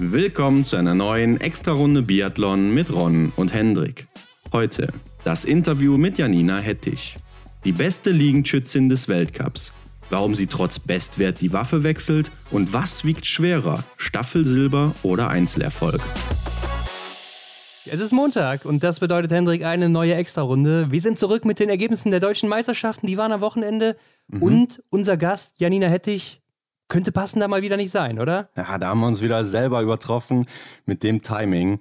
Willkommen zu einer neuen Extra-Runde Biathlon mit Ron und Hendrik. Heute das Interview mit Janina Hettich, die beste Liegenschützin des Weltcups. Warum sie trotz Bestwert die Waffe wechselt und was wiegt schwerer, Staffelsilber oder Einzelerfolg. Es ist Montag und das bedeutet, Hendrik, eine neue Extra-Runde. Wir sind zurück mit den Ergebnissen der deutschen Meisterschaften, die waren am Wochenende. Mhm. Und unser Gast, Janina Hettich, könnte passender mal wieder nicht sein, oder? Ja, da haben wir uns wieder selber übertroffen mit dem Timing,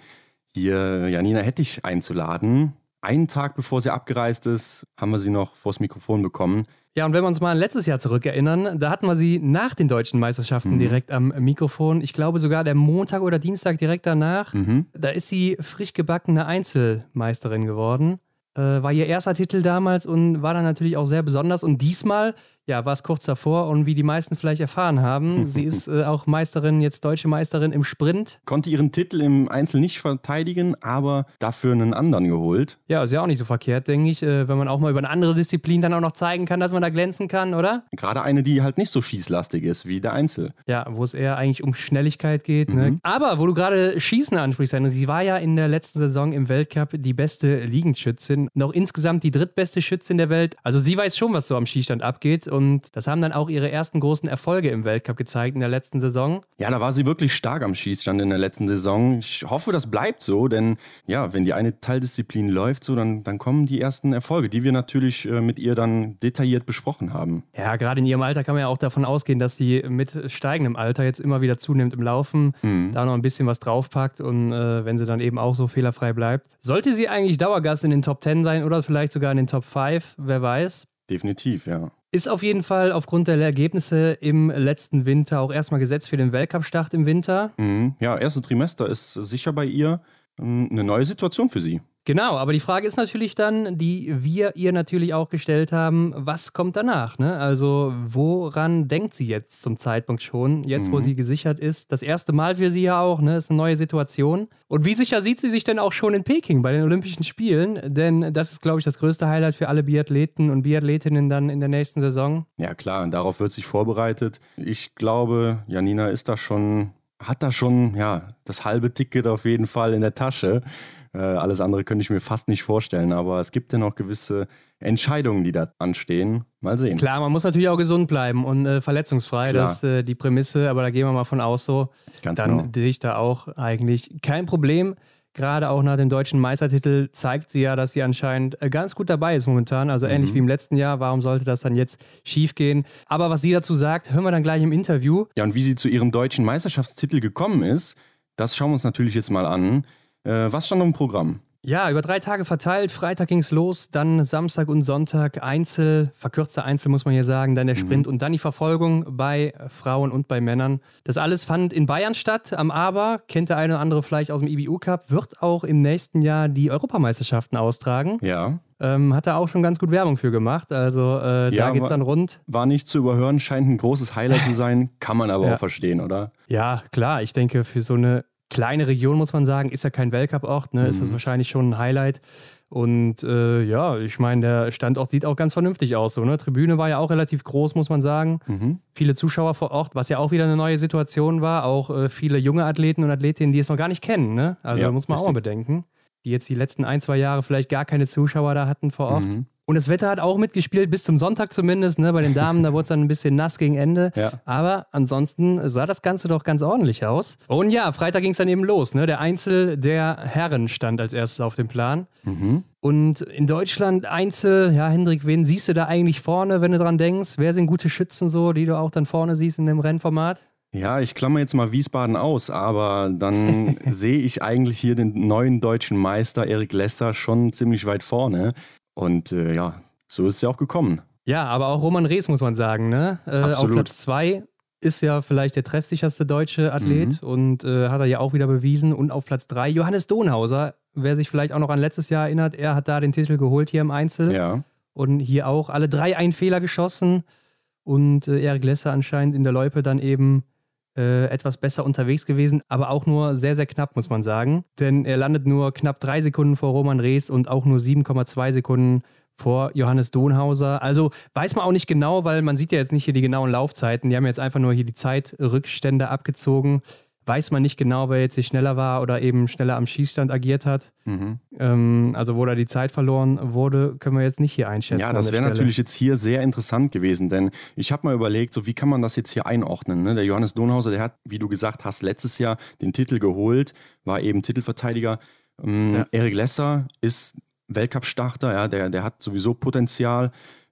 hier Janina Hettich einzuladen. Einen Tag bevor sie abgereist ist, haben wir sie noch vors Mikrofon bekommen. Ja, und wenn wir uns mal an letztes Jahr zurückerinnern, da hatten wir sie nach den deutschen Meisterschaften mhm. direkt am Mikrofon. Ich glaube sogar der Montag oder Dienstag direkt danach. Mhm. Da ist sie frisch gebackene Einzelmeisterin geworden. Äh, war ihr erster Titel damals und war dann natürlich auch sehr besonders. Und diesmal ja, war es kurz davor und wie die meisten vielleicht erfahren haben, sie ist äh, auch Meisterin, jetzt deutsche Meisterin im Sprint. Konnte ihren Titel im Einzel nicht verteidigen, aber dafür einen anderen geholt. Ja, ist ja auch nicht so verkehrt, denke ich, äh, wenn man auch mal über eine andere Disziplin dann auch noch zeigen kann, dass man da glänzen kann, oder? Gerade eine, die halt nicht so schießlastig ist wie der Einzel. Ja, wo es eher eigentlich um Schnelligkeit geht. Ne? Mhm. Ne? Aber wo du gerade Schießen ansprichst, sie war ja in der letzten Saison im Weltcup die beste Liegenschützin, noch insgesamt die drittbeste Schützin der Welt. Also sie weiß schon, was so am Schießstand abgeht und das haben dann auch ihre ersten großen Erfolge im Weltcup gezeigt in der letzten Saison. Ja, da war sie wirklich stark am Schießstand in der letzten Saison. Ich hoffe, das bleibt so, denn ja, wenn die eine Teildisziplin läuft, so dann, dann kommen die ersten Erfolge, die wir natürlich äh, mit ihr dann detailliert besprochen haben. Ja, gerade in ihrem Alter kann man ja auch davon ausgehen, dass sie mit steigendem Alter jetzt immer wieder zunimmt im Laufen, mhm. da noch ein bisschen was draufpackt und äh, wenn sie dann eben auch so fehlerfrei bleibt. Sollte sie eigentlich Dauergast in den Top 10 sein oder vielleicht sogar in den Top 5, wer weiß. Definitiv, ja. Ist auf jeden Fall aufgrund der Ergebnisse im letzten Winter auch erstmal gesetzt für den Weltcup-Start im Winter. Mhm. Ja, erste Trimester ist sicher bei ihr ähm, eine neue Situation für sie. Genau, aber die Frage ist natürlich dann, die wir ihr natürlich auch gestellt haben, was kommt danach? Ne? Also woran denkt sie jetzt zum Zeitpunkt schon, jetzt mhm. wo sie gesichert ist? Das erste Mal für sie ja auch, ne? ist eine neue Situation. Und wie sicher sieht sie sich denn auch schon in Peking bei den Olympischen Spielen? Denn das ist, glaube ich, das größte Highlight für alle Biathleten und Biathletinnen dann in der nächsten Saison. Ja klar, und darauf wird sich vorbereitet. Ich glaube, Janina ist da schon, hat da schon ja, das halbe Ticket auf jeden Fall in der Tasche. Äh, alles andere könnte ich mir fast nicht vorstellen, aber es gibt ja noch gewisse Entscheidungen, die da anstehen. Mal sehen. Klar, man muss natürlich auch gesund bleiben und äh, verletzungsfrei. Klar. Das ist äh, die Prämisse, aber da gehen wir mal von aus so. Ganz Dann genau. sehe ich da auch eigentlich kein Problem. Gerade auch nach dem deutschen Meistertitel zeigt sie ja, dass sie anscheinend äh, ganz gut dabei ist momentan. Also ähnlich mhm. wie im letzten Jahr. Warum sollte das dann jetzt schief gehen? Aber was sie dazu sagt, hören wir dann gleich im Interview. Ja, und wie sie zu ihrem deutschen Meisterschaftstitel gekommen ist, das schauen wir uns natürlich jetzt mal an. Äh, was stand im Programm? Ja, über drei Tage verteilt. Freitag ging es los, dann Samstag und Sonntag Einzel, verkürzter Einzel muss man hier sagen, dann der mhm. Sprint mhm. und dann die Verfolgung bei Frauen und bei Männern. Das alles fand in Bayern statt, am Aber, kennt der eine oder andere vielleicht aus dem IBU Cup, wird auch im nächsten Jahr die Europameisterschaften austragen. Ja. Ähm, hat er auch schon ganz gut Werbung für gemacht. Also äh, ja, da geht es dann rund. War nicht zu überhören, scheint ein großes Highlight zu sein. Kann man aber ja. auch verstehen, oder? Ja, klar. Ich denke, für so eine kleine Region, muss man sagen, ist ja kein Weltcup-Ort, ne? Mhm. ist das mhm. wahrscheinlich schon ein Highlight. Und äh, ja, ich meine, der Standort sieht auch ganz vernünftig aus. So, ne? Tribüne war ja auch relativ groß, muss man sagen. Mhm. Viele Zuschauer vor Ort, was ja auch wieder eine neue Situation war. Auch äh, viele junge Athleten und Athletinnen, die es noch gar nicht kennen. Ne? Also ja, muss man richtig. auch mal bedenken. Die jetzt die letzten ein, zwei Jahre vielleicht gar keine Zuschauer da hatten vor Ort. Mhm. Und das Wetter hat auch mitgespielt, bis zum Sonntag zumindest. Ne? Bei den Damen, da wurde es dann ein bisschen nass gegen Ende. Ja. Aber ansonsten sah das Ganze doch ganz ordentlich aus. Und ja, Freitag ging es dann eben los. Ne? Der Einzel der Herren stand als erstes auf dem Plan. Mhm. Und in Deutschland Einzel, ja, Hendrik, wen siehst du da eigentlich vorne, wenn du dran denkst? Wer sind gute Schützen so, die du auch dann vorne siehst in dem Rennformat? Ja, ich klammer jetzt mal Wiesbaden aus, aber dann sehe ich eigentlich hier den neuen deutschen Meister Erik Lesser schon ziemlich weit vorne. Und äh, ja, so ist es ja auch gekommen. Ja, aber auch Roman Rees muss man sagen, ne? Äh, auf Platz zwei ist ja vielleicht der treffsicherste deutsche Athlet mhm. und äh, hat er ja auch wieder bewiesen. Und auf Platz drei Johannes Donhauser, wer sich vielleicht auch noch an letztes Jahr erinnert, er hat da den Titel geholt hier im Einzel. Ja. Und hier auch alle drei einen Fehler geschossen. Und äh, Erik Lesser anscheinend in der Loipe dann eben äh, etwas besser unterwegs gewesen, aber auch nur sehr, sehr knapp, muss man sagen. Denn er landet nur knapp drei Sekunden vor Roman Rees und auch nur 7,2 Sekunden vor Johannes Donhauser. Also weiß man auch nicht genau, weil man sieht ja jetzt nicht hier die genauen Laufzeiten. Die haben jetzt einfach nur hier die Zeitrückstände abgezogen. Weiß man nicht genau, wer jetzt hier schneller war oder eben schneller am Schießstand agiert hat. Mhm. Ähm, also wo da die Zeit verloren wurde, können wir jetzt nicht hier einschätzen. Ja, das wäre natürlich jetzt hier sehr interessant gewesen, denn ich habe mal überlegt, so wie kann man das jetzt hier einordnen? Ne? Der Johannes Donhauser, der hat, wie du gesagt hast, letztes Jahr den Titel geholt, war eben Titelverteidiger. Ähm, ja. Erik Lesser ist Weltcup-Starter, ja, der, der hat sowieso Potenzial,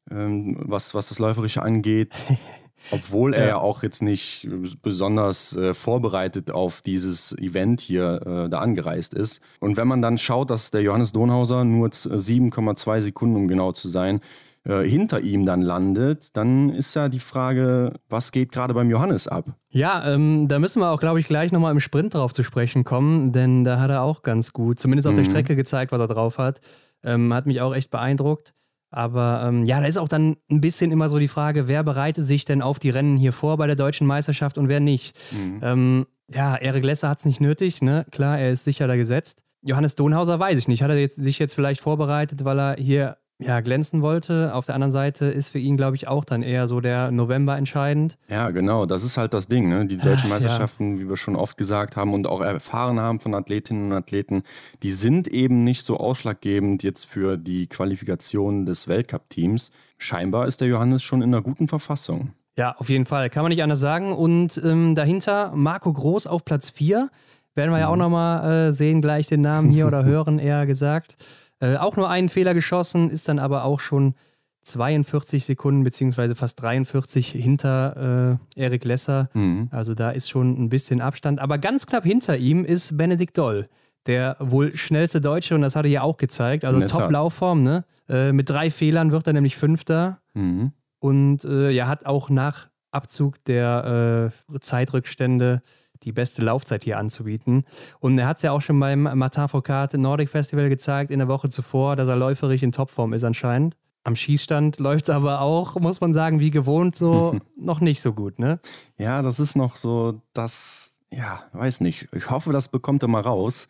ähm, was, was das Läuferische angeht. Obwohl er ja auch jetzt nicht besonders äh, vorbereitet auf dieses Event hier äh, da angereist ist. Und wenn man dann schaut, dass der Johannes Donhauser nur 7,2 Sekunden, um genau zu sein, äh, hinter ihm dann landet, dann ist ja die Frage, was geht gerade beim Johannes ab? Ja, ähm, da müssen wir auch, glaube ich, gleich nochmal im Sprint drauf zu sprechen kommen, denn da hat er auch ganz gut, zumindest auf mhm. der Strecke gezeigt, was er drauf hat. Ähm, hat mich auch echt beeindruckt. Aber ähm, ja, da ist auch dann ein bisschen immer so die Frage, wer bereitet sich denn auf die Rennen hier vor bei der deutschen Meisterschaft und wer nicht. Mhm. Ähm, ja, Erik Lesser hat es nicht nötig, ne? Klar, er ist sicher da gesetzt. Johannes Donhauser weiß ich nicht. Hat er jetzt, sich jetzt vielleicht vorbereitet, weil er hier ja, glänzen wollte. Auf der anderen Seite ist für ihn, glaube ich, auch dann eher so der November entscheidend. Ja, genau. Das ist halt das Ding. Ne? Die deutschen Meisterschaften, ja. wie wir schon oft gesagt haben und auch erfahren haben von Athletinnen und Athleten, die sind eben nicht so ausschlaggebend jetzt für die Qualifikation des Weltcup-Teams. Scheinbar ist der Johannes schon in einer guten Verfassung. Ja, auf jeden Fall. Kann man nicht anders sagen. Und ähm, dahinter Marco Groß auf Platz 4. Werden wir ja auch mhm. nochmal äh, sehen, gleich den Namen hier oder hören, eher gesagt. Äh, auch nur einen Fehler geschossen, ist dann aber auch schon 42 Sekunden beziehungsweise fast 43 hinter äh, Erik Lesser. Mhm. Also da ist schon ein bisschen Abstand. Aber ganz knapp hinter ihm ist Benedikt Doll, der wohl schnellste Deutsche und das hat er ja auch gezeigt. Also Top-Laufform. Ne? Äh, mit drei Fehlern wird er nämlich Fünfter. Mhm. Und äh, ja, hat auch nach Abzug der äh, Zeitrückstände die beste Laufzeit hier anzubieten. Und er hat es ja auch schon beim Martin Foucault Nordic Festival gezeigt in der Woche zuvor, dass er läuferisch in Topform ist anscheinend. Am Schießstand läuft es aber auch, muss man sagen, wie gewohnt, so noch nicht so gut, ne? Ja, das ist noch so das, ja, weiß nicht. Ich hoffe, das bekommt er mal raus,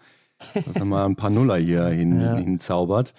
dass er mal ein paar Nuller hier hin, ja. hinzaubert.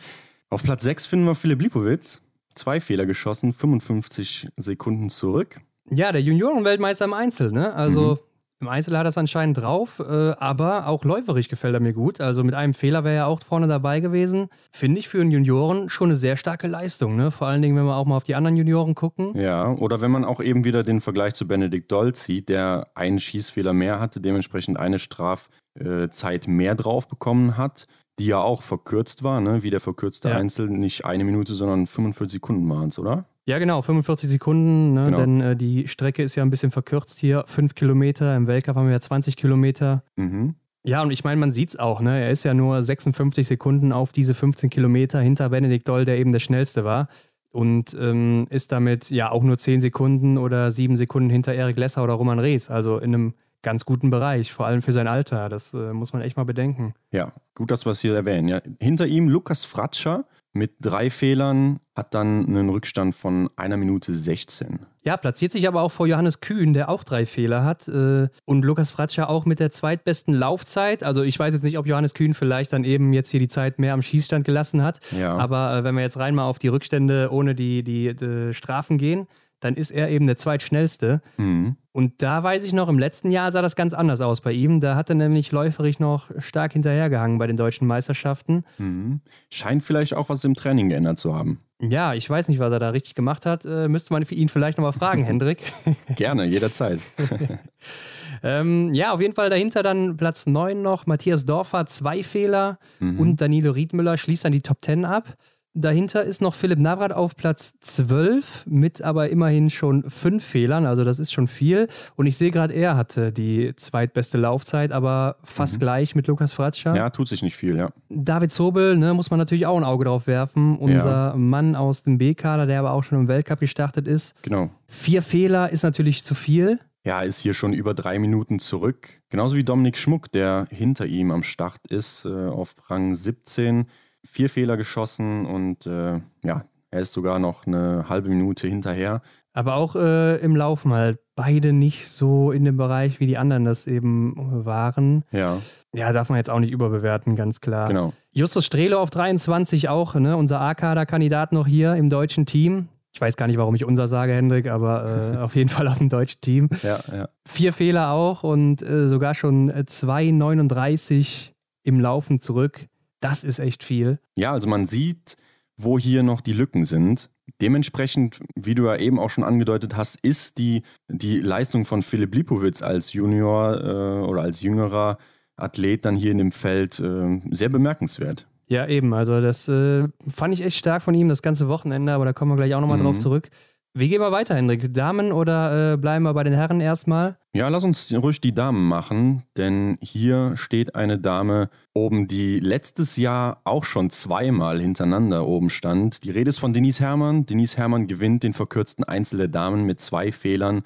Auf Platz 6 finden wir Philipp Lipowitz. Zwei Fehler geschossen, 55 Sekunden zurück. Ja, der Juniorenweltmeister im Einzel, ne? Also mhm. Im Einzel hat er es anscheinend drauf, äh, aber auch läuferisch gefällt er mir gut. Also mit einem Fehler wäre er auch vorne dabei gewesen. Finde ich für einen Junioren schon eine sehr starke Leistung. Ne? Vor allen Dingen, wenn wir auch mal auf die anderen Junioren gucken. Ja, oder wenn man auch eben wieder den Vergleich zu Benedikt Doll zieht, der einen Schießfehler mehr hatte, dementsprechend eine Strafzeit mehr drauf bekommen hat die ja auch verkürzt war, ne? wie der verkürzte ja. Einzel, nicht eine Minute, sondern 45 Sekunden waren es, oder? Ja, genau, 45 Sekunden, ne? genau. denn äh, die Strecke ist ja ein bisschen verkürzt hier. Fünf Kilometer, im Weltcup haben wir ja 20 Kilometer. Mhm. Ja, und ich meine, man sieht es auch, ne? er ist ja nur 56 Sekunden auf diese 15 Kilometer hinter Benedikt Doll, der eben der schnellste war. Und ähm, ist damit ja auch nur 10 Sekunden oder 7 Sekunden hinter Erik Lesser oder Roman Rees. Also in einem ganz guten Bereich, vor allem für sein Alter. Das äh, muss man echt mal bedenken. Ja, gut, dass wir es hier erwähnen. Ja. Hinter ihm Lukas Fratscher, mit drei Fehlern, hat dann einen Rückstand von einer Minute 16. Ja, platziert sich aber auch vor Johannes Kühn, der auch drei Fehler hat. Äh, und Lukas Fratscher auch mit der zweitbesten Laufzeit. Also ich weiß jetzt nicht, ob Johannes Kühn vielleicht dann eben jetzt hier die Zeit mehr am Schießstand gelassen hat. Ja. Aber äh, wenn wir jetzt rein mal auf die Rückstände ohne die, die, die Strafen gehen, dann ist er eben der zweitschnellste. Mhm. Und da weiß ich noch, im letzten Jahr sah das ganz anders aus bei ihm. Da hat er nämlich läuferig noch stark hinterhergehangen bei den deutschen Meisterschaften. Mhm. Scheint vielleicht auch was im Training geändert zu haben. Ja, ich weiß nicht, was er da richtig gemacht hat. Äh, müsste man ihn vielleicht nochmal fragen, Hendrik. Gerne, jederzeit. ähm, ja, auf jeden Fall dahinter dann Platz 9 noch. Matthias Dorfer, zwei Fehler. Mhm. Und Danilo Riedmüller schließt dann die Top 10 ab. Dahinter ist noch Philipp Navrat auf Platz 12 mit aber immerhin schon fünf Fehlern, also das ist schon viel. Und ich sehe gerade, er hatte die zweitbeste Laufzeit, aber fast mhm. gleich mit Lukas Fratscher. Ja, tut sich nicht viel, ja. David Zobel, ne, muss man natürlich auch ein Auge drauf werfen. Unser ja. Mann aus dem B-Kader, der aber auch schon im Weltcup gestartet ist. Genau. Vier Fehler ist natürlich zu viel. Ja, ist hier schon über drei Minuten zurück. Genauso wie Dominik Schmuck, der hinter ihm am Start ist, äh, auf Rang 17 vier Fehler geschossen und äh, ja, er ist sogar noch eine halbe Minute hinterher. Aber auch äh, im Laufen halt beide nicht so in dem Bereich, wie die anderen das eben waren. Ja. Ja, darf man jetzt auch nicht überbewerten, ganz klar. Genau. Justus Strelo auf 23 auch, ne, unser A-Kader-Kandidat noch hier im deutschen Team. Ich weiß gar nicht, warum ich unser sage, Hendrik, aber äh, auf jeden Fall aus dem deutschen Team. Ja, ja. Vier Fehler auch und äh, sogar schon 2,39 im Laufen zurück. Das ist echt viel. Ja, also man sieht, wo hier noch die Lücken sind. Dementsprechend, wie du ja eben auch schon angedeutet hast, ist die, die Leistung von Philipp Lipowitz als Junior äh, oder als jüngerer Athlet dann hier in dem Feld äh, sehr bemerkenswert. Ja, eben. Also das äh, fand ich echt stark von ihm das ganze Wochenende, aber da kommen wir gleich auch nochmal mhm. drauf zurück. Wie gehen wir weiter, Hendrik? Damen oder äh, bleiben wir bei den Herren erstmal? Ja, lass uns ruhig die Damen machen, denn hier steht eine Dame oben, die letztes Jahr auch schon zweimal hintereinander oben stand. Die Rede ist von Denise Herrmann. Denise Herrmann gewinnt den verkürzten Einzel der Damen mit zwei Fehlern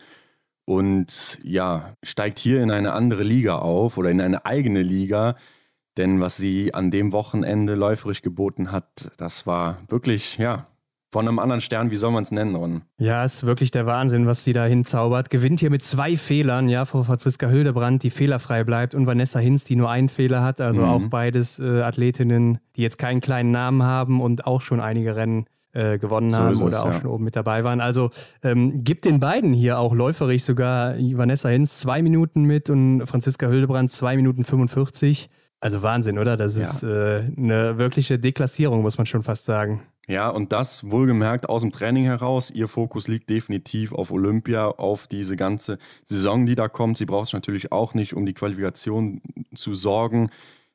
und ja, steigt hier in eine andere Liga auf oder in eine eigene Liga. Denn was sie an dem Wochenende läuferisch geboten hat, das war wirklich, ja, von einem anderen Stern, wie soll man es nennen, Ron? Ja, ist wirklich der Wahnsinn, was sie da hinzaubert. Gewinnt hier mit zwei Fehlern, ja, vor Franziska Hildebrand, die fehlerfrei bleibt, und Vanessa Hinz, die nur einen Fehler hat. Also mhm. auch beides äh, Athletinnen, die jetzt keinen kleinen Namen haben und auch schon einige Rennen äh, gewonnen so haben es, oder auch ja. schon oben mit dabei waren. Also ähm, gibt den beiden hier auch läuferisch sogar Vanessa Hinz zwei Minuten mit und Franziska Hildebrand zwei Minuten 45. Also Wahnsinn, oder? Das ja. ist äh, eine wirkliche Deklassierung, muss man schon fast sagen. Ja, und das wohlgemerkt aus dem Training heraus. Ihr Fokus liegt definitiv auf Olympia, auf diese ganze Saison, die da kommt. Sie braucht sich natürlich auch nicht, um die Qualifikation zu sorgen.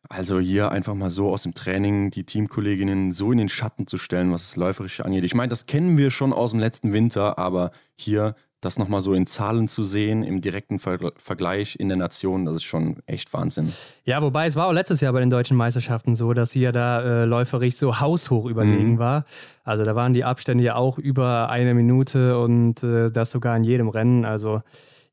Also hier einfach mal so aus dem Training die Teamkolleginnen so in den Schatten zu stellen, was das Läuferische angeht. Ich meine, das kennen wir schon aus dem letzten Winter, aber hier das nochmal so in Zahlen zu sehen, im direkten Ver Vergleich in der Nation, das ist schon echt Wahnsinn. Ja, wobei es war auch letztes Jahr bei den deutschen Meisterschaften so, dass sie ja da äh, läuferig so haushoch überlegen mhm. war. Also da waren die Abstände ja auch über eine Minute und äh, das sogar in jedem Rennen. Also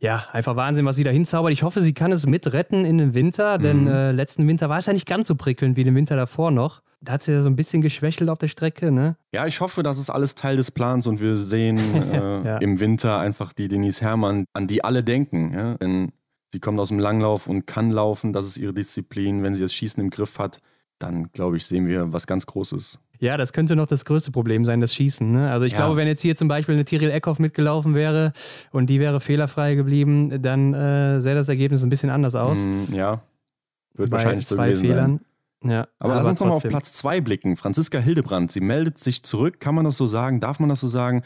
ja, einfach Wahnsinn, was sie da hinzaubert. Ich hoffe, sie kann es mitretten in den Winter, denn mhm. äh, letzten Winter war es ja nicht ganz so prickelnd wie den Winter davor noch. Da hat sie ja so ein bisschen geschwächelt auf der Strecke, ne? Ja, ich hoffe, das ist alles Teil des Plans und wir sehen äh, ja. im Winter einfach die Denise Herrmann, an die alle denken. Ja? Denn sie kommt aus dem Langlauf und kann laufen, das ist ihre Disziplin. Wenn sie das Schießen im Griff hat, dann glaube ich, sehen wir was ganz Großes. Ja, das könnte noch das größte Problem sein, das Schießen. Ne? Also ich ja. glaube, wenn jetzt hier zum Beispiel eine Tiril Eckhoff mitgelaufen wäre und die wäre fehlerfrei geblieben, dann äh, sähe das Ergebnis ein bisschen anders aus. Mm, ja, wird Bei wahrscheinlich so zwei Fehlern. Sein. Ja, aber, aber lass uns nochmal auf Platz 2 blicken. Franziska Hildebrand, sie meldet sich zurück. Kann man das so sagen? Darf man das so sagen?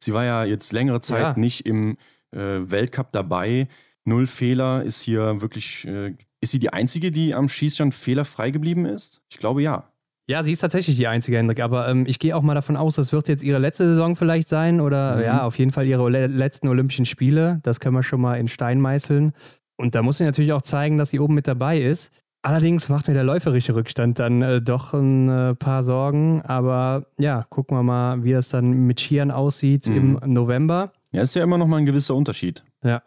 Sie war ja jetzt längere Zeit ja. nicht im äh, Weltcup dabei. Null Fehler ist hier wirklich. Äh, ist sie die Einzige, die am Schießstand fehlerfrei geblieben ist? Ich glaube ja. Ja, sie ist tatsächlich die Einzige, Hendrik. Aber ähm, ich gehe auch mal davon aus, das wird jetzt ihre letzte Saison vielleicht sein oder mhm. ja, auf jeden Fall ihre le letzten Olympischen Spiele. Das können wir schon mal in Stein meißeln. Und da muss sie natürlich auch zeigen, dass sie oben mit dabei ist. Allerdings macht mir der läuferische Rückstand dann äh, doch ein äh, paar Sorgen. Aber ja, gucken wir mal, wie das dann mit Skiern aussieht mhm. im November. Ja, ist ja immer noch mal ein gewisser Unterschied. Ja.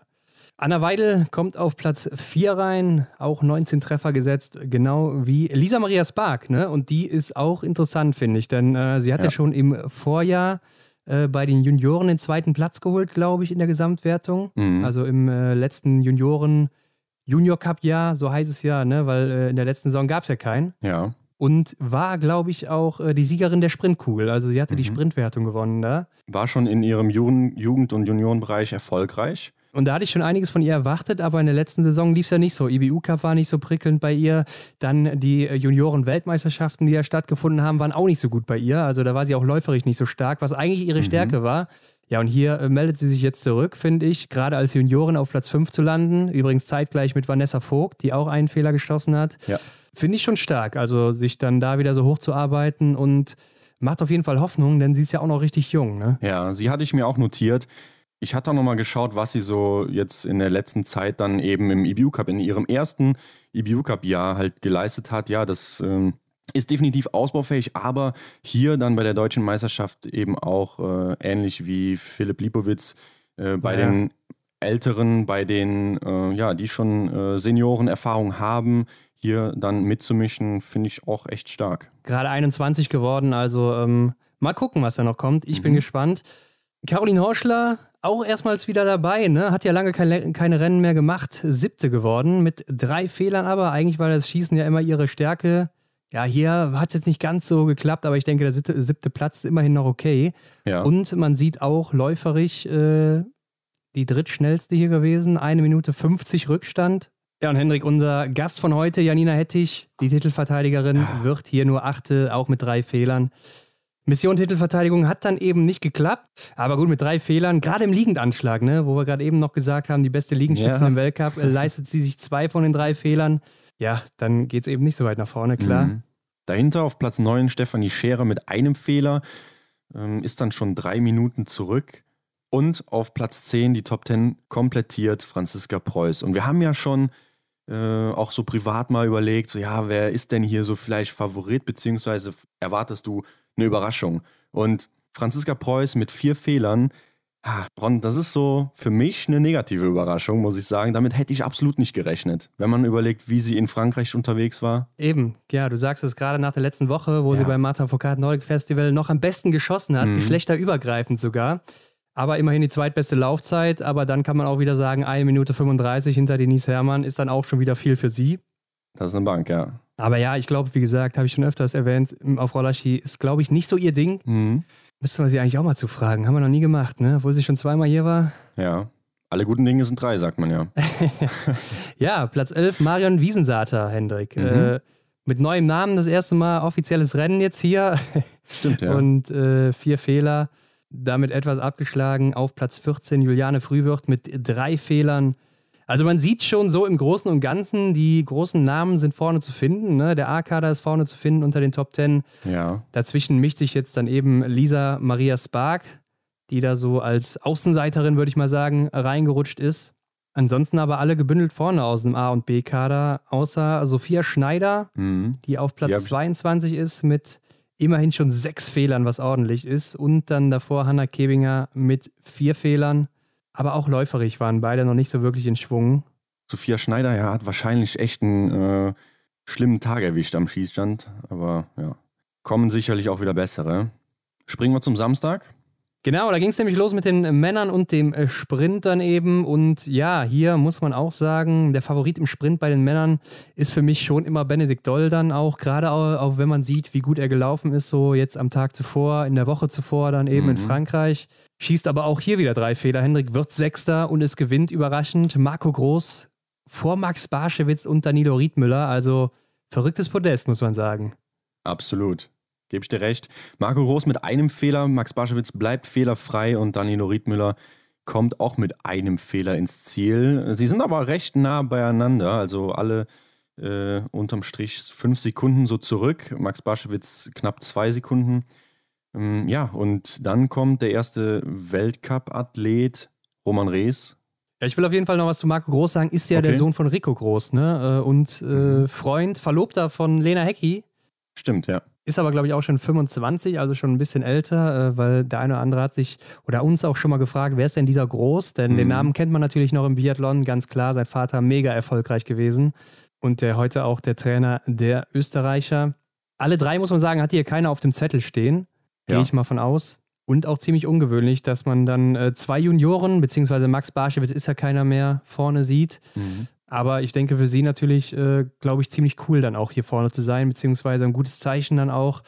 Anna Weidel kommt auf Platz 4 rein, auch 19 Treffer gesetzt, genau wie Lisa Maria Spark. Ne? Und die ist auch interessant, finde ich, denn äh, sie hat ja. ja. schon im Vorjahr äh, bei den Junioren den zweiten Platz geholt, glaube ich, in der Gesamtwertung. Mhm. Also im äh, letzten Junioren Junior Cup Jahr, so heißt es ja, ne? weil äh, in der letzten Saison gab es ja keinen. Ja. Und war, glaube ich, auch äh, die Siegerin der Sprintkugel. Also sie hatte mhm. die Sprintwertung gewonnen da. War schon in ihrem Jugend- und Juniorenbereich erfolgreich. Und da hatte ich schon einiges von ihr erwartet, aber in der letzten Saison lief es ja nicht so. IBU Cup war nicht so prickelnd bei ihr. Dann die äh, Junioren-Weltmeisterschaften, die ja stattgefunden haben, waren auch nicht so gut bei ihr. Also da war sie auch läuferisch nicht so stark, was eigentlich ihre mhm. Stärke war. Ja, und hier äh, meldet sie sich jetzt zurück, finde ich, gerade als Juniorin auf Platz 5 zu landen. Übrigens zeitgleich mit Vanessa Vogt, die auch einen Fehler geschossen hat. Ja. Finde ich schon stark, also sich dann da wieder so hochzuarbeiten und macht auf jeden Fall Hoffnung, denn sie ist ja auch noch richtig jung. Ne? Ja, sie hatte ich mir auch notiert. Ich hatte auch nochmal geschaut, was sie so jetzt in der letzten Zeit dann eben im EBU Cup, in ihrem ersten EBU Cup Jahr halt geleistet hat. Ja, das ähm, ist definitiv ausbaufähig, aber hier dann bei der deutschen Meisterschaft eben auch äh, ähnlich wie Philipp Lipowitz äh, bei ja. den Älteren, bei den, äh, ja, die schon äh, Seniorenerfahrung haben, hier dann mitzumischen, finde ich auch echt stark. Gerade 21 geworden, also ähm, mal gucken, was da noch kommt. Ich mhm. bin gespannt. Caroline Horschler auch erstmals wieder dabei, ne? Hat ja lange keine, keine Rennen mehr gemacht. Siebte geworden mit drei Fehlern aber. Eigentlich war das Schießen ja immer ihre Stärke Ja, hier hat es jetzt nicht ganz so geklappt, aber ich denke, der siebte, siebte Platz ist immerhin noch okay. Ja. Und man sieht auch läuferig äh, die drittschnellste hier gewesen, eine Minute 50 Rückstand. Ja, und Hendrik, unser Gast von heute, Janina Hettich, die Titelverteidigerin, wird hier nur achte, auch mit drei Fehlern. Mission Titelverteidigung hat dann eben nicht geklappt, aber gut, mit drei Fehlern, gerade im Liegendanschlag, ne, wo wir gerade eben noch gesagt haben, die beste Liegenschützin Ja. im Weltcup, äh, leistet sie sich zwei von den drei Fehlern. Ja, dann geht es eben nicht so weit nach vorne, klar. Mhm. Dahinter auf Platz 9 Stefanie Scherer mit einem Fehler, ähm, ist dann schon drei Minuten zurück. Und auf Platz 10 die Top 10 komplettiert Franziska Preuß. Und wir haben ja schon äh, auch so privat mal überlegt, so ja, wer ist denn hier so vielleicht Favorit, beziehungsweise erwartest du eine Überraschung? Und Franziska Preuß mit vier Fehlern, ah, Ron, das ist so für mich eine negative Überraschung, muss ich sagen. Damit hätte ich absolut nicht gerechnet. Wenn man überlegt, wie sie in Frankreich unterwegs war. Eben, ja, du sagst es gerade nach der letzten Woche, wo Ja. sie beim Marta Foucault Nordic Festival noch am besten geschossen hat, Mhm. geschlechterübergreifend sogar. Aber immerhin die zweitbeste Laufzeit, aber dann kann man auch wieder sagen, 1 Minute 35 hinter Denise Herrmann ist dann auch schon wieder viel für sie. Das ist eine Bank, ja. Aber ja, ich glaube, wie gesagt, habe ich schon öfters erwähnt, auf Rollaski ist, glaube ich, nicht so ihr Ding. Mhm. Müssten wir sie eigentlich auch mal zufragen. Haben wir noch nie gemacht, ne? Obwohl sie schon zweimal hier war. Ja. Alle guten Dinge sind drei, sagt man ja. Ja, Platz 11, Marion Wiesensater, Hendrik. Mhm. Äh, mit neuem Namen das erste Mal offizielles Rennen jetzt hier. Stimmt, ja. Und äh, vier Fehler. Damit etwas abgeschlagen. Auf Platz 14 Juliane Frühwirt mit drei Fehlern. Also man sieht schon so im Großen und Ganzen, die großen Namen sind vorne zu finden. Ne? Der A-Kader ist vorne zu finden unter den Top 10. ja. Dazwischen mischt sich jetzt dann eben Lisa Maria Spark, die da so als Außenseiterin, würde ich mal sagen, reingerutscht ist. Ansonsten aber alle gebündelt vorne aus dem A- und B-Kader, außer Sophia Schneider, Mhm. die auf Platz ich- 22 ist mit immerhin schon sechs Fehlern, was ordentlich ist. Und dann davor Hanna Kebinger mit vier Fehlern. Aber auch läuferig waren beide noch nicht so wirklich in Schwung. Sophia Schneider ja, hat wahrscheinlich echt einen äh, schlimmen Tag erwischt am Schießstand. Aber ja, kommen sicherlich auch wieder bessere. Springen wir zum Samstag. Genau, da ging es nämlich los mit den Männern und dem äh, Sprint dann eben. Und ja, hier muss man auch sagen, der Favorit im Sprint bei den Männern ist für mich schon immer Benedikt Doll dann auch, gerade auch, wenn man sieht, wie gut er gelaufen ist, so jetzt am Tag zuvor, in der Woche zuvor dann eben in Mhm. Frankreich. Schießt aber auch hier wieder drei Fehler. Hendrik wird Sechster und es gewinnt überraschend Marco Groß vor Max Barschewitz und Danilo Riedmüller. Also verrücktes Podest, muss man sagen. Absolut. Gebe ich dir recht. Marco Groß mit einem Fehler, Max Baschewitz bleibt fehlerfrei und Danilo Riedmüller kommt auch mit einem Fehler ins Ziel. Sie sind aber recht nah beieinander, also alle äh, unterm Strich fünf Sekunden so zurück. Max Baschewitz knapp zwei Sekunden. Ähm, ja, und dann kommt der erste Weltcup-Athlet, Roman Rees. Ja, ich will auf jeden Fall noch was zu Marco Groß sagen. Ist ja der Okay. Sohn von Rico Groß, ne? Äh, Und äh, Mhm. Freund, Verlobter von Lena Hecki. Stimmt, ja. Ist aber, glaube ich, auch schon 25, also schon ein bisschen älter, äh, weil der eine oder andere hat sich oder uns auch schon mal gefragt, wer ist denn dieser Groß? Denn den Mhm. Namen kennt man natürlich noch im Biathlon, ganz klar. Sein Vater mega erfolgreich gewesen und der heute auch der Trainer der Österreicher. Alle drei, muss man sagen, hat hier keiner auf dem Zettel stehen. Gehe Ja. ich mal von aus. Und auch ziemlich ungewöhnlich, dass man dann äh, zwei Junioren, beziehungsweise Max Barschewitz ist ja keiner mehr, vorne sieht. Mhm. Aber ich denke für sie natürlich, äh, glaube ich, ziemlich cool dann auch hier vorne zu sein, beziehungsweise ein gutes Zeichen dann auch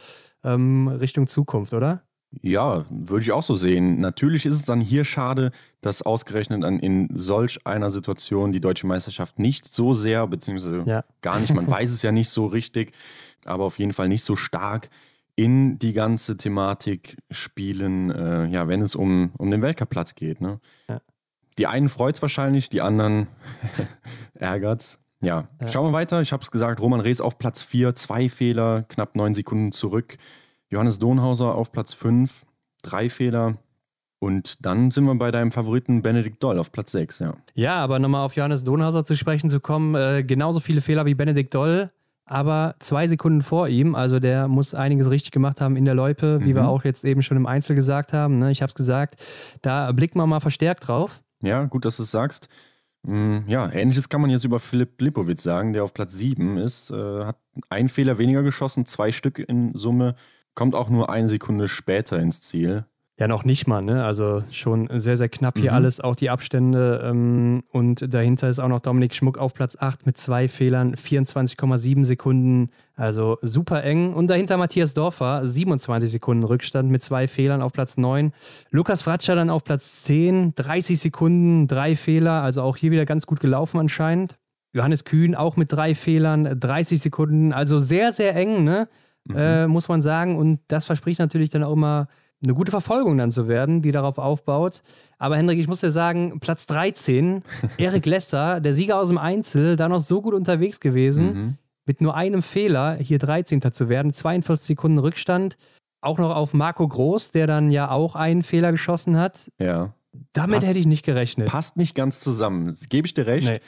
ähm, Richtung Zukunft, oder? Ja, würde ich auch so sehen. Natürlich ist es dann hier schade, dass ausgerechnet an, in solch einer Situation die deutsche Meisterschaft nicht so sehr, beziehungsweise Ja. gar nicht, man weiß es ja nicht so richtig, aber auf jeden Fall nicht so stark in die ganze Thematik spielen, äh, ja, wenn es um, um den Weltcup-Platz geht. Ne? Ja. Die einen freut es wahrscheinlich, die anderen ärgert's. Ja. Ja. schauen wir weiter. Ich habe es gesagt, Roman Rees auf Platz 4, zwei Fehler, knapp neun Sekunden zurück. Johannes Donhauser auf Platz 5, drei Fehler. Und dann sind wir bei deinem Favoriten Benedikt Doll auf Platz 6, ja. Ja, aber nochmal auf Johannes Donhauser zu sprechen zu kommen, äh, genauso viele Fehler wie Benedikt Doll, aber zwei Sekunden vor ihm. Also der muss einiges richtig gemacht haben in der Loipe, wie Mhm. wir auch jetzt eben schon im Einzel gesagt haben. Ne? Ich habe es gesagt, da blickt man mal verstärkt drauf. Ja, gut, dass du es sagst. Mm, Ja, ähnliches kann man jetzt über Philipp Lipowitz sagen, der auf Platz 7 ist. Äh, hat einen Fehler weniger geschossen, zwei Stück in Summe, kommt auch nur eine Sekunde später ins Ziel. Ja, noch nicht mal, ne? Also schon sehr, sehr knapp hier mhm. alles, auch die Abstände. Ähm, und dahinter ist auch noch Dominik Schmuck auf Platz 8 mit zwei Fehlern, 24,7 Sekunden. Also super eng. Und dahinter Matthias Dorfer, 27 Sekunden Rückstand mit zwei Fehlern auf Platz 9. Lukas Fratscher dann auf Platz 10, 30 Sekunden, drei Fehler. Also auch hier wieder ganz gut gelaufen anscheinend. Johannes Kühn auch mit drei Fehlern, 30 Sekunden. Also sehr, sehr eng, ne? Mhm. Äh, muss man sagen. Und das verspricht natürlich dann auch immer eine gute Verfolgung dann zu werden, die darauf aufbaut. Aber Hendrik, ich muss dir sagen, Platz 13, Erik Lesser, der Sieger aus dem Einzel, da noch so gut unterwegs gewesen, mhm. mit nur einem Fehler hier 13. zu werden, 42 Sekunden Rückstand. Auch noch auf Marco Groß, der dann ja auch einen Fehler geschossen hat. Ja. Damit passt, hätte ich nicht gerechnet. Passt nicht ganz zusammen. Gebe ich dir recht.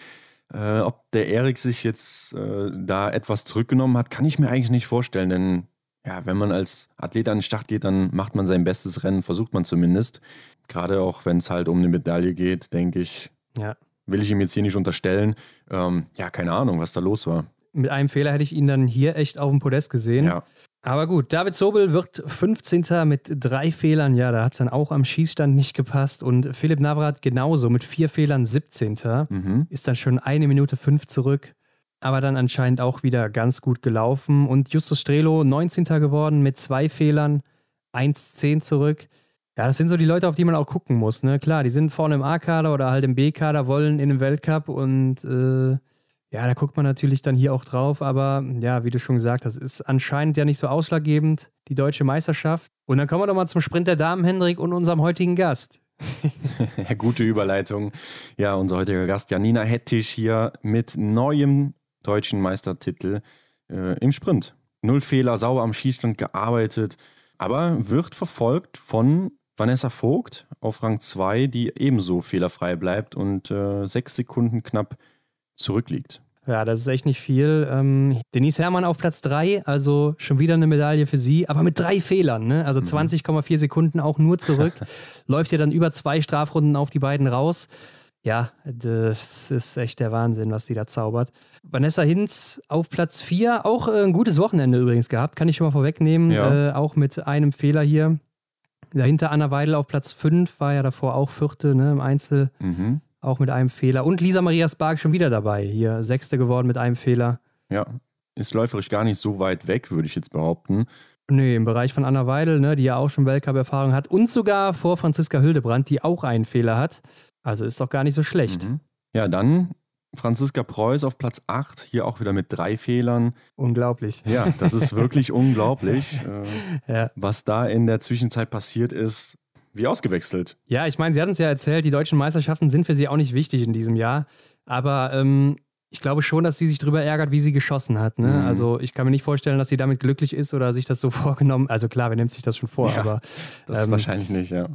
Nee. Äh, ob der Erik sich jetzt äh, da etwas zurückgenommen hat, kann ich mir eigentlich nicht vorstellen, denn ja, wenn man als Athlet an den Start geht, dann macht man sein bestes Rennen, versucht man zumindest. Gerade auch wenn es halt um eine Medaille geht, denke ich, ja. will ich ihm jetzt hier nicht unterstellen. Ähm, ja, keine Ahnung, was da los war. Mit einem Fehler hätte ich ihn dann hier echt auf dem Podest gesehen. Ja. Aber gut, David Sobel wird 15. mit drei Fehlern. Ja, da hat es dann auch am Schießstand nicht gepasst. Und Philipp Navrat genauso mit vier Fehlern 17. Mhm. Ist dann schon eine Minute fünf zurück aber dann anscheinend auch wieder ganz gut gelaufen. Und Justus Strelo 19. geworden mit zwei Fehlern, 1-10 zurück. Ja, das sind so die Leute, auf die man auch gucken muss. Ne? Klar, die sind vorne im A-Kader oder halt im B-Kader, wollen in den Weltcup und äh, ja, da guckt man natürlich dann hier auch drauf. Aber ja, wie du schon gesagt hast, ist anscheinend ja nicht so ausschlaggebend, die deutsche Meisterschaft. Und dann kommen wir doch mal zum Sprint der Damen, Hendrik, und unserem heutigen Gast. gute Überleitung. Ja, unser heutiger Gast Janina Hettich hier mit neuem deutschen Meistertitel äh, im Sprint. Null Fehler, sauber am Schießstand gearbeitet, aber wird verfolgt von Vanessa Vogt auf Rang 2, die ebenso fehlerfrei bleibt und äh, sechs Sekunden knapp zurückliegt. Ja, das ist echt nicht viel. Ähm, Denise Herrmann auf Platz 3, also schon wieder eine Medaille für sie, aber mit drei Fehlern, ne? Also 20,4 mhm. Sekunden auch nur zurück. Läuft ja dann über zwei Strafrunden auf die beiden raus. Ja, das ist echt der Wahnsinn, was sie da zaubert. Vanessa Hinz auf Platz 4, auch äh, ein gutes Wochenende übrigens gehabt, kann ich schon mal vorwegnehmen. Ja. Äh, auch mit einem Fehler hier. Dahinter Anna Weidel auf Platz 5, war ja davor auch Vierte ne, im Einzel, mhm. auch mit einem Fehler. Und Lisa Maria Spark schon wieder dabei, hier Sechste geworden mit einem Fehler. Ja, ist läuferisch gar nicht so weit weg, würde ich jetzt behaupten. Nee, im Bereich von Anna Weidel, ne, die ja auch schon Weltcup-Erfahrung hat und sogar vor Franziska Hildebrand, die auch einen Fehler hat. Also ist doch gar nicht so schlecht. Mhm. Ja, dann Franziska Preuß auf Platz 8, hier auch wieder mit drei Fehlern. Unglaublich. Ja, das ist wirklich unglaublich, äh, ja. was da in der Zwischenzeit passiert ist. Wie ausgewechselt. Ja, ich meine, Sie hatten es ja erzählt, die deutschen Meisterschaften sind für Sie auch nicht wichtig in diesem Jahr. Aber ähm, ich glaube schon, dass sie sich darüber ärgert, wie sie geschossen hat. Ne? Mhm. Also ich kann mir nicht vorstellen, dass sie damit glücklich ist oder sich das so vorgenommen. Also klar, wer nimmt sich das schon vor? Ja, aber das ähm, wahrscheinlich nicht, ja.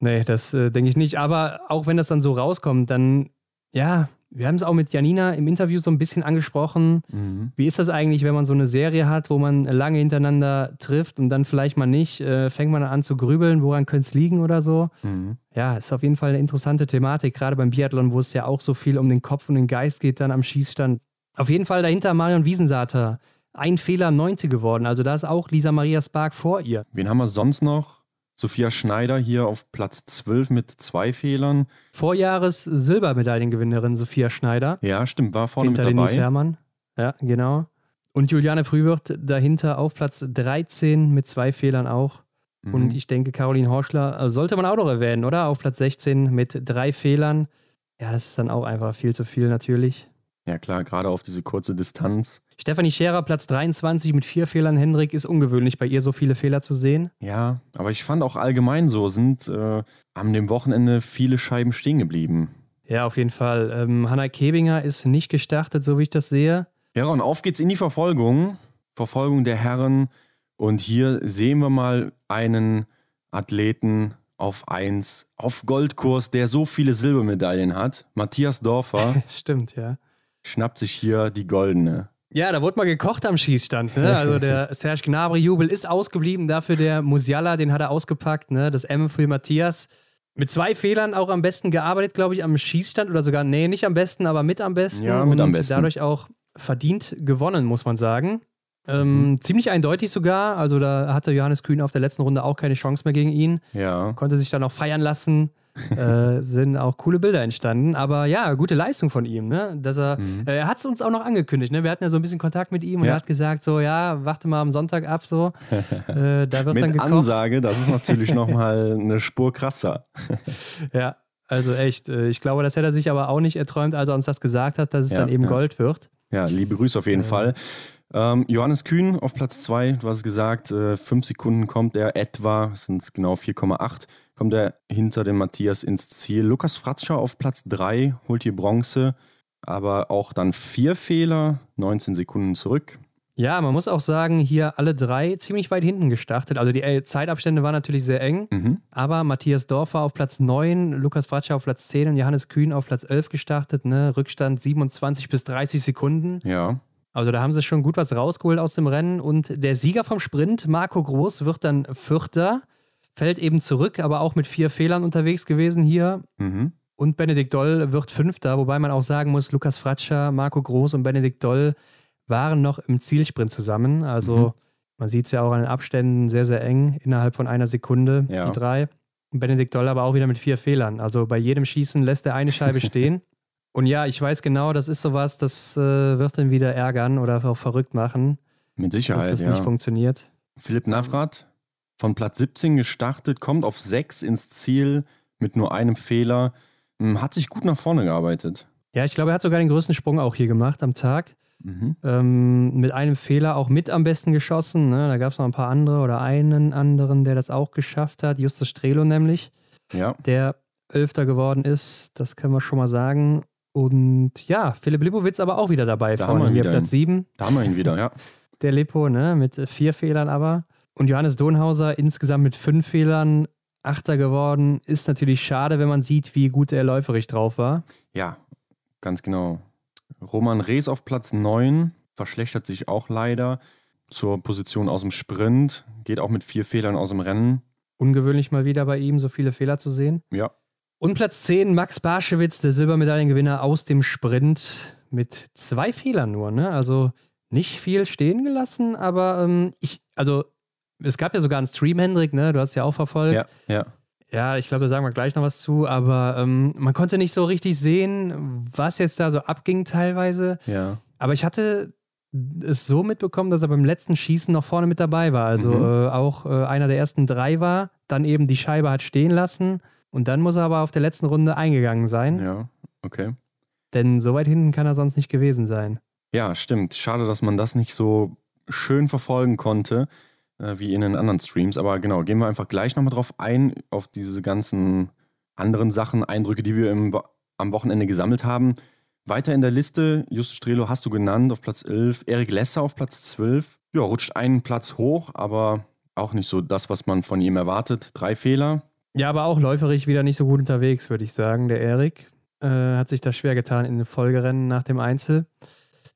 Nee, das äh, denke ich nicht. Aber auch wenn das dann so rauskommt, dann, ja, wir haben es auch mit Janina im Interview so ein bisschen angesprochen. Mhm. Wie ist das eigentlich, wenn man so eine Serie hat, wo man lange hintereinander trifft und dann vielleicht mal nicht? Äh, fängt man an zu grübeln, woran könnte es liegen oder so? Mhm. Ja, ist auf jeden Fall eine interessante Thematik, gerade beim Biathlon, wo es ja auch so viel um den Kopf und den Geist geht, dann am Schießstand. Auf jeden Fall dahinter Marion Wiesensater. Ein Fehler, neunte geworden. Also da ist auch Lisa Maria Spark vor ihr. Wen haben wir sonst noch? Sophia Schneider hier auf Platz 12 mit zwei Fehlern. Vorjahres Silbermedaillengewinnerin Sophia Schneider. Ja, stimmt, war vorne Hinter mit dabei. Denise Herrmann. Ja, genau. Und Juliane Frühwirth dahinter auf Platz 13 mit zwei Fehlern auch. Mhm. Und ich denke, Caroline Horschler äh, sollte man auch noch erwähnen, oder? Auf Platz 16 mit drei Fehlern. Ja, das ist dann auch einfach viel zu viel natürlich. Ja, klar, gerade auf diese kurze Distanz. Stefanie Scherer, Platz 23 mit vier Fehlern. Hendrik ist ungewöhnlich, bei ihr so viele Fehler zu sehen. Ja, aber ich fand auch allgemein so, sind äh, an dem Wochenende viele Scheiben stehen geblieben. Ja, auf jeden Fall. Ähm, Hanna Kebinger ist nicht gestartet, so wie ich das sehe. Ja, und auf geht's in die Verfolgung. Verfolgung der Herren. Und hier sehen wir mal einen Athleten auf 1, auf Goldkurs, der so viele Silbermedaillen hat. Matthias Dorfer. Stimmt, ja. Schnappt sich hier die goldene. Ja, da wurde mal gekocht am Schießstand. Ne? Also der Serge Gnabry-Jubel ist ausgeblieben. Dafür der Musiala, den hat er ausgepackt. Ne? Das M für Matthias. Mit zwei Fehlern auch am besten gearbeitet, glaube ich, am Schießstand. Oder sogar, nee, nicht am besten, aber mit am besten. Ja, mit am besten. Dadurch auch verdient gewonnen, muss man sagen. Ähm, mhm. Ziemlich eindeutig sogar. Also da hatte Johannes Kühn auf der letzten Runde auch keine Chance mehr gegen ihn. Ja. Konnte sich dann auch feiern lassen. äh, sind auch coole Bilder entstanden. Aber ja, gute Leistung von ihm. Ne? Dass er mhm. äh, er hat es uns auch noch angekündigt. Ne? Wir hatten ja so ein bisschen Kontakt mit ihm und ja. er hat gesagt, so ja, warte mal am Sonntag ab. So. Äh, da wird mit dann gekocht. Ansage, das ist natürlich nochmal eine Spur krasser. ja, also echt. Äh, ich glaube, das hätte er sich aber auch nicht erträumt, als er uns das gesagt hat, dass es ja, dann eben ja. Gold wird. Ja, liebe Grüße auf jeden äh. Fall. Ähm, Johannes Kühn auf Platz 2, du hast gesagt, äh, fünf Sekunden kommt er etwa, sind genau 4,8, kommt er hinter dem Matthias ins Ziel. Lukas Fratscher auf Platz 3 holt hier Bronze, aber auch dann vier Fehler, 19 Sekunden zurück. Ja, man muss auch sagen, hier alle drei ziemlich weit hinten gestartet. Also die äh, Zeitabstände waren natürlich sehr eng, mhm. aber Matthias Dorfer auf Platz 9, Lukas Fratscher auf Platz 10 und Johannes Kühn auf Platz 11 gestartet. Ne? Rückstand 27 bis 30 Sekunden. Ja. Also da haben sie schon gut was rausgeholt aus dem Rennen. Und der Sieger vom Sprint, Marco Groß, wird dann Vierter, fällt eben zurück, aber auch mit vier Fehlern unterwegs gewesen hier. Mhm. Und Benedikt Doll wird Fünfter, wobei man auch sagen muss, Lukas Fratscher, Marco Groß und Benedikt Doll waren noch im Zielsprint zusammen. Also mhm. man sieht es ja auch an den Abständen sehr, sehr eng, innerhalb von einer Sekunde, ja. die drei. Und Benedikt Doll aber auch wieder mit vier Fehlern. Also bei jedem Schießen lässt er eine Scheibe stehen. Und ja, ich weiß genau, das ist sowas, das äh, wird dann wieder ärgern oder auch verrückt machen. Mit Sicherheit, dass das ja. nicht funktioniert. Philipp Navrat von Platz 17 gestartet, kommt auf 6 ins Ziel mit nur einem Fehler, hm, hat sich gut nach vorne gearbeitet. Ja, ich glaube, er hat sogar den größten Sprung auch hier gemacht am Tag. Mhm. Ähm, mit einem Fehler auch mit am besten geschossen. Ne? Da gab es noch ein paar andere oder einen anderen, der das auch geschafft hat. Justus Strelo nämlich. Ja. Der Elfter geworden ist. Das können wir schon mal sagen. Und ja, Philipp Lipowitz aber auch wieder dabei. Da haben wir ihn wieder. Platz 7. Da haben wir ihn wieder, ja. Der Lippo, ne, mit vier Fehlern aber. Und Johannes Donhauser insgesamt mit fünf Fehlern Achter geworden. Ist natürlich schade, wenn man sieht, wie gut er läuferig drauf war. Ja, ganz genau. Roman Rees auf Platz 9 verschlechtert sich auch leider zur Position aus dem Sprint. Geht auch mit vier Fehlern aus dem Rennen. Ungewöhnlich mal wieder bei ihm, so viele Fehler zu sehen. Ja, und Platz 10, Max Barschewitz, der Silbermedaillengewinner aus dem Sprint mit zwei Fehlern nur. Ne? Also nicht viel stehen gelassen, aber ähm, ich, also es gab ja sogar einen Stream, Hendrik, ne? Du hast ja auch verfolgt. Ja, ja. Ja, ich glaube, da sagen wir gleich noch was zu, aber ähm, man konnte nicht so richtig sehen, was jetzt da so abging teilweise. Ja. Aber ich hatte es so mitbekommen, dass er beim letzten Schießen noch vorne mit dabei war. Also mhm. äh, auch äh, einer der ersten drei war, dann eben die Scheibe hat stehen lassen und dann muss er aber auf der letzten Runde eingegangen sein. Ja, okay. Denn so weit hinten kann er sonst nicht gewesen sein. Ja, stimmt. Schade, dass man das nicht so schön verfolgen konnte äh, wie in den anderen Streams. Aber genau, gehen wir einfach gleich nochmal drauf ein, auf diese ganzen anderen Sachen, Eindrücke, die wir im, am Wochenende gesammelt haben. Weiter in der Liste, Justus Strelo hast du genannt, auf Platz 11. Erik Lesser auf Platz 12. Ja, rutscht einen Platz hoch, aber auch nicht so das, was man von ihm erwartet. Drei Fehler. Ja, aber auch läuferig wieder nicht so gut unterwegs, würde ich sagen. Der Erik äh, hat sich da schwer getan in den Folgerennen nach dem Einzel.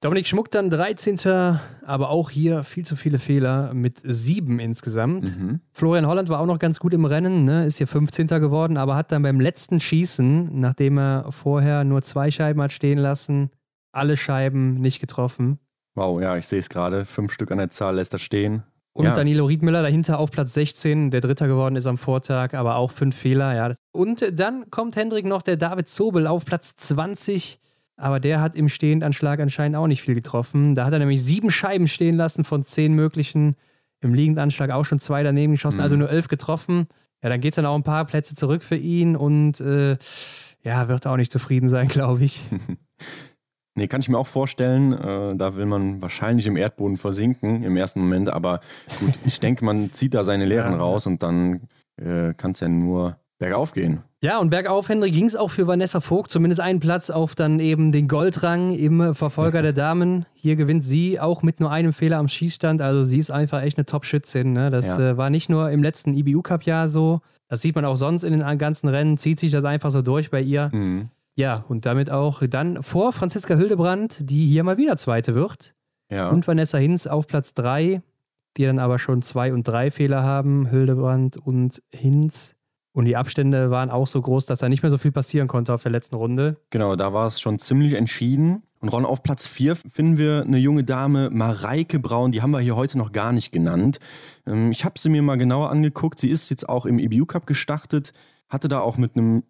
Dominik Schmuck dann 13. Aber auch hier viel zu viele Fehler mit sieben insgesamt. Mhm. Florian Holland war auch noch ganz gut im Rennen, ne? ist hier 15. geworden, aber hat dann beim letzten Schießen, nachdem er vorher nur zwei Scheiben hat stehen lassen, alle Scheiben nicht getroffen. Wow, ja, ich sehe es gerade. Fünf Stück an der Zahl lässt er stehen. Und ja. Danilo Riedmüller dahinter auf Platz 16, der Dritter geworden ist am Vortag, aber auch fünf Fehler. Ja. Und dann kommt Hendrik noch, der David Zobel auf Platz 20, aber der hat im Stehendanschlag anscheinend auch nicht viel getroffen. Da hat er nämlich sieben Scheiben stehen lassen von zehn möglichen. Im Liegendanschlag auch schon zwei daneben geschossen, also mhm. also nur elf getroffen. Ja, dann geht es dann auch ein paar Plätze zurück für ihn und äh, ja, wird auch nicht zufrieden sein, glaube ich. Nee, kann ich mir auch vorstellen. Äh, da will man wahrscheinlich im Erdboden versinken im ersten Moment. Aber gut, ich denke, man zieht da seine Lehren raus und dann äh, kann es ja nur bergauf gehen. Ja, und bergauf, Henry, ging es auch für Vanessa Vogt. Zumindest einen Platz auf dann eben den Goldrang im Verfolger der Damen. Hier gewinnt sie auch mit nur einem Fehler am Schießstand. Also sie ist einfach echt eine Top-Schützin. Ne? Das ja. äh, war nicht nur im letzten IBU-Cup-Jahr so. Das sieht man auch sonst in den ganzen Rennen. Zieht sich das einfach so durch bei ihr. Mhm. Ja, und damit auch dann vor Franziska Hildebrand, die hier mal wieder Zweite wird. Ja. Und Vanessa Hinz auf Platz 3, die dann aber schon zwei und drei Fehler haben, Hildebrand und Hinz. Und die Abstände waren auch so groß, dass da nicht mehr so viel passieren konnte auf der letzten Runde. Genau, da war es schon ziemlich entschieden. Und Ron, auf Platz 4 finden wir eine junge Dame, Mareike Braun, die haben wir hier heute noch gar nicht genannt. Ähm, ich habe sie mir mal genauer angeguckt. Sie ist jetzt auch im EBU Cup gestartet, hatte da auch mit einem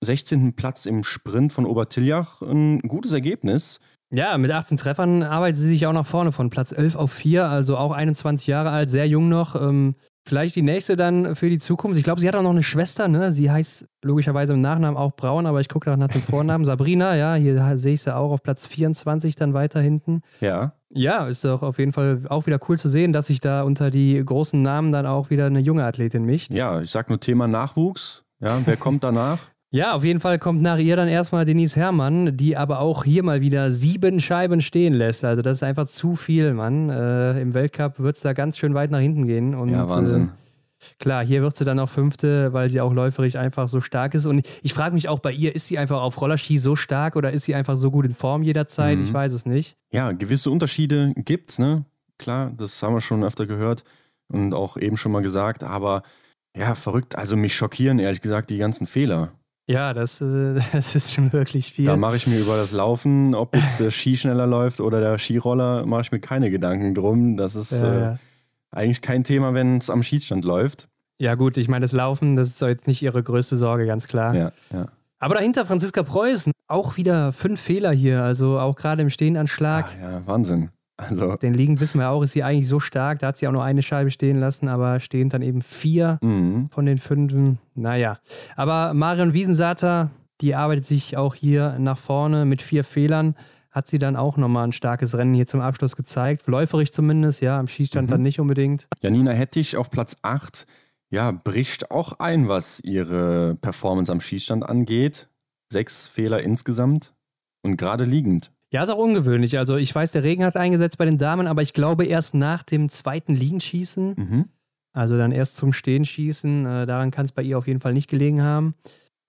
16. Platz im Sprint von Obertiljach ein gutes Ergebnis. Ja, mit 18 Treffern arbeitet sie sich auch nach vorne von Platz 11 auf 4, also auch 21 Jahre alt, sehr jung noch. Ähm, vielleicht die nächste dann für die Zukunft. Ich glaube, sie hat auch noch eine Schwester, ne? Sie heißt logischerweise im Nachnamen auch Braun, aber ich gucke nach dem Vornamen. Sabrina, ja, hier sehe ich sie auch auf Platz 24 dann weiter hinten. Ja. Ja, ist doch auf jeden Fall auch wieder cool zu sehen, dass sich da unter die großen Namen dann auch wieder eine junge Athletin mischt. Ja, ich sag nur Thema Nachwuchs. Ja, wer kommt danach? Ja, auf jeden Fall kommt nach ihr dann erstmal Denise Herrmann, die aber auch hier mal wieder sieben Scheiben stehen lässt. Also das ist einfach zu viel, Mann. Äh, Im Weltcup wird es da ganz schön weit nach hinten gehen. Und, ja, Wahnsinn. Äh, klar, hier wird sie dann auch Fünfte, weil sie auch läuferisch einfach so stark ist. Und ich frage mich auch bei ihr, ist sie einfach auf Rollerski so stark oder ist sie einfach so gut in Form jederzeit? Mhm. Ich weiß es nicht. Ja, gewisse Unterschiede gibt's, ne? Klar, das haben wir schon öfter gehört und auch eben schon mal gesagt, aber ja, verrückt. Also mich schockieren ehrlich gesagt die ganzen Fehler. Ja, das, äh, das ist schon wirklich viel. Da mache ich mir über das Laufen, ob jetzt der Ski schneller läuft oder der Skiroller, mache ich mir keine Gedanken drum. Das ist ja, äh, eigentlich kein Thema, wenn es am Schießstand läuft. Ja, gut, ich meine, das Laufen, das ist jetzt nicht ihre größte Sorge, ganz klar. Ja, ja. Aber dahinter Franziska Preußen, auch wieder fünf Fehler hier, also auch gerade im Stehenanschlag. Ach, ja, Wahnsinn. Also. Den Liegen wissen wir auch, ist sie eigentlich so stark. Da hat sie auch nur eine Scheibe stehen lassen, aber stehen dann eben vier mhm. von den fünfen. Naja. Aber Marion Wiesensater, die arbeitet sich auch hier nach vorne mit vier Fehlern. Hat sie dann auch nochmal ein starkes Rennen hier zum Abschluss gezeigt. Läuferig zumindest, ja, am Schießstand mhm. dann nicht unbedingt. Janina Hettich auf Platz 8, ja, bricht auch ein, was ihre Performance am Schießstand angeht. Sechs Fehler insgesamt und gerade liegend. Ja, ist auch ungewöhnlich. Also ich weiß, der Regen hat eingesetzt bei den Damen, aber ich glaube erst nach dem zweiten Liegenschießen. Mhm. Also dann erst zum Stehen schießen. Äh, daran kann es bei ihr auf jeden Fall nicht gelegen haben.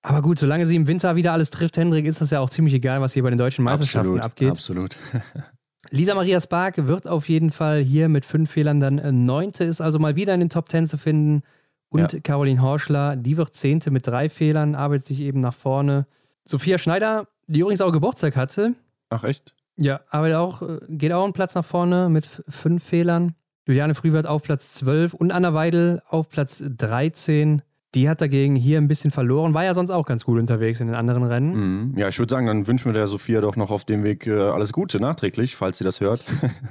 Aber gut, solange sie im Winter wieder alles trifft, Hendrik, ist das ja auch ziemlich egal, was hier bei den deutschen Meisterschaften absolut, abgeht. Absolut. Lisa Maria Spark wird auf jeden Fall hier mit fünf Fehlern dann äh, Neunte, ist also mal wieder in den Top Ten zu finden. Und ja. Caroline Horschler, die wird Zehnte mit drei Fehlern, arbeitet sich eben nach vorne. Sophia Schneider, die übrigens auch Geburtstag hatte, Ach echt? Ja, aber auch, äh, geht auch einen Platz nach vorne mit fünf Fehlern. Juliane Frühwert auf Platz 12 und Anna Weidel auf Platz 13. Die hat dagegen hier ein bisschen verloren, war ja sonst auch ganz gut unterwegs in den anderen Rennen. Mhm. Ja, ich würde sagen, dann wünschen wir der Sophia doch noch auf dem Weg äh, alles Gute nachträglich, falls sie das hört.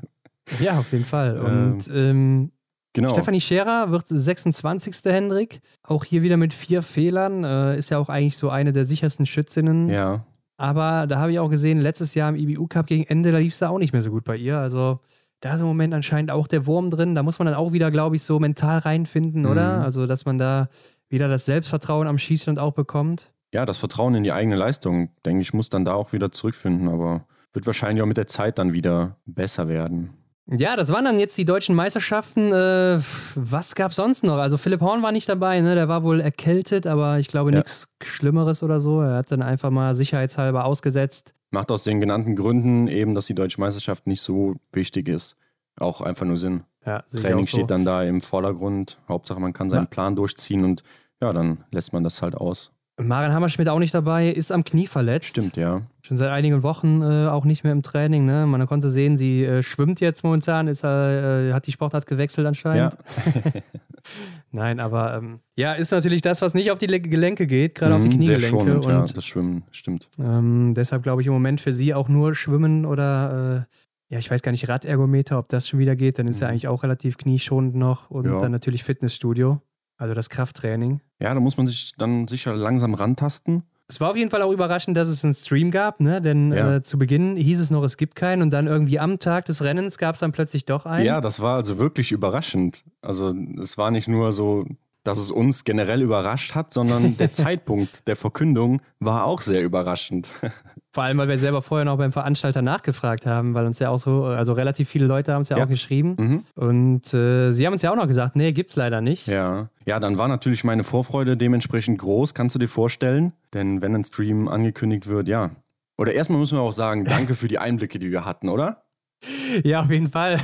ja, auf jeden Fall. Und ähm, ähm, genau. Stefanie Scherer wird 26. Hendrik. Auch hier wieder mit vier Fehlern. Äh, ist ja auch eigentlich so eine der sichersten Schützinnen. Ja. Aber da habe ich auch gesehen, letztes Jahr im IBU Cup gegen Ende, da lief es da auch nicht mehr so gut bei ihr. Also da ist im Moment anscheinend auch der Wurm drin. Da muss man dann auch wieder, glaube ich, so mental reinfinden, mhm. oder? Also, dass man da wieder das Selbstvertrauen am Schießstand auch bekommt. Ja, das Vertrauen in die eigene Leistung, denke ich, muss dann da auch wieder zurückfinden. Aber wird wahrscheinlich auch mit der Zeit dann wieder besser werden. Ja, das waren dann jetzt die deutschen Meisterschaften. Äh, was gab es sonst noch? Also Philipp Horn war nicht dabei, ne? der war wohl erkältet, aber ich glaube ja. nichts Schlimmeres oder so. Er hat dann einfach mal sicherheitshalber ausgesetzt. Macht aus den genannten Gründen eben, dass die deutsche Meisterschaft nicht so wichtig ist, auch einfach nur Sinn. Ja, Training so. steht dann da im Vordergrund. Hauptsache, man kann seinen ja. Plan durchziehen und ja, dann lässt man das halt aus. Maren Hammerschmidt auch nicht dabei, ist am Knie verletzt. Stimmt, ja. Schon seit einigen Wochen äh, auch nicht mehr im Training. Ne? Man konnte sehen, sie äh, schwimmt jetzt momentan, ist, äh, hat die Sportart gewechselt anscheinend. Ja. Nein, aber ähm, ja, ist natürlich das, was nicht auf die Gelenke geht, gerade mhm, auf die mhm, Kniegelenke. Sehr schonend, und, ja, das Schwimmen, stimmt. Ähm, deshalb glaube ich im Moment für sie auch nur Schwimmen oder äh, ja, ich weiß gar nicht, Radergometer, ob das schon wieder geht, dann ist mhm. ja eigentlich auch relativ knieschonend noch und ja. dann natürlich Fitnessstudio. Also das Krafttraining. Ja, da muss man sich dann sicher langsam rantasten. Es war auf jeden Fall auch überraschend, dass es einen Stream gab, ne? denn ja. äh, zu Beginn hieß es noch, es gibt keinen und dann irgendwie am Tag des Rennens gab es dann plötzlich doch einen. Ja, das war also wirklich überraschend. Also es war nicht nur so, dass es uns generell überrascht hat, sondern der Zeitpunkt der Verkündung war auch sehr überraschend. Vor allem, weil wir selber vorher noch beim Veranstalter nachgefragt haben, weil uns ja auch so, also relativ viele Leute haben es ja, ja, auch geschrieben. Mhm. Und äh, sie haben uns ja auch noch gesagt, nee, gibt's leider nicht. Ja. Ja, dann war natürlich meine Vorfreude dementsprechend groß, kannst du dir vorstellen? Denn wenn ein Stream angekündigt wird, ja. Oder erstmal müssen wir auch sagen, danke für die Einblicke, die wir hatten, oder? Ja, auf jeden Fall.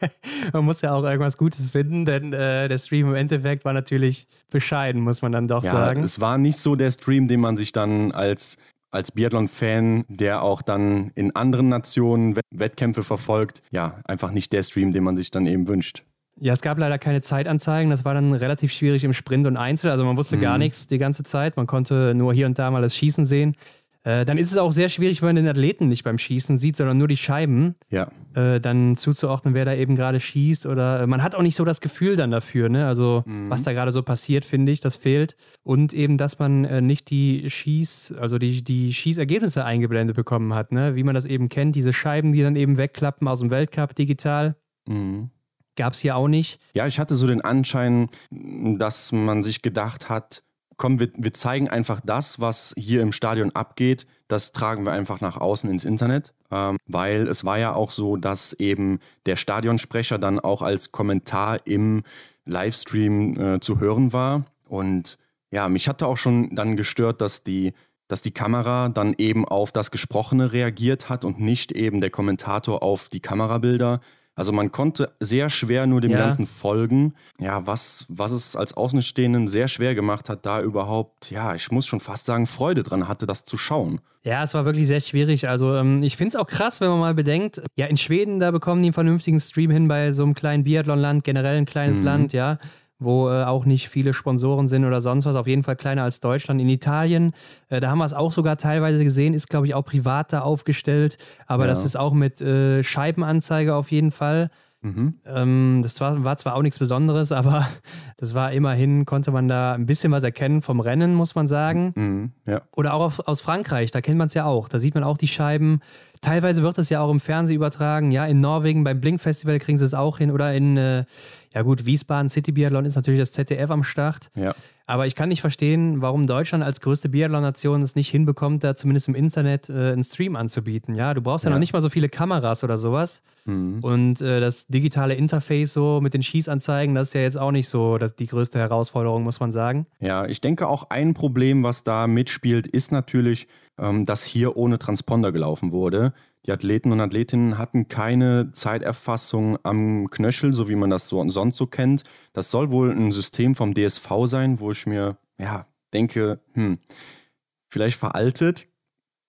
man muss ja auch irgendwas Gutes finden, denn äh, der Stream im Endeffekt war natürlich bescheiden, muss man dann doch ja, sagen. Es war nicht so der Stream, den man sich dann als als Biathlon-Fan, der auch dann in anderen Nationen Wettkämpfe verfolgt, ja, einfach nicht der Stream, den man sich dann eben wünscht. Ja, es gab leider keine Zeitanzeigen. Das war dann relativ schwierig im Sprint und Einzel. Also man wusste mhm. gar nichts die ganze Zeit. Man konnte nur hier und da mal das Schießen sehen. Äh, dann ist es auch sehr schwierig, wenn man den Athleten nicht beim Schießen sieht, sondern nur die Scheiben. Ja. Äh, dann zuzuordnen, wer da eben gerade schießt. Oder äh, man hat auch nicht so das Gefühl dann dafür, ne? Also, mhm. was da gerade so passiert, finde ich, das fehlt. Und eben, dass man äh, nicht die Schieß, also die, die Schießergebnisse eingeblendet bekommen hat, ne? Wie man das eben kennt, diese Scheiben, die dann eben wegklappen aus dem Weltcup digital. Mhm. Gab es hier auch nicht. Ja, ich hatte so den Anschein, dass man sich gedacht hat, komm, wir, wir zeigen einfach das, was hier im Stadion abgeht, das tragen wir einfach nach außen ins Internet. Ähm, weil es war ja auch so, dass eben der Stadionsprecher dann auch als Kommentar im Livestream äh, zu hören war. Und ja, mich hatte auch schon dann gestört, dass die, dass die Kamera dann eben auf das Gesprochene reagiert hat und nicht eben der Kommentator auf die Kamerabilder. Also man konnte sehr schwer nur dem ja. Ganzen folgen. Ja, was, was es als Außenstehenden sehr schwer gemacht hat, da überhaupt, ja, ich muss schon fast sagen, Freude dran hatte, das zu schauen. Ja, es war wirklich sehr schwierig. Also ähm, ich finde es auch krass, wenn man mal bedenkt, ja, in Schweden, da bekommen die einen vernünftigen Stream hin bei so einem kleinen Biathlonland, generell ein kleines mhm. Land, ja wo äh, auch nicht viele Sponsoren sind oder sonst was, auf jeden Fall kleiner als Deutschland. In Italien, äh, da haben wir es auch sogar teilweise gesehen, ist, glaube ich, auch privat da aufgestellt, aber ja. das ist auch mit äh, Scheibenanzeige auf jeden Fall. Mhm. Ähm, das war, war, zwar auch nichts Besonderes, aber das war immerhin, konnte man da ein bisschen was erkennen vom Rennen, muss man sagen. Mhm. Ja. Oder auch auf, aus Frankreich, da kennt man es ja auch. Da sieht man auch die Scheiben. Teilweise wird das ja auch im Fernsehen übertragen. Ja, in Norwegen beim Blink Festival kriegen sie es auch hin. Oder in, äh, ja gut, Wiesbaden City Biathlon ist natürlich das ZDF am Start. Ja. Aber ich kann nicht verstehen, warum Deutschland als größte Biathlon-Nation es nicht hinbekommt, da zumindest im Internet äh, einen Stream anzubieten. Ja, du brauchst ja, ja, noch nicht mal so viele Kameras oder sowas. Mhm. Und äh, das digitale Interface so mit den Schießanzeigen, das ist ja jetzt auch nicht so das, die größte Herausforderung, muss man sagen. Ja, ich denke auch ein Problem, was da mitspielt, ist natürlich, ähm, dass hier ohne Transponder gelaufen wurde. Die Athleten und Athletinnen hatten keine Zeiterfassung am Knöchel, so wie man das so sonst so kennt. Das soll wohl ein System vom DSV sein, wo ich mir, ja, denke, hm, vielleicht veraltet.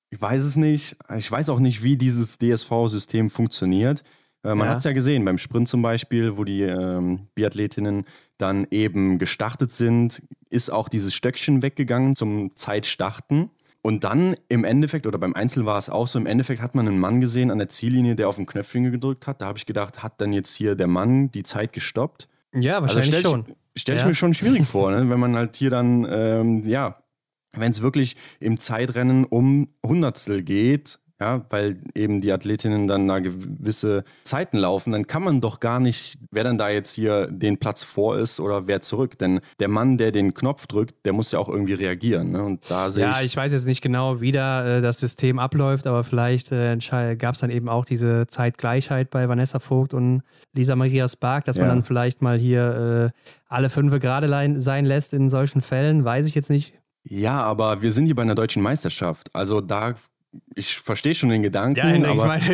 Ich weiß es nicht. Ich weiß auch nicht, wie dieses DSV-System funktioniert. Äh, man ja. hat es ja gesehen beim Sprint zum Beispiel, wo die ähm, Biathletinnen dann eben gestartet sind, ist auch dieses Stöckchen weggegangen zum Zeitstarten. Und dann im Endeffekt, oder beim Einzel war es auch so, im Endeffekt hat man einen Mann gesehen an der Ziellinie, der auf den Knöpfchen gedrückt hat. Da habe ich gedacht, hat dann jetzt hier der Mann die Zeit gestoppt? Ja, also wahrscheinlich also schon. Stelle ich ja. mir schon schwierig vor, ne? wenn man halt hier dann, ähm, ja, wenn es wirklich im Zeitrennen um Hundertstel geht, ja, weil eben die Athletinnen dann da gewisse Zeiten laufen, dann kann man doch gar nicht, wer dann da jetzt hier den Platz vor ist oder wer zurück. Denn der Mann, der den Knopf drückt, der muss ja auch irgendwie reagieren. Ne? Und da sehe ja, ich, ich weiß jetzt nicht genau, wie da äh, das System abläuft, aber vielleicht äh, gab es dann eben auch diese Zeitgleichheit bei Vanessa Vogt und Lisa Maria Spark, dass ja. man dann vielleicht mal hier äh, alle fünf gerade sein lässt in solchen Fällen, weiß ich jetzt nicht. Ja, aber wir sind hier bei einer deutschen Meisterschaft. Also da ich verstehe schon den Gedanken. Ja, aber ich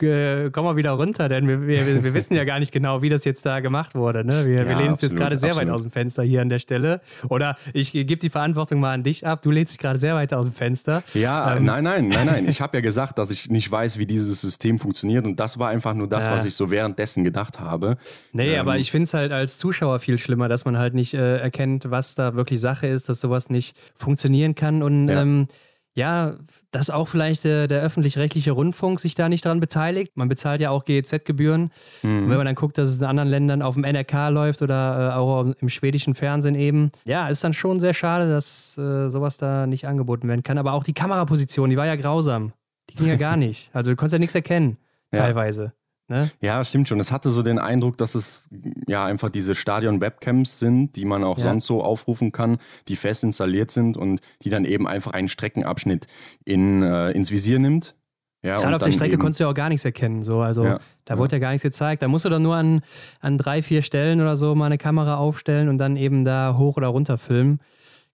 meine, komm mal wieder runter, denn wir, wir, wir, wissen ja gar nicht genau, wie das jetzt da gemacht wurde. Ne? Wir, ja, wir lehnen uns jetzt gerade sehr absolut. weit aus dem Fenster hier an der Stelle. Oder ich gebe die Verantwortung mal an dich ab. Du lehnst dich gerade sehr weit aus dem Fenster. Ja, ähm. nein, nein, nein, nein. Ich habe ja gesagt, dass ich nicht weiß, wie dieses System funktioniert. Und das war einfach nur das, ja. was ich so währenddessen gedacht habe. Nee, ähm. aber ich finde es halt als Zuschauer viel schlimmer, dass man halt nicht äh, erkennt, was da wirklich Sache ist, dass sowas nicht funktionieren kann. Und ja. ähm, ja, dass auch vielleicht der, der öffentlich-rechtliche Rundfunk sich da nicht dran beteiligt. Man bezahlt ja auch GEZ-Gebühren. Mhm. Und wenn man dann guckt, dass es in anderen Ländern auf dem NRK läuft oder äh, auch im schwedischen Fernsehen eben, ja, ist dann schon sehr schade, dass äh, sowas da nicht angeboten werden kann. Aber auch die Kameraposition, die war ja grausam. Die ging ja gar nicht. Also du konntest ja nichts erkennen, ja. teilweise. Ne? Ja, stimmt schon. Es hatte so den Eindruck, dass es ja einfach diese Stadion-Webcams sind, die man auch ja. sonst so aufrufen kann, die fest installiert sind und die dann eben einfach einen Streckenabschnitt in, äh, ins Visier nimmt. Ja, Gerade auf der Strecke konntest du ja auch gar nichts erkennen. So. Also ja, da ja. wurde ja gar nichts gezeigt. Da musst du doch nur an, an drei, vier Stellen oder so mal eine Kamera aufstellen und dann eben da hoch oder runter filmen.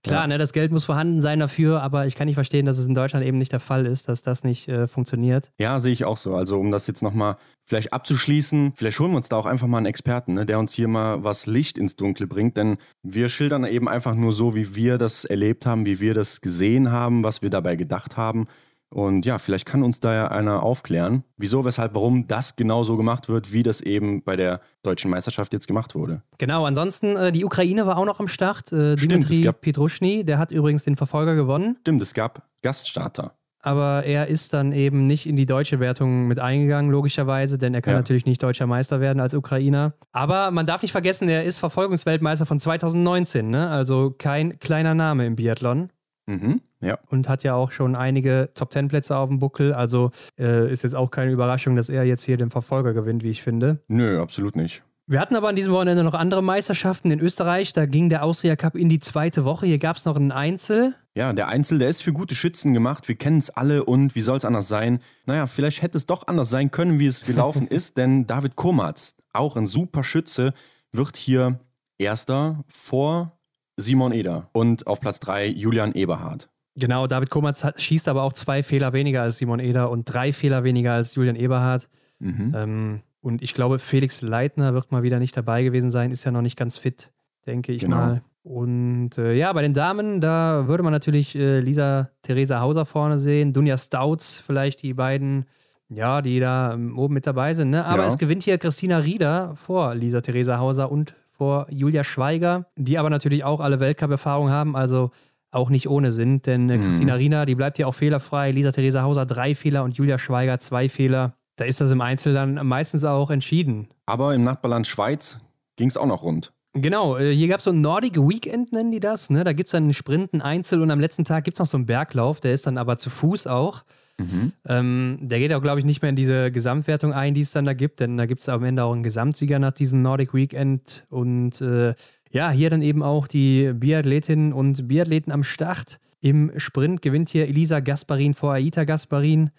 Klar, Ja. ne, das Geld muss vorhanden sein dafür, aber ich kann nicht verstehen, dass es in Deutschland eben nicht der Fall ist, dass das nicht äh, funktioniert. Ja, sehe ich auch so. Also um das jetzt nochmal vielleicht abzuschließen, vielleicht holen wir uns da auch einfach mal einen Experten, ne, der uns hier mal was Licht ins Dunkle bringt, denn wir schildern eben einfach nur so, wie wir das erlebt haben, wie wir das gesehen haben, was wir dabei gedacht haben. Und ja, vielleicht kann uns da ja einer aufklären, wieso, weshalb, warum das genau so gemacht wird, wie das eben bei der deutschen Meisterschaft jetzt gemacht wurde. Genau, ansonsten, äh, die Ukraine war auch noch am Start. Äh, Stimmt, Dimitri es gab- Petruschny, der hat übrigens den Verfolger gewonnen, Stimmt, es gab Gaststarter. aber er ist dann eben nicht in die deutsche Wertung mit eingegangen, logischerweise, denn er kann Ja. natürlich nicht deutscher Meister werden als Ukrainer. Aber man darf nicht vergessen, er ist Verfolgungsweltmeister von 2019, ne? also kein kleiner Name im Biathlon. Mhm, ja. und hat ja auch schon einige Top-10-Plätze auf dem Buckel. Also äh, ist jetzt auch keine Überraschung, dass er jetzt hier den Verfolger gewinnt, wie ich finde. Nö, absolut nicht. Wir hatten aber an diesem Wochenende noch andere Meisterschaften in Österreich. Da ging der Austria Cup in die zweite Woche. Hier gab es noch ein Einzel. Ja, der Einzel, der ist für gute Schützen gemacht. Wir kennen es alle und wie soll es anders sein? Naja, vielleicht hätte es doch anders sein können, wie es gelaufen ist, denn David Komatz, auch ein super Schütze, wird hier Erster vor Simon Eder und auf Platz 3 Julian Eberhardt. Genau, David Komatz hat, schießt aber auch zwei Fehler weniger als Simon Eder und drei Fehler weniger als Julian Eberhardt. Mhm. Ähm, und ich glaube, Felix Leitner wird mal wieder nicht dabei gewesen sein, ist ja noch nicht ganz fit, denke ich Genau. mal. Und äh, ja, bei den Damen, da würde man natürlich äh, Lisa Theresa Hauser vorne sehen, Dunja Stauts, vielleicht die beiden, ja, die da ähm, oben mit dabei sind. Ne? Aber Ja. es gewinnt hier Christina Rieder vor Lisa Theresa Hauser und vor Julia Schweiger, die aber natürlich auch alle Weltcup-Erfahrung haben, also auch nicht ohne sind, denn äh, Mhm. Christina Rieder, die bleibt hier auch fehlerfrei, Lisa Theresa Hauser drei Fehler und Julia Schweiger zwei Fehler. Da ist das im Einzel dann meistens auch entschieden. Aber im Nachbarland Schweiz ging es auch noch rund. Genau, äh, hier gab es so ein Nordic Weekend, nennen die das. Ne? Da gibt es dann einen Sprint, einen Einzel und am letzten Tag gibt es noch so einen Berglauf, der ist dann aber zu Fuß auch. Mhm. Ähm, der geht auch, glaube ich, nicht mehr in diese Gesamtwertung ein, die es dann da gibt, denn da gibt es am Ende auch einen Gesamtsieger nach diesem Nordic Weekend. Und äh, ja, hier dann eben auch die Biathletinnen und Biathleten am Start. Im Sprint gewinnt hier Elisa Gasparin vor Aita Gasparin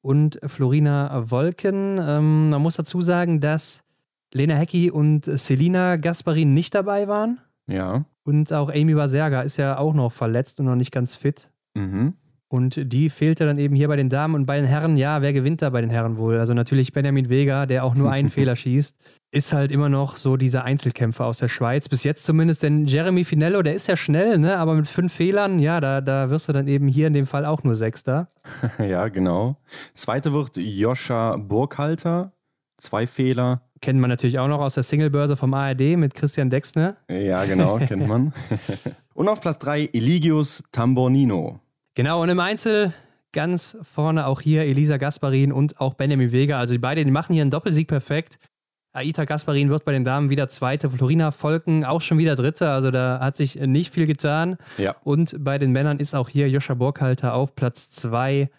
und Florina Wolken. Ähm, man muss dazu sagen, dass Lena Hecki und Selina Gasparin nicht dabei waren. Ja. Und auch Amy Baserga ist ja auch noch verletzt und noch nicht ganz fit. Mhm. Und die fehlte dann eben hier bei den Damen und bei den Herren. Ja, wer gewinnt da bei den Herren wohl? Also natürlich Benjamin Vega, der auch nur einen Fehler schießt, ist halt immer noch so dieser Einzelkämpfer aus der Schweiz. Bis jetzt zumindest, denn Jeremy Finello, der ist ja schnell, ne? aber mit fünf Fehlern, ja, da, da wirst du dann eben hier in dem Fall auch nur Sechster. ja, genau. Zweite wird Joscha Burkhalter. Zwei Fehler. Kennt man natürlich auch noch aus der Singlebörse vom ARD mit Christian Dexner. Ja, genau, kennt man. und auf Platz 3 Eligius Tambornino. Genau, und im Einzel ganz vorne auch hier Elisa Gasparin und auch Benjamin Vega. Also die beiden die machen hier einen Doppelsieg perfekt. Aita Gasparin wird bei den Damen wieder Zweite, Florina Volken auch schon wieder Dritte. Also da hat sich nicht viel getan. Ja. Und bei den Männern ist auch hier Joscha Burkhalter auf Platz 2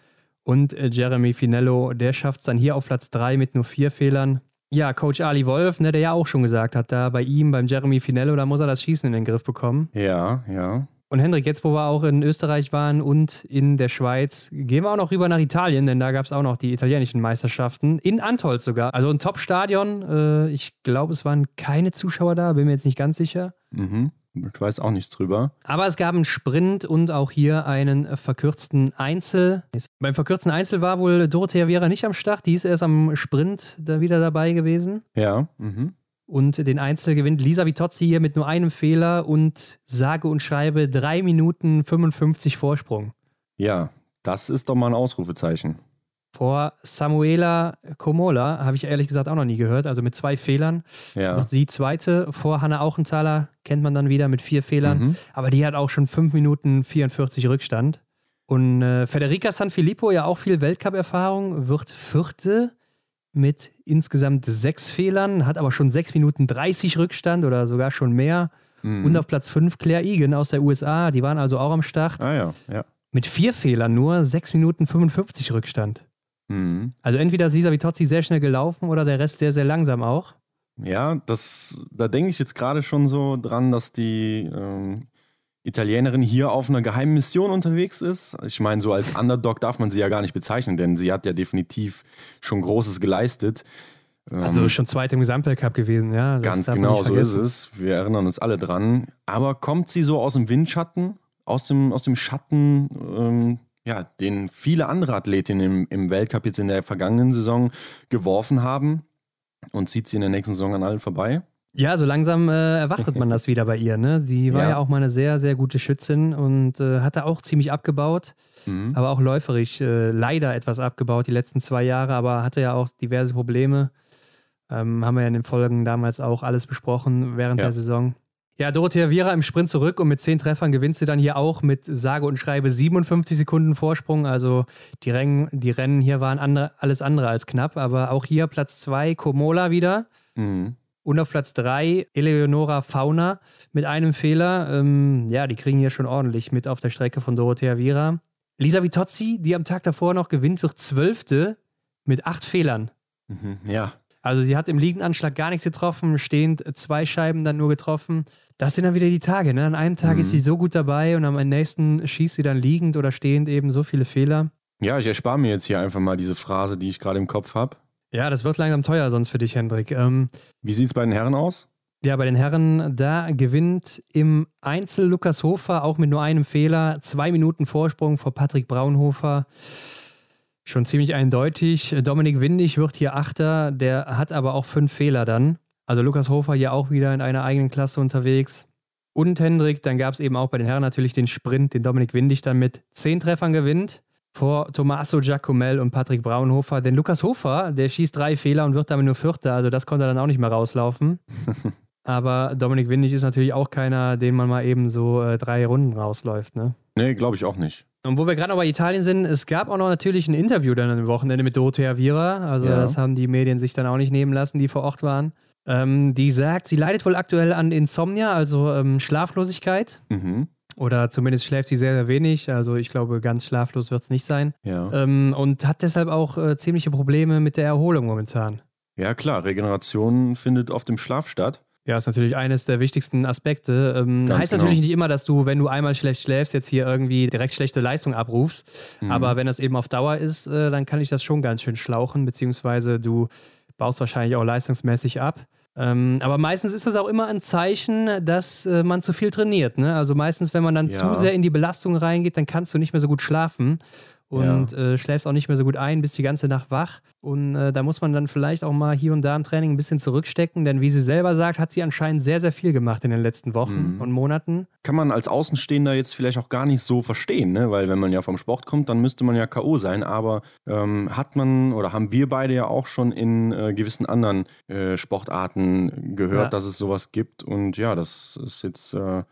und äh, Jeremy Finello, der schafft es dann hier auf Platz 3 mit nur vier Fehlern. Ja, Coach Ali Wolf, ne, der ja auch schon gesagt hat, da bei ihm, beim Jeremy Finello, da muss er das Schießen in den Griff bekommen. Ja, ja. Und Hendrik, jetzt wo wir auch in Österreich waren und in der Schweiz, gehen wir auch noch rüber nach Italien, denn da gab es auch noch die italienischen Meisterschaften. In Antolz sogar. Also ein Top-Stadion. Äh, ich glaube, es waren keine Zuschauer da, bin mir jetzt nicht ganz sicher. Mhm. Ich weiß auch nichts drüber. Aber es gab einen Sprint und auch hier einen verkürzten Einzel. Beim verkürzten Einzel war wohl Dorothea Viera nicht am Start. Die ist erst am Sprint da wieder dabei gewesen. Ja. Mhm. Und den Einzel gewinnt Lisa Vitozzi hier mit nur einem Fehler und sage und schreibe 3 Minuten 55 Vorsprung. Ja, das ist doch mal ein Ausrufezeichen. Vor Samuela Komola habe ich ehrlich gesagt auch noch nie gehört, also mit zwei Fehlern. Ja. Wird sie zweite. Vor Hanna Auchenthaler kennt man dann wieder mit vier Fehlern. Mhm. Aber die hat auch schon 5 Minuten 44 Rückstand. Und äh, Federica Sanfilippo, ja auch viel Weltcup-Erfahrung, wird vierte mit insgesamt sechs Fehlern, hat aber schon 6 Minuten 30 Rückstand oder sogar schon mehr. Mhm. Und auf Platz 5 Claire Egan aus der USA, die waren also auch am Start. ah ja, ja. Mit vier Fehlern nur 6 Minuten 55 Rückstand. Mhm. Also entweder ist Lisa Vitozzi sehr schnell gelaufen oder der Rest sehr, sehr langsam auch. Ja, das, da denke ich jetzt gerade schon so dran, dass die ähm, Italienerin hier auf einer geheimen Mission unterwegs ist. Ich meine, so als Underdog darf man sie ja gar nicht bezeichnen, denn sie hat ja definitiv schon Großes geleistet. Ähm, Also schon zweite im Gesamtweltcup gewesen, ja. Das ganz genau, so ist es. Wir erinnern uns alle dran. Aber kommt sie so aus dem Windschatten aus dem, aus dem Schatten, ähm, ja, den viele andere Athletinnen im, im Weltcup jetzt in der vergangenen Saison geworfen haben und zieht sie in der nächsten Saison an allen vorbei. Ja, so langsam äh, erwartet man das wieder bei ihr. Ne? Sie war ja. ja auch mal eine sehr, sehr gute Schützin und äh, hatte auch ziemlich abgebaut, mhm. aber auch läuferisch äh, leider etwas abgebaut die letzten zwei Jahre, aber hatte ja auch diverse Probleme. Ähm, haben wir ja in den Folgen damals auch alles besprochen während ja. der Saison. Ja, Dorothea Viera im Sprint zurück und mit zehn Treffern gewinnt sie dann hier auch mit sage und schreibe 57 Sekunden Vorsprung. Also die Rennen, die Rennen hier waren andere, alles andere als knapp, aber auch hier Platz zwei Komola wieder. Mhm. Und auf Platz 3 Eleonora Fauna mit einem Fehler. Ähm, ja, die kriegen hier schon ordentlich mit auf der Strecke von Dorothea Viera. Lisa Vitozzi, die am Tag davor noch gewinnt, wird Zwölfte mit acht Fehlern. Mhm, ja. Also sie hat im Liegendanschlag gar nichts getroffen, stehend zwei Scheiben dann nur getroffen. Das sind dann wieder die Tage. Ne? An einem Tag mhm. ist sie so gut dabei und am nächsten schießt sie dann liegend oder stehend eben so viele Fehler. Ja, ich erspare mir jetzt hier einfach mal diese Phrase, die ich gerade im Kopf habe. Ja, das wird langsam teuer sonst für dich, Hendrik. Ähm, Wie sieht es bei den Herren aus? Ja, bei den Herren, da gewinnt im Einzel Lukas Hofer auch mit nur einem Fehler. Zwei Minuten Vorsprung vor Patrick Braunhofer. Schon ziemlich eindeutig. Dominik Windig wird hier Achter, der hat aber auch fünf Fehler dann. Also Lukas Hofer hier auch wieder in einer eigenen Klasse unterwegs. Und Hendrik, dann gab es eben auch bei den Herren natürlich den Sprint, den Dominik Windig dann mit zehn Treffern gewinnt vor Tommaso Giacomel und Patrick Braunhofer. Denn Lukas Hofer, der schießt drei Fehler und wird damit nur Vierter, also das konnte er dann auch nicht mehr rauslaufen. Aber Dominik Windig ist natürlich auch keiner, den man mal eben so äh, drei Runden rausläuft, ne? Nee, glaube ich auch nicht. Und wo wir gerade noch bei Italien sind, es gab auch noch natürlich ein Interview dann am Wochenende mit Dorothea Viera. Also ja. das haben die Medien sich dann auch nicht nehmen lassen, die vor Ort waren. Ähm, die sagt, sie leidet wohl aktuell an Insomnia, also ähm, Schlaflosigkeit. Mhm. Oder zumindest schläft sie sehr, sehr wenig. Also ich glaube, ganz schlaflos wird es nicht sein. Ja. Ähm, und hat deshalb auch äh, ziemliche Probleme mit der Erholung momentan. Ja, klar, Regeneration findet oft im Schlaf statt. Ja, ist natürlich eines der wichtigsten Aspekte. Ähm, heißt genau. natürlich nicht immer, dass du, wenn du einmal schlecht schläfst, jetzt hier irgendwie direkt schlechte Leistung abrufst. Mhm. Aber wenn das eben auf Dauer ist, äh, dann kann ich das schon ganz schön schlauchen, beziehungsweise du baust wahrscheinlich auch leistungsmäßig ab. Ähm, aber meistens ist das auch immer ein Zeichen, dass äh, man zu viel trainiert. Ne? Also meistens, wenn man dann ja. zu sehr in die Belastung reingeht, dann kannst du nicht mehr so gut schlafen und ja. äh, schläfst auch nicht mehr so gut ein, bist die ganze Nacht wach. Und äh, da muss man dann vielleicht auch mal hier und da im Training ein bisschen zurückstecken, denn wie sie selber sagt, hat sie anscheinend sehr, sehr viel gemacht in den letzten Wochen mhm. und Monaten. Kann man als Außenstehender jetzt vielleicht auch gar nicht so verstehen, ne? weil wenn man ja vom Sport kommt, dann müsste man ja K.O. sein. Aber ähm, hat man oder haben wir beide ja auch schon in äh, gewissen anderen äh, Sportarten gehört, ja. dass es sowas gibt. Und ja, das ist jetzt äh,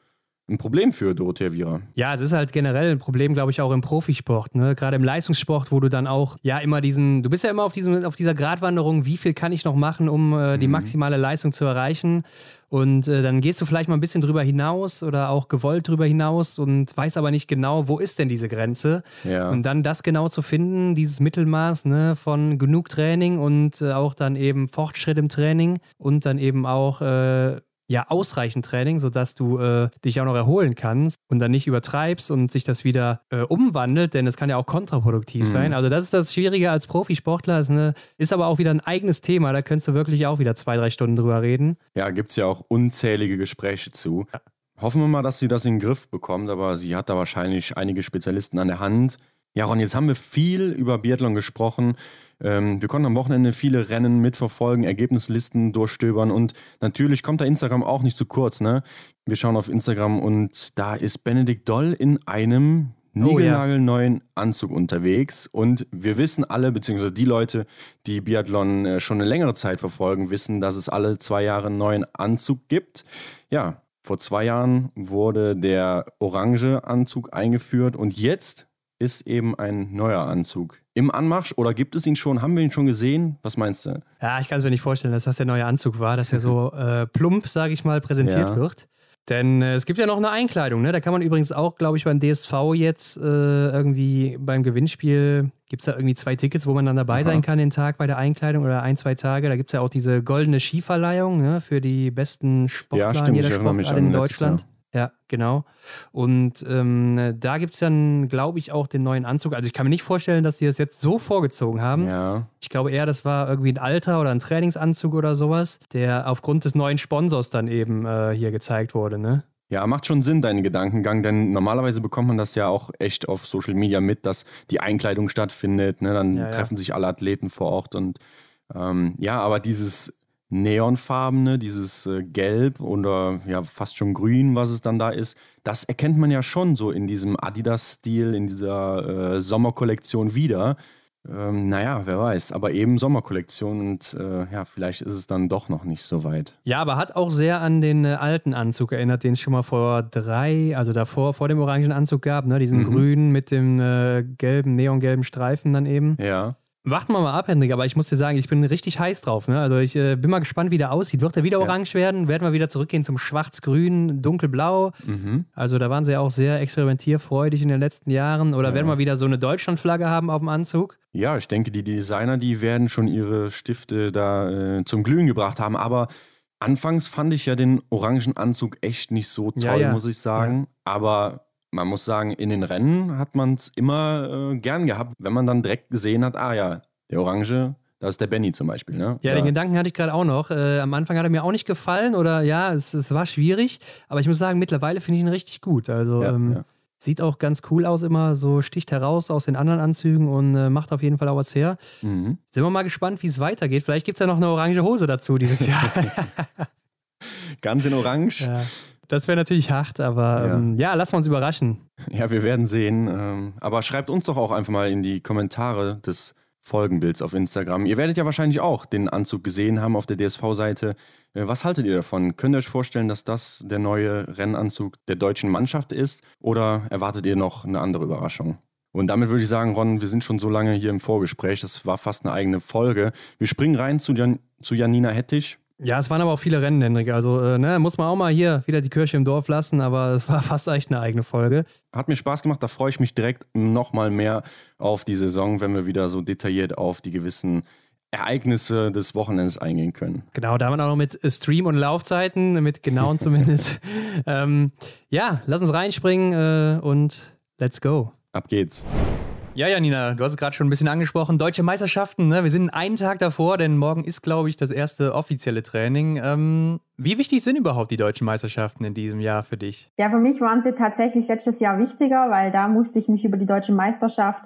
ein Problem für Dorothea Viera. Ja, es ist halt generell ein Problem, glaube ich, auch im Profisport. Ne? Gerade im Leistungssport, wo du dann auch, ja, immer diesen, du bist ja immer auf, diesem, auf dieser Gratwanderung, wie viel kann ich noch machen, um äh, die mhm. maximale Leistung zu erreichen. Und äh, dann gehst du vielleicht mal ein bisschen drüber hinaus oder auch gewollt drüber hinaus und weißt aber nicht genau, wo ist denn diese Grenze. Ja. Und dann das genau zu finden, dieses Mittelmaß ne, von genug Training und äh, auch dann eben Fortschritt im Training und dann eben auch äh, ja ausreichend Training, sodass du äh, dich auch noch erholen kannst und dann nicht übertreibst und sich das wieder äh, umwandelt, denn es kann ja auch kontraproduktiv mhm. sein. Also das ist das Schwierige als Profisportler, ist, ne, ist aber auch wieder ein eigenes Thema, da könntest du wirklich auch wieder zwei, drei Stunden drüber reden. Ja, gibt es ja auch unzählige Gespräche zu. Ja. Hoffen wir mal, dass sie das in den Griff bekommt, aber sie hat da wahrscheinlich einige Spezialisten an der Hand. Ja, Ron, jetzt haben wir viel über Biathlon gesprochen. Ähm, wir konnten am Wochenende viele Rennen mitverfolgen, Ergebnislisten durchstöbern und natürlich kommt da Instagram auch nicht zu kurz. Ne? Wir schauen auf Instagram und da ist Benedikt Doll in einem niegelnagelneuen oh, ja. Anzug unterwegs. Und wir wissen alle, beziehungsweise die Leute, die Biathlon äh, schon eine längere Zeit verfolgen, wissen, dass es alle zwei Jahre einen neuen Anzug gibt. Ja, vor zwei Jahren wurde der orange Anzug eingeführt und jetzt ist eben ein neuer Anzug im Anmarsch oder gibt es ihn schon? Haben wir ihn schon gesehen? Was meinst du? Ja, ich kann es mir nicht vorstellen, dass das der neue Anzug war, dass er so äh, plump, sage ich mal, präsentiert ja. wird. Denn äh, es gibt ja noch eine Einkleidung, ne? Da kann man übrigens auch, glaube ich, beim DSV jetzt äh, irgendwie beim Gewinnspiel gibt es da irgendwie zwei Tickets, wo man dann dabei Aha. sein kann den Tag bei der Einkleidung oder ein, zwei Tage. Da gibt es ja auch diese goldene Skiverleihung ne? für die besten Sportler ja, stimmt, jeder Sportart in Deutschland. Ja, genau. Und ähm, da gibt es dann, glaube ich, auch den neuen Anzug. Also ich kann mir nicht vorstellen, dass sie das jetzt so vorgezogen haben. Ja. Ich glaube eher, das war irgendwie ein Alter oder ein Trainingsanzug oder sowas, der aufgrund des neuen Sponsors dann eben äh, hier gezeigt wurde, ne? Ja, macht schon Sinn, dein Gedankengang, denn normalerweise bekommt man das ja auch echt auf Social Media mit, dass die Einkleidung stattfindet. Ne? Dann ja, treffen ja. sich alle Athleten vor Ort und ähm, ja, aber dieses neonfarbene, dieses äh, Gelb oder ja fast schon Grün, was es dann da ist, das erkennt man ja schon so in diesem Adidas-Stil, in dieser äh, Sommerkollektion wieder. Ähm, naja, wer weiß, aber eben Sommerkollektion und äh, ja, vielleicht ist es dann doch noch nicht so weit. Ja, aber hat auch sehr an den äh, alten Anzug erinnert, den es schon mal vor drei, also davor, vor dem orangen Anzug gab, ne? diesen mhm. grünen mit dem äh, gelben, neongelben Streifen dann eben. Ja. Warten wir mal ab, Hendrik, aber ich muss dir sagen, ich bin richtig heiß drauf. Ne? Also ich äh, bin mal gespannt, wie der aussieht. Wird er wieder ja. orange werden? Werden wir wieder zurückgehen zum Schwarz-Grün, Dunkelblau? Mhm. Also da waren sie ja auch sehr experimentierfreudig in den letzten Jahren. Oder ja. werden wir wieder so eine Deutschlandflagge haben auf dem Anzug? Ja, ich denke, die Designer, die werden schon ihre Stifte da äh, zum Glühen gebracht haben. Aber anfangs fand ich ja den orangen Anzug echt nicht so toll, muss ich sagen. Aber man muss sagen, in den Rennen hat man es immer äh, gern gehabt, wenn man dann direkt gesehen hat, ah ja, der Orange, das ist der Benny zum Beispiel. Ne? Ja, den Gedanken hatte ich gerade auch noch. Äh, am Anfang hat er mir auch nicht gefallen oder ja, es, es war schwierig, aber ich muss sagen, mittlerweile finde ich ihn richtig gut. Also ja, ähm, ja. sieht auch ganz cool aus, immer so sticht heraus aus den anderen Anzügen und äh, macht auf jeden Fall auch was her. Mhm. Sind wir mal gespannt, wie es weitergeht. Vielleicht gibt es ja noch eine orange Hose dazu dieses Jahr. Ganz in Orange. Ja. Das wäre natürlich hart, aber ja. Ähm, ja, lassen wir uns überraschen. Ja, wir werden sehen. Ähm, aber schreibt uns doch auch einfach mal in die Kommentare des Folgenbilds auf Instagram. Ihr werdet ja wahrscheinlich auch den Anzug gesehen haben auf der DSV-Seite. Äh, was haltet ihr davon? Könnt ihr euch vorstellen, dass das der neue Rennanzug der deutschen Mannschaft ist? Oder erwartet ihr noch eine andere Überraschung? Und damit würde ich sagen, Ron, wir sind schon so lange hier im Vorgespräch. Das war fast eine eigene Folge. Wir springen rein zu, Jan zu Janina Hettich. Ja, es waren aber auch viele Rennen, Hendrik. Also, äh, ne, muss man auch mal hier wieder die Kirche im Dorf lassen, aber es war fast echt eine eigene Folge. Hat mir Spaß gemacht, da freue ich mich direkt nochmal mehr auf die Saison, wenn wir wieder so detailliert auf die gewissen Ereignisse des Wochenends eingehen können. Genau, da haben wir auch noch mit Stream- und Laufzeiten, mit genauen zumindest. ähm, ja, lass uns reinspringen äh, und let's go. Ab geht's. Ja, Janina, du hast es gerade schon ein bisschen angesprochen. Deutsche Meisterschaften, ne? wir sind einen Tag davor, denn morgen ist, glaube ich, das erste offizielle Training. Ähm, wie wichtig sind überhaupt die deutschen Meisterschaften in diesem Jahr für dich? Ja, für mich waren sie tatsächlich letztes Jahr wichtiger, weil da musste ich mich über die deutsche Meisterschaft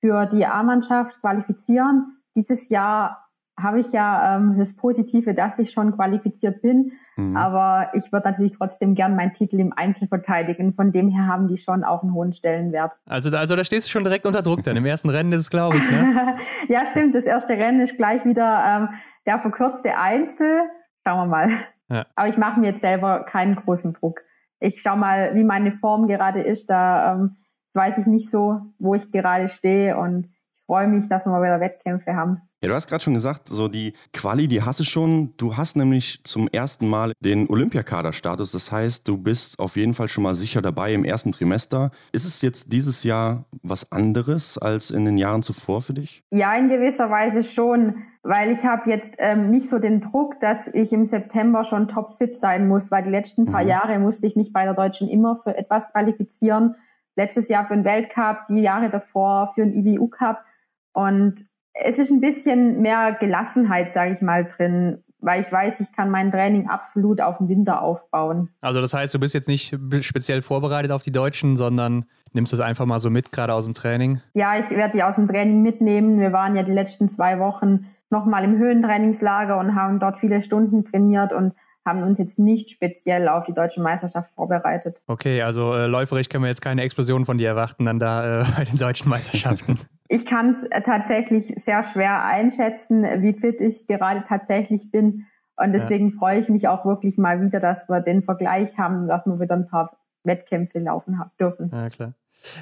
für die A-Mannschaft qualifizieren. Dieses Jahr habe ich ja ähm, das Positive, dass ich schon qualifiziert bin. Mhm. Aber ich würde natürlich trotzdem gern meinen Titel im Einzel verteidigen. Von dem her haben die schon auch einen hohen Stellenwert. Also, also da stehst du schon direkt unter Druck dann. Im ersten Rennen ist es, glaube ich. Ne? ja, stimmt. Das erste Rennen ist gleich wieder ähm, der verkürzte Einzel. Schauen wir mal. Ja. Aber ich mache mir jetzt selber keinen großen Druck. Ich schaue mal, wie meine Form gerade ist. Da ähm, weiß ich nicht so, wo ich gerade stehe und ich freue mich, dass wir mal wieder Wettkämpfe haben. Ja, du hast gerade schon gesagt, so die Quali, die hast du schon. Du hast nämlich zum ersten Mal den Olympiakader-Status. Das heißt, du bist auf jeden Fall schon mal sicher dabei im ersten Trimester. Ist es jetzt dieses Jahr was anderes als in den Jahren zuvor für dich? Ja, in gewisser Weise schon, weil ich habe jetzt ähm, nicht so den Druck, dass ich im September schon topfit sein muss, weil die letzten paar mhm. Jahre musste ich mich bei der Deutschen immer für etwas qualifizieren. Letztes Jahr für den Weltcup, die Jahre davor für den IBU Cup. Und es ist ein bisschen mehr Gelassenheit, sage ich mal, drin, weil ich weiß, ich kann mein Training absolut auf den Winter aufbauen. Also das heißt, du bist jetzt nicht speziell vorbereitet auf die Deutschen, sondern nimmst es einfach mal so mit, gerade aus dem Training? Ja, ich werde die aus dem Training mitnehmen. Wir waren ja die letzten zwei Wochen nochmal im Höhentrainingslager und haben dort viele Stunden trainiert und haben uns jetzt nicht speziell auf die deutsche Meisterschaft vorbereitet. Okay, also äh, läuferisch können wir jetzt keine Explosion von dir erwarten dann da äh, bei den deutschen Meisterschaften. Ich kann es äh, tatsächlich sehr schwer einschätzen, wie fit ich gerade tatsächlich bin. Und deswegen ja. freue ich mich auch wirklich mal wieder, dass wir den Vergleich haben, dass wir wieder ein paar Wettkämpfe laufen dürfen. Ja, klar.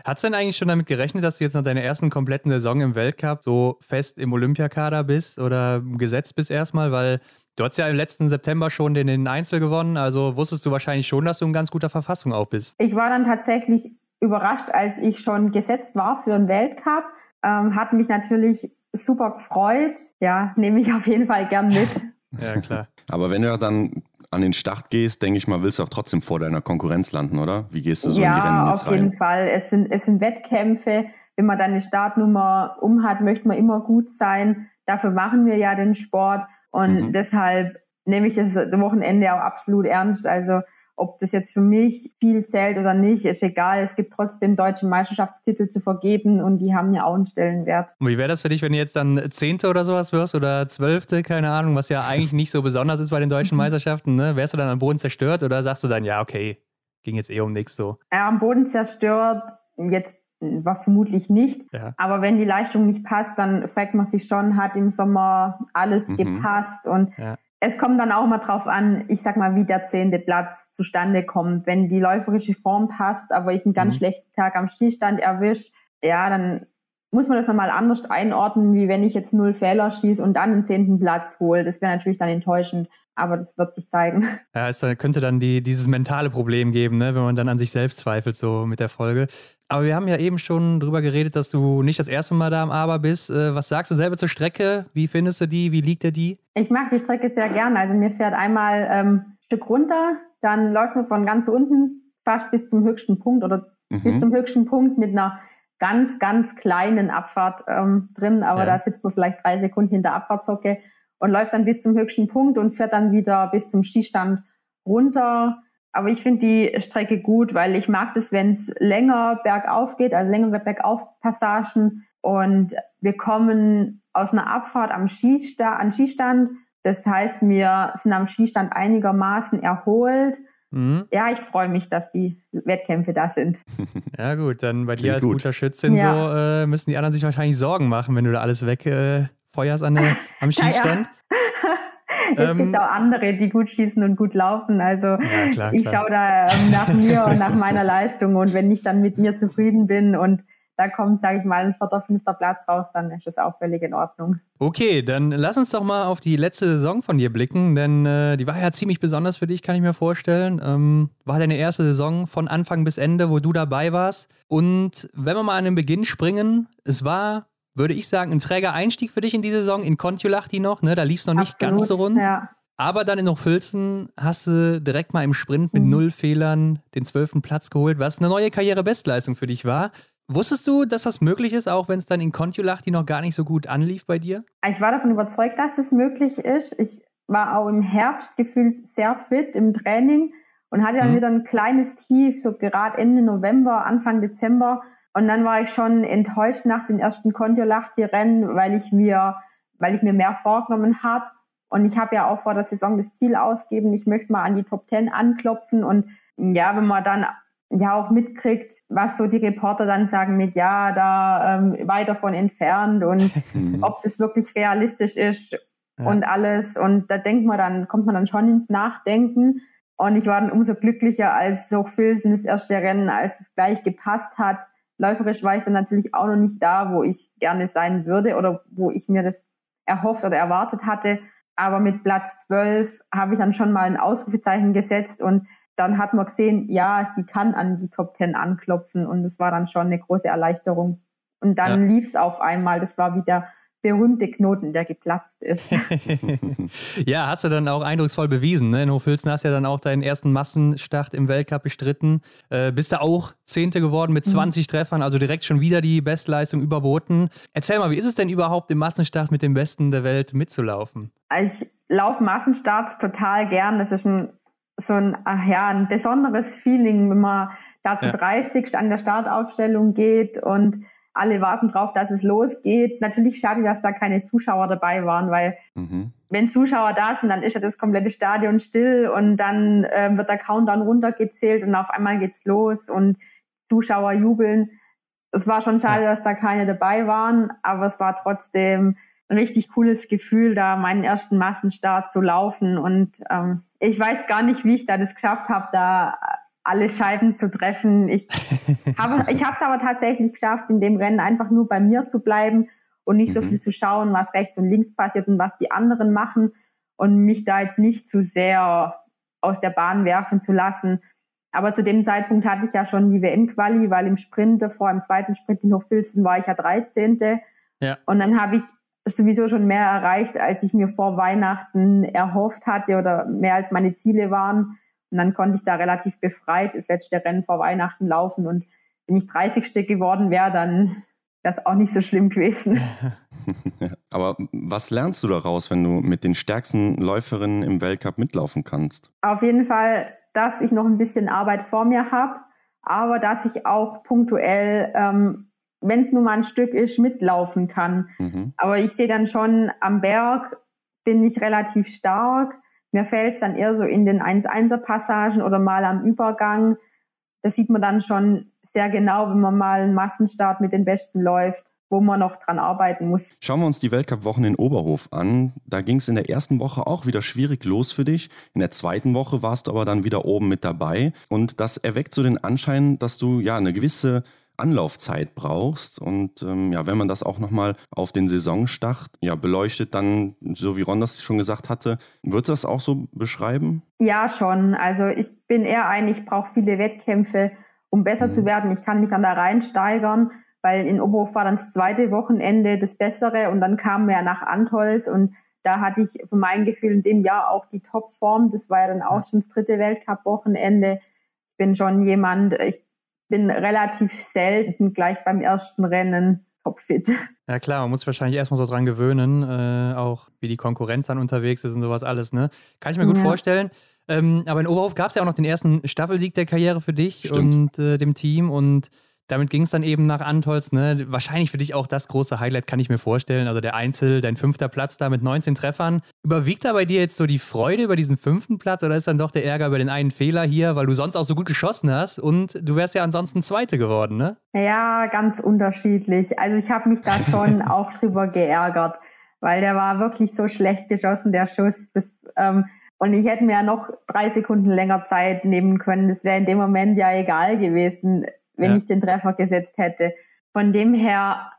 Hat es denn eigentlich schon damit gerechnet, dass du jetzt nach deiner ersten kompletten Saison im Weltcup so fest im Olympiakader bist oder gesetzt bist erstmal? Weil du hast ja im letzten September schon den, den Einzel gewonnen, also wusstest du wahrscheinlich schon, dass du in ganz guter Verfassung auch bist. Ich war dann tatsächlich überrascht, als ich schon gesetzt war für den Weltcup. Ähm, hat mich natürlich super gefreut. Ja, nehme ich auf jeden Fall gern mit. ja, klar. Aber wenn du dann an den Start gehst, denke ich mal, willst du auch trotzdem vor deiner Konkurrenz landen, oder? Wie gehst du so ja, in die Rennen jetzt rein? Ja, auf jeden Fall. Es sind, es sind Wettkämpfe. Wenn man dann eine Startnummer um hat, möchte man immer gut sein. Dafür machen wir ja den Sport. Und mhm. deshalb nehme ich das Wochenende auch absolut ernst. Also ob das jetzt für mich viel zählt oder nicht, ist egal. Es gibt trotzdem deutsche Meisterschaftstitel zu vergeben und die haben ja auch einen Stellenwert. Und wie wäre das für dich, wenn du jetzt dann Zehnte oder sowas wirst oder Zwölfte, keine Ahnung, was ja eigentlich nicht so besonders ist bei den deutschen Meisterschaften? Ne? Wärst du dann am Boden zerstört oder sagst du dann, ja, okay, ging jetzt eh um nichts so? Ja, am Boden zerstört, jetzt war vermutlich nicht. Ja. Aber wenn die Leistung nicht passt, dann fragt man sich schon, hat im Sommer alles mhm. gepasst und ja es kommt dann auch mal drauf an, ich sag mal, wie der zehnte Platz zustande kommt. Wenn die läuferische Form passt, aber ich einen ganz mhm. schlechten Tag am Skistand erwische, ja, dann muss man das nochmal anders einordnen, wie wenn ich jetzt null Fehler schieße und dann den zehnten Platz hole. Das wäre natürlich dann enttäuschend, aber das wird sich zeigen. Ja, es könnte dann die, dieses mentale Problem geben, ne, wenn man dann an sich selbst zweifelt, so mit der Folge. Aber wir haben ja eben schon drüber geredet, dass du nicht das erste Mal da am Aber bist. Äh, was sagst du selber zur Strecke? Wie findest du die? Wie liegt dir die? Ich mag die Strecke sehr gerne. Also mir fährt einmal ähm, ein Stück runter, dann läuft man von ganz unten fast bis zum höchsten Punkt oder mhm. bis zum höchsten Punkt mit einer ganz, ganz kleinen Abfahrt ähm, drin. Aber ja. da sitzt man vielleicht drei Sekunden hinter Abfahrtshocke und läuft dann bis zum höchsten Punkt und fährt dann wieder bis zum Skistand runter aber ich finde die Strecke gut, weil ich mag das, wenn es länger bergauf geht, also längere Bergaufpassagen. Und wir kommen aus einer Abfahrt am Skistand, an Skistand. Das heißt, wir sind am Skistand einigermaßen erholt. Mhm. Ja, ich freue mich, dass die Wettkämpfe da sind. Ja, gut, dann bei dir als gut. guter Schützin ja. so äh, müssen die anderen sich wahrscheinlich Sorgen machen, wenn du da alles wegfeuerst äh, an am Skistand. Ja, ja. Es ähm, gibt auch andere, die gut schießen und gut laufen. Also ja, klar, ich schaue da ähm, nach mir und nach meiner Leistung und wenn ich dann mit mir zufrieden bin und da kommt, sage ich mal, ein vierter, fünfter Platz raus, dann ist das auch völlig in Ordnung. Okay, dann lass uns doch mal auf die letzte Saison von dir blicken, denn äh, die war ja ziemlich besonders für dich, kann ich mir vorstellen. Ähm, war deine erste Saison von Anfang bis Ende, wo du dabei warst. Und wenn wir mal an den Beginn springen, es war würde ich sagen, ein träger Einstieg für dich in die Saison. In Kontiolahti noch, ne? da lief es noch nicht Absolut, ganz so rund. Ja. Aber dann in Hochfilzen hast du direkt mal im Sprint mit mhm. null Fehlern den zwölften Platz geholt, was eine neue Karrierebestleistung für dich war. Wusstest du, dass das möglich ist, auch wenn es dann in Kontiolahti noch gar nicht so gut anlief bei dir? Ich war davon überzeugt, dass es möglich ist. Ich war auch im Herbst gefühlt sehr fit im Training und hatte dann mhm. wieder ein kleines Tief, so gerade Ende November, Anfang Dezember und dann war ich schon enttäuscht nach den ersten Kontiolahti-Rennen, weil ich mir, weil ich mir mehr vorgenommen habe. Und ich habe ja auch vor der Saison das Ziel ausgeben, ich möchte mal an die Top Ten anklopfen. Und ja, wenn man dann ja auch mitkriegt, was so die Reporter dann sagen mit, ja, da ähm, weit davon entfernt und ob das wirklich realistisch ist ja. und alles. Und da denkt man dann, kommt man dann schon ins Nachdenken. Und ich war dann umso glücklicher, als so Filsen das erste Rennen, als es gleich gepasst hat läuferisch war ich dann natürlich auch noch nicht da, wo ich gerne sein würde oder wo ich mir das erhofft oder erwartet hatte. Aber mit Platz 12 habe ich dann schon mal ein Ausrufezeichen gesetzt und dann hat man gesehen, ja, sie kann an die Top 10 anklopfen und das war dann schon eine große Erleichterung. Und dann ja. lief es auf einmal. Das war wieder berühmte Knoten, der geplatzt ist. ja, hast du dann auch eindrucksvoll bewiesen. Ne? In Hofilzen hast du ja dann auch deinen ersten Massenstart im Weltcup bestritten. Äh, bist du auch Zehnte geworden mit 20 mhm. Treffern, also direkt schon wieder die Bestleistung überboten. Erzähl mal, wie ist es denn überhaupt im Massenstart mit den Besten der Welt mitzulaufen? Ich laufe Massenstarts total gern. Das ist ein, so ein, ach ja, ein besonderes Feeling, wenn man da zu ja. 30 an der Startaufstellung geht und alle warten drauf, dass es losgeht. Natürlich schade, dass da keine Zuschauer dabei waren, weil mhm. wenn Zuschauer da sind, dann ist ja das komplette Stadion still und dann äh, wird der Countdown runtergezählt und auf einmal geht's los und Zuschauer jubeln. Es war schon schade, dass da keine dabei waren, aber es war trotzdem richtig cooles Gefühl, da meinen ersten Massenstart zu laufen. Und ähm, ich weiß gar nicht, wie ich da das geschafft habe, da alle Scheiben zu treffen. Ich habe ich habe es aber tatsächlich geschafft, in dem Rennen einfach nur bei mir zu bleiben und nicht mhm. so viel zu schauen, was rechts und links passiert und was die anderen machen und mich da jetzt nicht zu sehr aus der Bahn werfen zu lassen. Aber zu dem Zeitpunkt hatte ich ja schon die WM-Quali, weil im Sprint vor im zweiten Sprint in Hochfilzen war ich ja 13. Ja. Und dann habe ich sowieso schon mehr erreicht, als ich mir vor Weihnachten erhofft hatte oder mehr als meine Ziele waren. Und dann konnte ich da relativ befreit das letzte Rennen vor Weihnachten laufen. Und wenn ich 30. geworden wäre, dann wäre es auch nicht so schlimm gewesen. Aber was lernst du daraus, wenn du mit den stärksten Läuferinnen im Weltcup mitlaufen kannst? Auf jeden Fall, dass ich noch ein bisschen Arbeit vor mir habe, aber dass ich auch punktuell, ähm, wenn es nur mal ein Stück ist, mitlaufen kann. Mhm. Aber ich sehe dann schon, am Berg bin ich relativ stark. Mir fällt es dann eher so in den 1-1er-Passagen oder mal am Übergang. Das sieht man dann schon sehr genau, wenn man mal einen Massenstart mit den Besten läuft wo man noch dran arbeiten muss. Schauen wir uns die Weltcup-Wochen in Oberhof an. Da ging es in der ersten Woche auch wieder schwierig los für dich. In der zweiten Woche warst du aber dann wieder oben mit dabei. Und das erweckt so den Anschein, dass du ja eine gewisse Anlaufzeit brauchst. Und ähm, ja, wenn man das auch nochmal auf den Saisonstart ja, beleuchtet, dann, so wie Ron das schon gesagt hatte, wird das auch so beschreiben? Ja, schon. Also ich bin eher ein, ich brauche viele Wettkämpfe, um besser mhm. zu werden. Ich kann mich an der Reihen steigern weil in Oberhof war dann das zweite Wochenende das Bessere und dann kamen wir nach Antholz und da hatte ich für mein Gefühl in dem Jahr auch die Topform. Das war ja dann auch schon das dritte Weltcup-Wochenende. Ich bin schon jemand, ich bin relativ selten gleich beim ersten Rennen topfit. Ja klar, man muss sich wahrscheinlich erstmal so dran gewöhnen, äh, auch wie die Konkurrenz dann unterwegs ist und sowas alles, ne? Kann ich mir gut ja. vorstellen. Ähm, aber in Oberhof gab es ja auch noch den ersten Staffelsieg der Karriere für dich Stimmt. und äh, dem Team und damit ging es dann eben nach Antolz. Ne? Wahrscheinlich für dich auch das große Highlight, kann ich mir vorstellen. Also der Einzel, dein fünfter Platz da mit 19 Treffern. Überwiegt da bei dir jetzt so die Freude über diesen fünften Platz oder ist dann doch der Ärger über den einen Fehler hier, weil du sonst auch so gut geschossen hast und du wärst ja ansonsten Zweite geworden, ne? Ja, ganz unterschiedlich. Also ich habe mich da schon auch drüber geärgert, weil der war wirklich so schlecht geschossen, der Schuss. Das, ähm, und ich hätte mir ja noch drei Sekunden länger Zeit nehmen können. Das wäre in dem Moment ja egal gewesen wenn ja. ich den Treffer gesetzt hätte. Von dem her,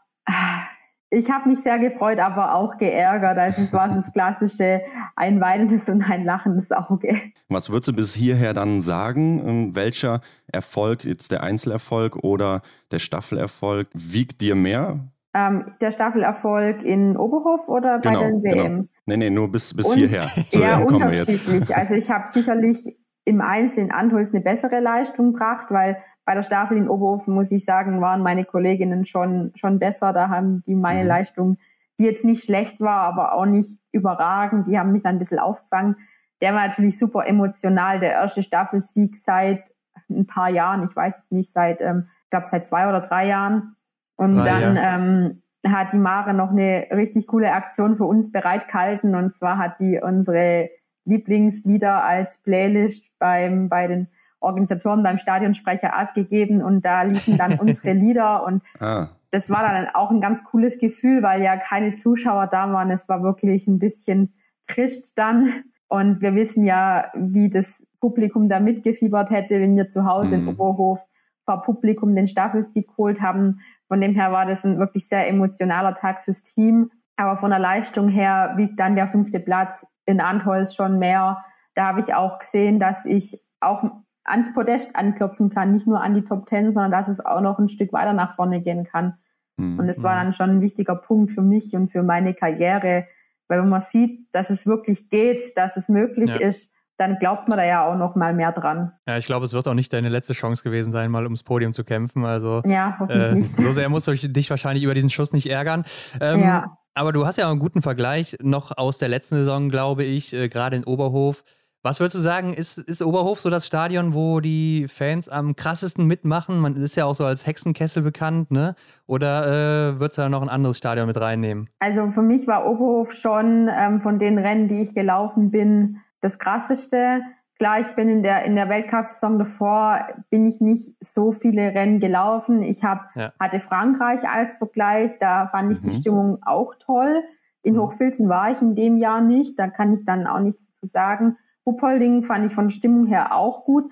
ich habe mich sehr gefreut, aber auch geärgert. Also es war das klassische ein weinendes und ein lachendes Auge. Was würdest du bis hierher dann sagen? Ähm, welcher Erfolg, jetzt der Einzelerfolg oder der Staffelerfolg, wiegt dir mehr? Ähm, der Staffelerfolg in Oberhof oder genau, bei den WM? Genau. Nee, nee, nur bis, bis und, hierher. So ja, unterschiedlich. Also ich habe sicherlich im Einzel in Antholz eine bessere Leistung gebracht, weil bei der Staffel in Oberhofen, muss ich sagen, waren meine Kolleginnen schon, schon besser. Da haben die meine mhm. Leistung, die jetzt nicht schlecht war, aber auch nicht überragend, die haben mich dann ein bisschen aufgefangen. Der war natürlich super emotional. Der erste Staffelsieg seit ein paar Jahren, ich weiß es nicht, seit, ähm, ich glaube, seit zwei oder drei Jahren. Und ah, dann ja. ähm, hat die Mare noch eine richtig coole Aktion für uns bereitgehalten. Und zwar hat die unsere Lieblingslieder als Playlist beim, bei den Organisatoren beim Stadionsprecher abgegeben und da liefen dann unsere Lieder und ah. das war dann auch ein ganz cooles Gefühl, weil ja keine Zuschauer da waren. Es war wirklich ein bisschen Christ dann und wir wissen ja, wie das Publikum da mitgefiebert hätte, wenn wir zu Hause mhm. in Oberhof vor Publikum den Staffelsieg geholt haben. Von dem her war das ein wirklich sehr emotionaler Tag fürs Team. Aber von der Leistung her wiegt dann der fünfte Platz in Antholz schon mehr. Da habe ich auch gesehen, dass ich auch ans Podest anklopfen kann, nicht nur an die Top Ten, sondern dass es auch noch ein Stück weiter nach vorne gehen kann. Mhm. Und es war dann schon ein wichtiger Punkt für mich und für meine Karriere, weil wenn man sieht, dass es wirklich geht, dass es möglich ja. ist, dann glaubt man da ja auch noch mal mehr dran. Ja, ich glaube, es wird auch nicht deine letzte Chance gewesen sein, mal ums Podium zu kämpfen. Also ja, äh, so sehr musst du dich wahrscheinlich über diesen Schuss nicht ärgern. Ähm, ja. Aber du hast ja auch einen guten Vergleich noch aus der letzten Saison, glaube ich, äh, gerade in Oberhof. Was würdest du sagen, ist, ist Oberhof so das Stadion, wo die Fans am krassesten mitmachen? Man ist ja auch so als Hexenkessel bekannt, ne? Oder äh, würdest du da noch ein anderes Stadion mit reinnehmen? Also für mich war Oberhof schon ähm, von den Rennen, die ich gelaufen bin, das krasseste. Klar, ich bin in der, in der Weltcup-Saison davor, bin ich nicht so viele Rennen gelaufen. Ich hab, ja. hatte Frankreich als Vergleich, da fand ich mhm. die Stimmung auch toll. In mhm. Hochfilzen war ich in dem Jahr nicht, da kann ich dann auch nichts zu sagen. Ruppolding fand ich von Stimmung her auch gut.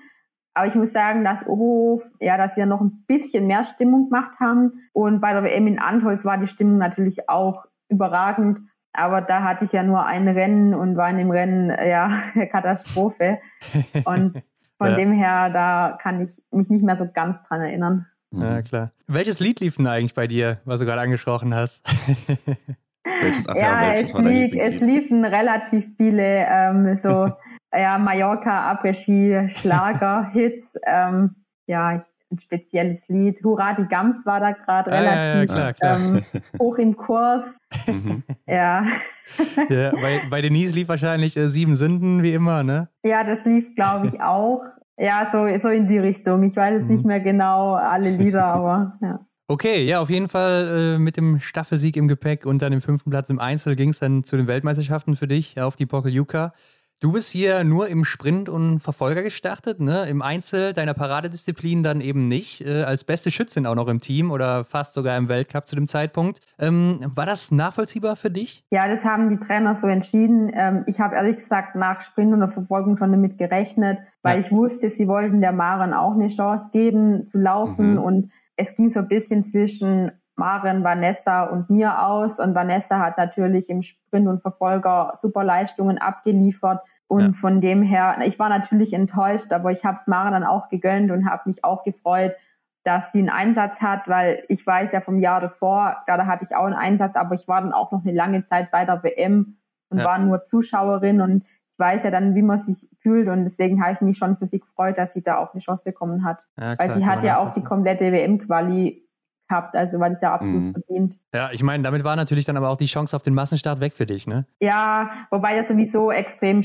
Aber ich muss sagen, dass Oberhof, ja, dass wir noch ein bisschen mehr Stimmung gemacht haben. Und bei der WM in Antholz war die Stimmung natürlich auch überragend. Aber da hatte ich ja nur ein Rennen und war in dem Rennen, ja, Katastrophe. Und von ja. dem her, da kann ich mich nicht mehr so ganz dran erinnern. Ja, klar. Welches Lied lief denn eigentlich bei dir, was du gerade angesprochen hast? welches, ach ja, ja welches es, lief, es liefen relativ viele ähm, so ja, Mallorca, Après-Ski, Schlager, Hits. Ähm, ja, ein spezielles Lied. Hurra, die Gams war da gerade Ah, ja, relativ ja, klar, klar. Ähm, hoch im Kurs. Mhm. Ja. Ja, bei, bei Denise lief wahrscheinlich äh, Sieben Sünden, wie immer, ne? ja, das lief, glaube ich, auch. Ja, so, so in die Richtung. Ich weiß jetzt Mhm. nicht mehr genau alle Lieder, aber ja. Okay, ja, auf jeden Fall äh, mit dem Staffelsieg im Gepäck und dann dem fünften Platz im Einzel ging es dann zu den Weltmeisterschaften für dich auf die Pokeljuka. Du bist hier nur im Sprint und Verfolger gestartet, ne? Im Einzel deiner Paradedisziplin dann eben nicht. Äh, als beste Schützin auch noch im Team oder fast sogar im Weltcup zu dem Zeitpunkt. Ähm, war das nachvollziehbar für dich? Ja, das haben die Trainer so entschieden. Ähm, ich habe ehrlich gesagt nach Sprint und der Verfolgung schon damit gerechnet, weil Ja. ich wusste, sie wollten der Maren auch eine Chance geben zu laufen Mhm. und es ging so ein bisschen zwischen Maren, Vanessa und mir aus und Vanessa hat natürlich im Sprint und Verfolger super Leistungen abgeliefert und Ja. von dem her, ich war natürlich enttäuscht, aber ich habe es Maren dann auch gegönnt und habe mich auch gefreut, dass sie einen Einsatz hat, weil ich weiß ja vom Jahr davor, da hatte ich auch einen Einsatz, aber ich war dann auch noch eine lange Zeit bei der WM und Ja. war nur Zuschauerin und ich weiß ja dann, wie man sich fühlt und deswegen habe ich mich schon für sie gefreut, dass sie da auch eine Chance bekommen hat. Ja, weil sie hat ja auch die komplette WM-Quali gehabt, also war das ja absolut Mhm. verdient. Ja, ich meine, damit war natürlich dann aber auch die Chance auf den Massenstart weg für dich, ne? Ja, wobei das sowieso extrem,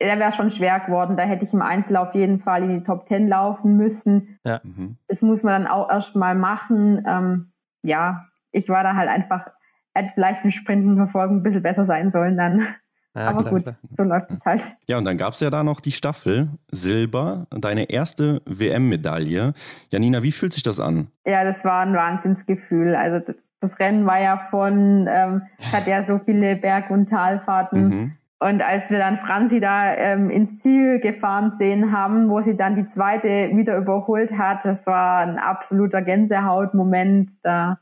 der wäre schon schwer geworden. Da hätte ich im Einzel auf jeden Fall in die Top 10 laufen müssen. Mhm. Das muss man dann auch erstmal machen. Ähm, ja, ich war da halt einfach, hätte vielleicht im Sprinten verfolgen ein bisschen besser sein sollen dann. Ja, Aber klar, gut, klar. so läuft es halt. Ja, und dann gab es ja da noch die Staffel Silber, deine erste WM-Medaille. Janina, wie fühlt sich das an? Ja, das war ein Wahnsinnsgefühl. Also das, das Rennen war ja von, ähm, hat ja so viele Berg- und Talfahrten. Mhm. Und als wir dann Franzi da ähm, ins Ziel gefahren sehen haben, wo sie dann die zweite wieder überholt hat, das war ein absoluter Gänsehautmoment. Da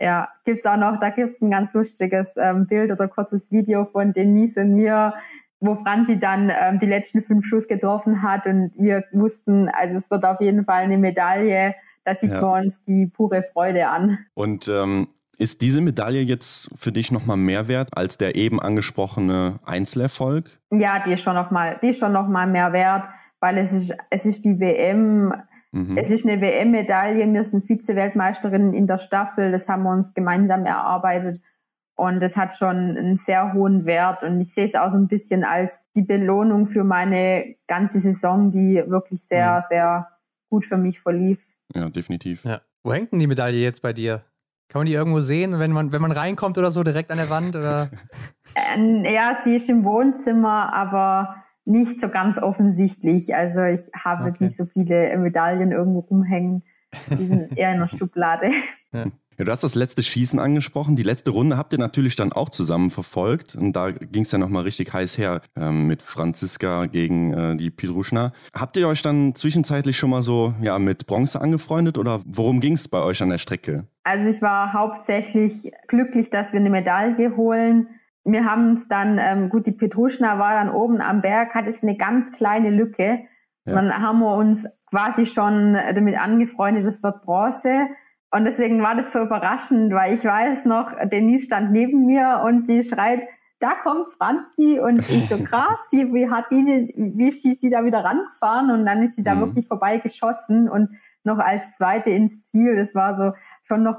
ja, gibt's auch noch, da gibt's ein ganz lustiges ähm, Bild oder kurzes Video von Denise und mir, wo Franzi dann ähm, die letzten fünf Schuss getroffen hat und wir wussten, also es wird auf jeden Fall eine Medaille. Da sieht Ja. man uns die pure Freude an. Und ähm, ist diese Medaille jetzt für dich nochmal mehr wert als der eben angesprochene Einzelerfolg? Ja, die ist schon noch mal, die ist schon noch mal mehr wert, weil es ist, es ist die WM, Mhm. es ist eine WM-Medaille, wir sind Vize-Weltmeisterinnen in der Staffel, das haben wir uns gemeinsam erarbeitet und das hat schon einen sehr hohen Wert und ich sehe es auch so ein bisschen als die Belohnung für meine ganze Saison, die wirklich sehr, sehr gut für mich verlief. Ja, definitiv. Ja. Wo hängt denn die Medaille jetzt bei dir? Kann man die irgendwo sehen, wenn man, wenn man reinkommt oder so, direkt an der Wand? Oder? Ähm, ja, sie ist im Wohnzimmer, aber nicht so ganz offensichtlich. Also ich habe Okay. nicht so viele Medaillen irgendwo rumhängen. Die sind eher in der Schublade. Ja, du hast das letzte Schießen angesprochen. Die letzte Runde habt ihr natürlich dann auch zusammen verfolgt. Und da ging es ja nochmal richtig heiß her ähm, mit Franziska gegen äh, die Pidruschna. Habt ihr euch dann zwischenzeitlich schon mal so ja, mit Bronze angefreundet oder worum ging es bei euch an der Strecke? Also ich war hauptsächlich glücklich, dass wir eine Medaille holen. Wir haben es dann, ähm, gut, die Petruschna war dann oben am Berg, hat es eine ganz kleine Lücke. Ja. Dann haben wir uns quasi schon damit angefreundet, es wird Bronze. Und deswegen war das so überraschend, weil ich weiß noch, Denise stand neben mir und sie schreit, da kommt Franzi und ich so krass, wie, wie hat die, wie ist sie da wieder rangefahren und dann ist sie da Mhm. wirklich vorbei geschossen und noch als zweite ins Ziel. Das war so schon noch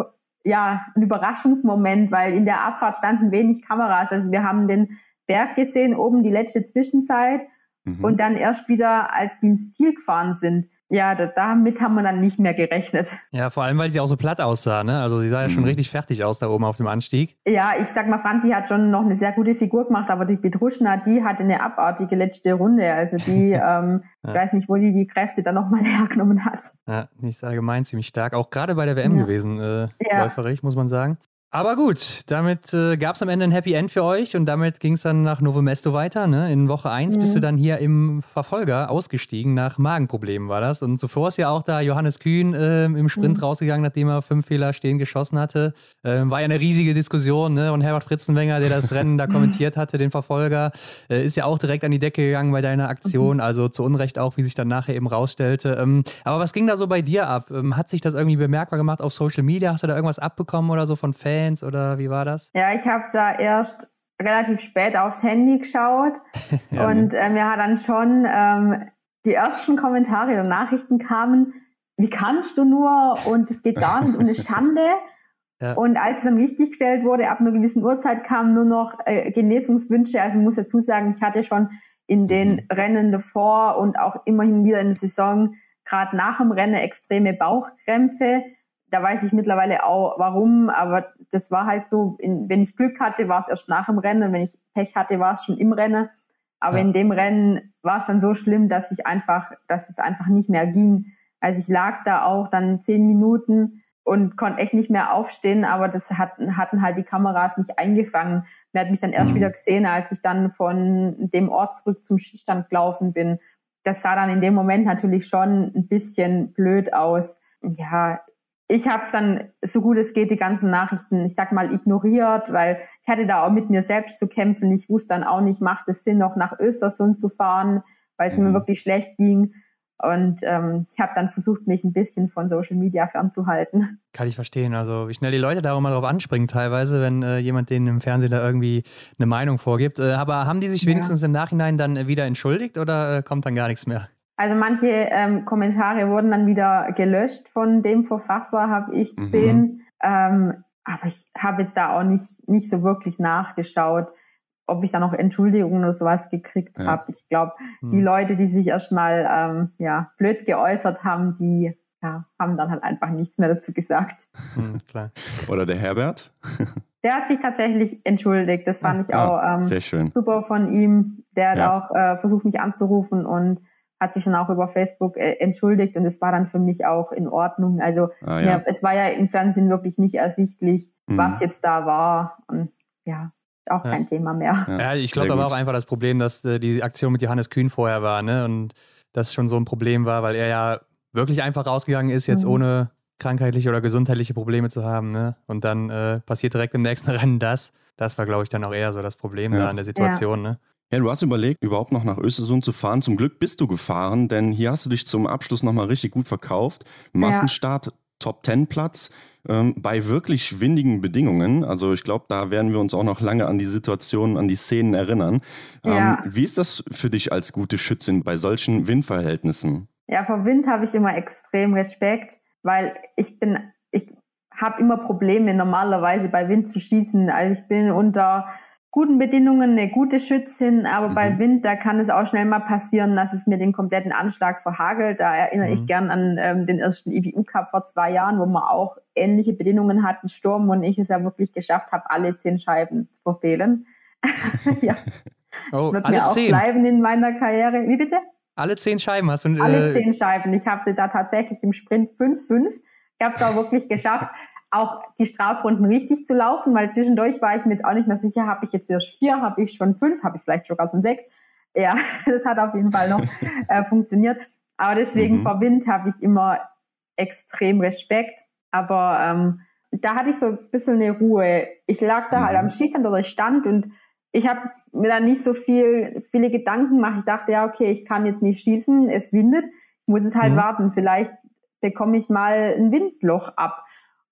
ja ein Überraschungsmoment, weil in der Abfahrt standen wenig Kameras. Also wir haben den Berg gesehen, oben die letzte Zwischenzeit Mhm. und dann erst wieder, als die ins Ziel gefahren sind. Ja, da, damit haben wir dann nicht mehr gerechnet. Ja, vor allem, weil sie auch so platt aussah, ne? Also sie sah ja schon Mhm. richtig fertig aus da oben auf dem Anstieg. Ja, ich sag mal, Franzi hat schon noch eine sehr gute Figur gemacht, aber die Petruschna, die hatte eine abartige letzte Runde. Also die, ähm, Ja. ich weiß nicht, wo die die Kräfte dann nochmal hergenommen hat. Ja, nicht allgemein ziemlich stark. Auch gerade bei der WM Ja. gewesen, äh, Ja. läuferig, muss man sagen. Aber gut, damit äh, gab es am Ende ein Happy End für euch und damit ging es dann nach Novo Mesto weiter. Ne? In Woche 1 bist Mhm. du dann hier im Verfolger ausgestiegen. Nach Magenproblemen war das. Und zuvor ist ja auch da Johannes Kühn ähm, im Sprint Mhm. rausgegangen, nachdem er fünf Fehler stehen geschossen hatte. Ähm, war ja eine riesige Diskussion. Ne? Und Herbert Fritzenwenger, der das Rennen da kommentiert hatte, den Verfolger, äh, ist ja auch direkt an die Decke gegangen bei deiner Aktion. Also zu Unrecht auch, wie sich dann nachher eben rausstellte. Ähm, aber was ging da so bei dir ab? Ähm, hat sich das irgendwie bemerkbar gemacht auf Social Media? Hast du da irgendwas abbekommen oder so von Fans oder wie war das? Ja, ich habe da erst relativ spät aufs Handy geschaut Ja, und ähm, ja, dann schon ähm, die ersten Kommentare und Nachrichten kamen, wie kannst du nur und es geht gar nicht und eine Schande. Ja. Und als es dann richtig gestellt wurde, ab einer gewissen Uhrzeit kamen nur noch äh, Genesungswünsche. Also ich muss dazu sagen, ich hatte schon in den mhm. Rennen davor und auch immerhin wieder in der Saison, gerade nach dem Rennen, extreme Bauchkrämpfe. Da weiß ich mittlerweile auch warum, aber das war halt so, in, wenn ich Glück hatte, war es erst nach dem Rennen, wenn ich Pech hatte, war es schon im Rennen. Aber ja. in dem Rennen war es dann so schlimm, dass ich einfach, dass es einfach nicht mehr ging. Also ich lag da auch dann zehn Minuten und konnte echt nicht mehr aufstehen, aber das hatten, hatten halt die Kameras nicht eingefangen. Man hat mich dann erst mhm. wieder gesehen, als ich dann von dem Ort zurück zum Skistand gelaufen bin. Das sah dann in dem Moment natürlich schon ein bisschen blöd aus. Ja, ich habe dann so gut es geht die ganzen Nachrichten, ich sag mal, ignoriert, weil ich hatte da auch mit mir selbst zu kämpfen. Ich wusste dann auch nicht, macht es Sinn, noch nach Östersund zu fahren, weil es mhm. mir wirklich schlecht ging. Und ähm, ich habe dann versucht, mich ein bisschen von Social Media fernzuhalten. Kann ich verstehen. Also wie schnell die Leute da auch mal drauf anspringen teilweise, wenn äh, jemand denen im Fernsehen da irgendwie eine Meinung vorgibt. Äh, aber haben die sich wenigstens ja. im Nachhinein dann wieder entschuldigt oder äh, kommt dann gar nichts mehr? Also manche ähm, Kommentare wurden dann wieder gelöscht von dem Verfasser, habe ich mhm. gesehen. Mhm. Ähm, aber ich habe jetzt da auch nicht, nicht so wirklich nachgeschaut ob ich da noch Entschuldigungen oder sowas gekriegt ja. habe. Ich glaube, hm. die Leute, die sich erstmal ähm, ja, blöd geäußert haben, die ja, haben dann halt einfach nichts mehr dazu gesagt. Hm, klar. Oder der Herbert? Der hat sich tatsächlich entschuldigt. Das fand ich auch ähm, sehr schön. super von ihm. Der hat ja. auch äh, versucht, mich anzurufen und hat sich dann auch über Facebook äh, entschuldigt und es war dann für mich auch in Ordnung. Also ah, ja. es war ja im Fernsehen wirklich nicht ersichtlich, mhm. was jetzt da war. Und ja, auch ja. kein Thema mehr. Ja, ich glaube, da war auch einfach das Problem, dass äh, die Aktion mit Johannes Kühn vorher war, ne? Und das schon so ein Problem war, weil er ja wirklich einfach rausgegangen ist, jetzt mhm. ohne krankheitliche oder gesundheitliche Probleme zu haben, ne? Und dann äh, passiert direkt im nächsten Rennen das. Das war, glaube ich, dann auch eher so das Problem ja. da an der Situation, ne? Ja, du hast überlegt, überhaupt noch nach Östersund zu fahren. Zum Glück bist du gefahren, denn hier hast du dich zum Abschluss nochmal richtig gut verkauft. Massenstart, Top Ten Platz ähm, bei wirklich windigen Bedingungen. Also ich glaube, da werden wir uns auch noch lange an die Situationen, an die Szenen erinnern. Ähm, ja. Wie ist das für dich als gute Schützin bei solchen Windverhältnissen? Ja, vor Wind habe ich immer extrem Respekt, weil ich bin, ich habe immer Probleme normalerweise bei Wind zu schießen. Also ich bin unter guten Bedingungen eine gute Schützin, aber mhm. bei Wind, da kann es auch schnell mal passieren, dass es mir den kompletten Anschlag verhagelt. Da erinnere mhm. ich gern an ähm, den ersten IBU Cup vor zwei Jahren, wo man auch ähnliche Bedingungen hatten, Sturm und ich es ja wirklich geschafft habe, alle zehn Scheiben zu verfehlen. ja. Oh, wird alle mir auch zehn. bleiben in meiner Karriere. Wie bitte? Alle zehn Scheiben hast du. Äh, alle zehn Scheiben. Ich habe sie da tatsächlich im Sprint 5-5. Ich habe es auch wirklich geschafft, auch die Strafrunden richtig zu laufen, weil zwischendurch war ich mir jetzt auch nicht mehr sicher, habe ich jetzt erst vier, habe ich schon fünf, habe ich vielleicht sogar schon sechs. Ja, das hat auf jeden Fall noch äh, funktioniert. Aber deswegen mhm. vor Wind habe ich immer extrem Respekt. Aber ähm, da hatte ich so ein bisschen eine Ruhe. Ich lag da halt mhm. halt am Schießstand oder ich stand und ich habe mir da nicht so viel, viele Gedanken gemacht. Ich dachte, ja, okay, ich kann jetzt nicht schießen, es windet, ich muss es halt mhm. warten. Vielleicht bekomme ich mal ein Windloch ab.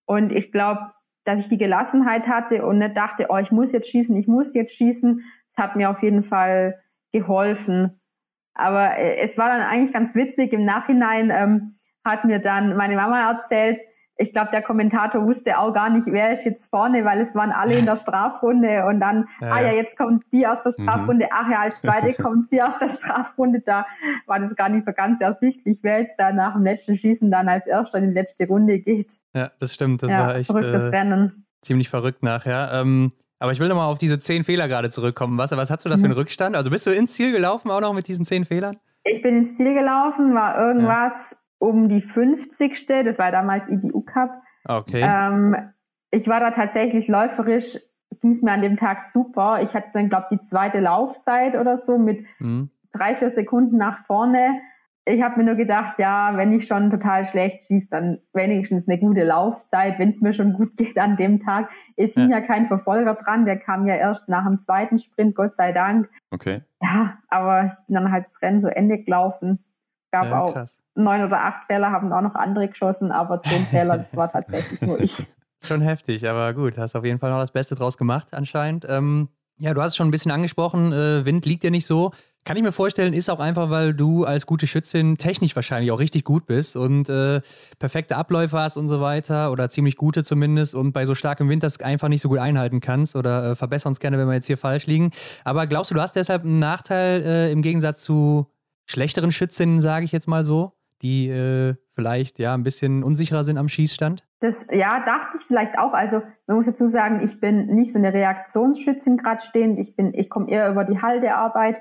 Und ich glaube, dass ich die Gelassenheit hatte und nicht dachte, oh, ich muss jetzt schießen, ich muss jetzt schießen, das hat mir auf jeden Fall geholfen. Aber äh, es war dann eigentlich ganz witzig. Im Nachhinein ähm, hat mir dann meine Mama erzählt, ich glaube, der Kommentator wusste auch gar nicht, wer ist jetzt vorne, weil es waren alle in der Strafrunde und dann, ja, ah ja, jetzt kommt die aus der mhm. Strafrunde, mhm. ach ja, als zweite kommt sie aus der Strafrunde, da war das gar nicht so ganz ersichtlich, wer jetzt da nach dem letzten Schießen dann als erster in die letzte Runde geht. Ja, das stimmt, das ja, war echt äh, ziemlich verrückt nachher. Ähm, aber ich will nochmal auf diese zehn Fehler gerade zurückkommen. Was, was hast du da für einen mhm. Rückstand? Also bist du ins Ziel gelaufen auch noch mit diesen zehn Fehlern? Ich bin ins Ziel gelaufen, war irgendwas um die 50. Das war damals IBU Cup. Okay. Ähm, ich war da tatsächlich läuferisch, ging es mir an dem Tag super. Ich hatte dann, glaube ich, die zweite Laufzeit oder so mit mhm. drei, vier Sekunden nach vorne. Ich habe mir nur gedacht, ja, wenn ich schon total schlecht schieße, dann wenigstens eine gute Laufzeit, wenn es mir schon gut geht an dem Tag. Es hing ja. ja kein Verfolger dran, der kam ja erst nach dem zweiten Sprint, Gott sei Dank. Okay. Ja, aber ich bin dann halt das Rennen so Ende gelaufen. Gab ja, auch krass neun oder acht Fälle haben auch noch andere geschossen, aber zehn Fälle, das war tatsächlich nur ich. Schon heftig, aber gut, hast auf jeden Fall noch das Beste draus gemacht anscheinend. Ähm, ja, du hast es schon ein bisschen angesprochen, äh, Wind liegt dir nicht so. Kann ich mir vorstellen, ist auch einfach, weil du als gute Schützin technisch wahrscheinlich auch richtig gut bist und äh, perfekte Abläufe hast und so weiter oder ziemlich gute zumindest und bei so starkem Wind das einfach nicht so gut einhalten kannst oder äh, verbessern uns gerne, wenn wir jetzt hier falsch liegen. Aber glaubst du, du hast deshalb einen Nachteil äh, im Gegensatz zu schlechteren Schützinnen, sage ich jetzt mal so, die äh, vielleicht ja ein bisschen unsicherer sind am Schießstand? Das, ja, dachte ich vielleicht auch. Also man muss dazu sagen, ich bin nicht so eine Reaktionsschützin gerade stehend. Ich bin, ich komme eher über die Haltearbeit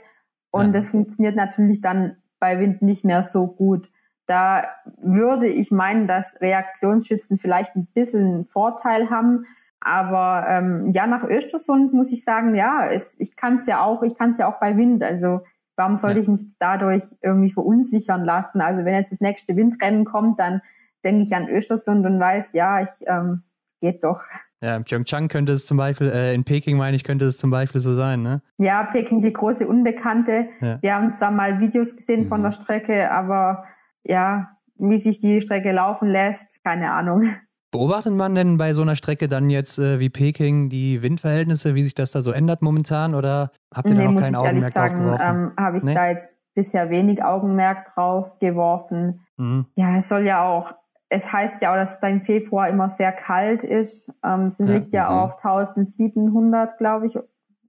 und ja. das funktioniert natürlich dann bei Wind nicht mehr so gut. Da würde ich meinen, dass Reaktionsschützen vielleicht ein bisschen einen Vorteil haben. Aber ähm, ja, nach Östersund muss ich sagen, ja, es, ich kann es ja auch, ich kann es ja auch bei Wind. Also warum sollte ja. ich mich dadurch irgendwie verunsichern lassen? Also wenn jetzt das nächste Windrennen kommt, dann denke ich an Östersund und weiß, ja, ich ähm, geht doch. Ja, in Pyeongchang könnte es zum Beispiel, äh, in Peking meine ich, könnte es zum Beispiel so sein, ne? Ja, Peking, die große Unbekannte. Ja. Wir haben zwar mal Videos gesehen mhm. von der Strecke, aber ja, wie sich die Strecke laufen lässt, keine Ahnung. Beobachtet man denn bei so einer Strecke dann jetzt äh, wie Peking die Windverhältnisse, wie sich das da so ändert momentan oder habt ihr nee, da noch kein Augenmerk drauf geworfen? Ähm, Habe ich nee? da jetzt bisher wenig Augenmerk drauf geworfen. Mhm. Ja, es soll ja auch es heißt ja auch, dass es da im Februar immer sehr kalt ist. Ähm, es liegt ja, ja auf 1700, glaube ich.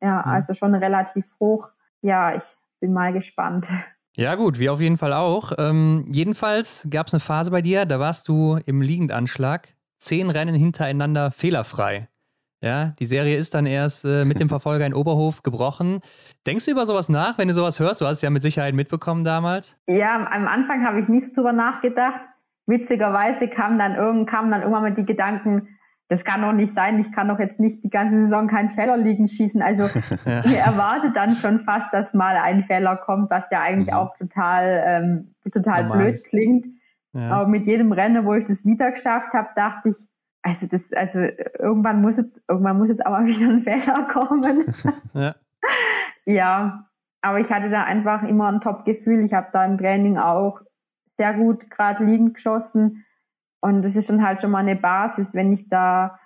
Ja, mhm. also schon relativ hoch. Ja, ich bin mal gespannt. Ja, gut, wir auf jeden Fall auch. Ähm, jedenfalls gab es eine Phase bei dir, da warst du im Liegendanschlag zehn Rennen hintereinander fehlerfrei. Ja, die Serie ist dann erst äh, mit dem Verfolger in Oberhof gebrochen. Denkst du über sowas nach, wenn du sowas hörst? Du hast es ja mit Sicherheit mitbekommen damals. Ja, am Anfang habe ich nicht drüber nachgedacht witzigerweise kam dann, irgend, kamen dann irgendwann mal die Gedanken, das kann doch nicht sein, ich kann doch jetzt nicht die ganze Saison keinen Fehler liegen schießen. Also ja. ihr erwartet dann schon fast, dass mal ein Fehler kommt, was ja eigentlich mhm. auch total, ähm, total blöd klingt. Ja. Aber mit jedem Rennen, wo ich das wieder geschafft habe, dachte ich, also das, also irgendwann muss jetzt, irgendwann muss jetzt aber wieder ein Fehler kommen. ja. ja, aber ich hatte da einfach immer ein Top-Gefühl. Ich habe da im Training auch sehr gut gerade liegend geschossen. Und das ist dann halt schon mal eine Basis, wenn ich da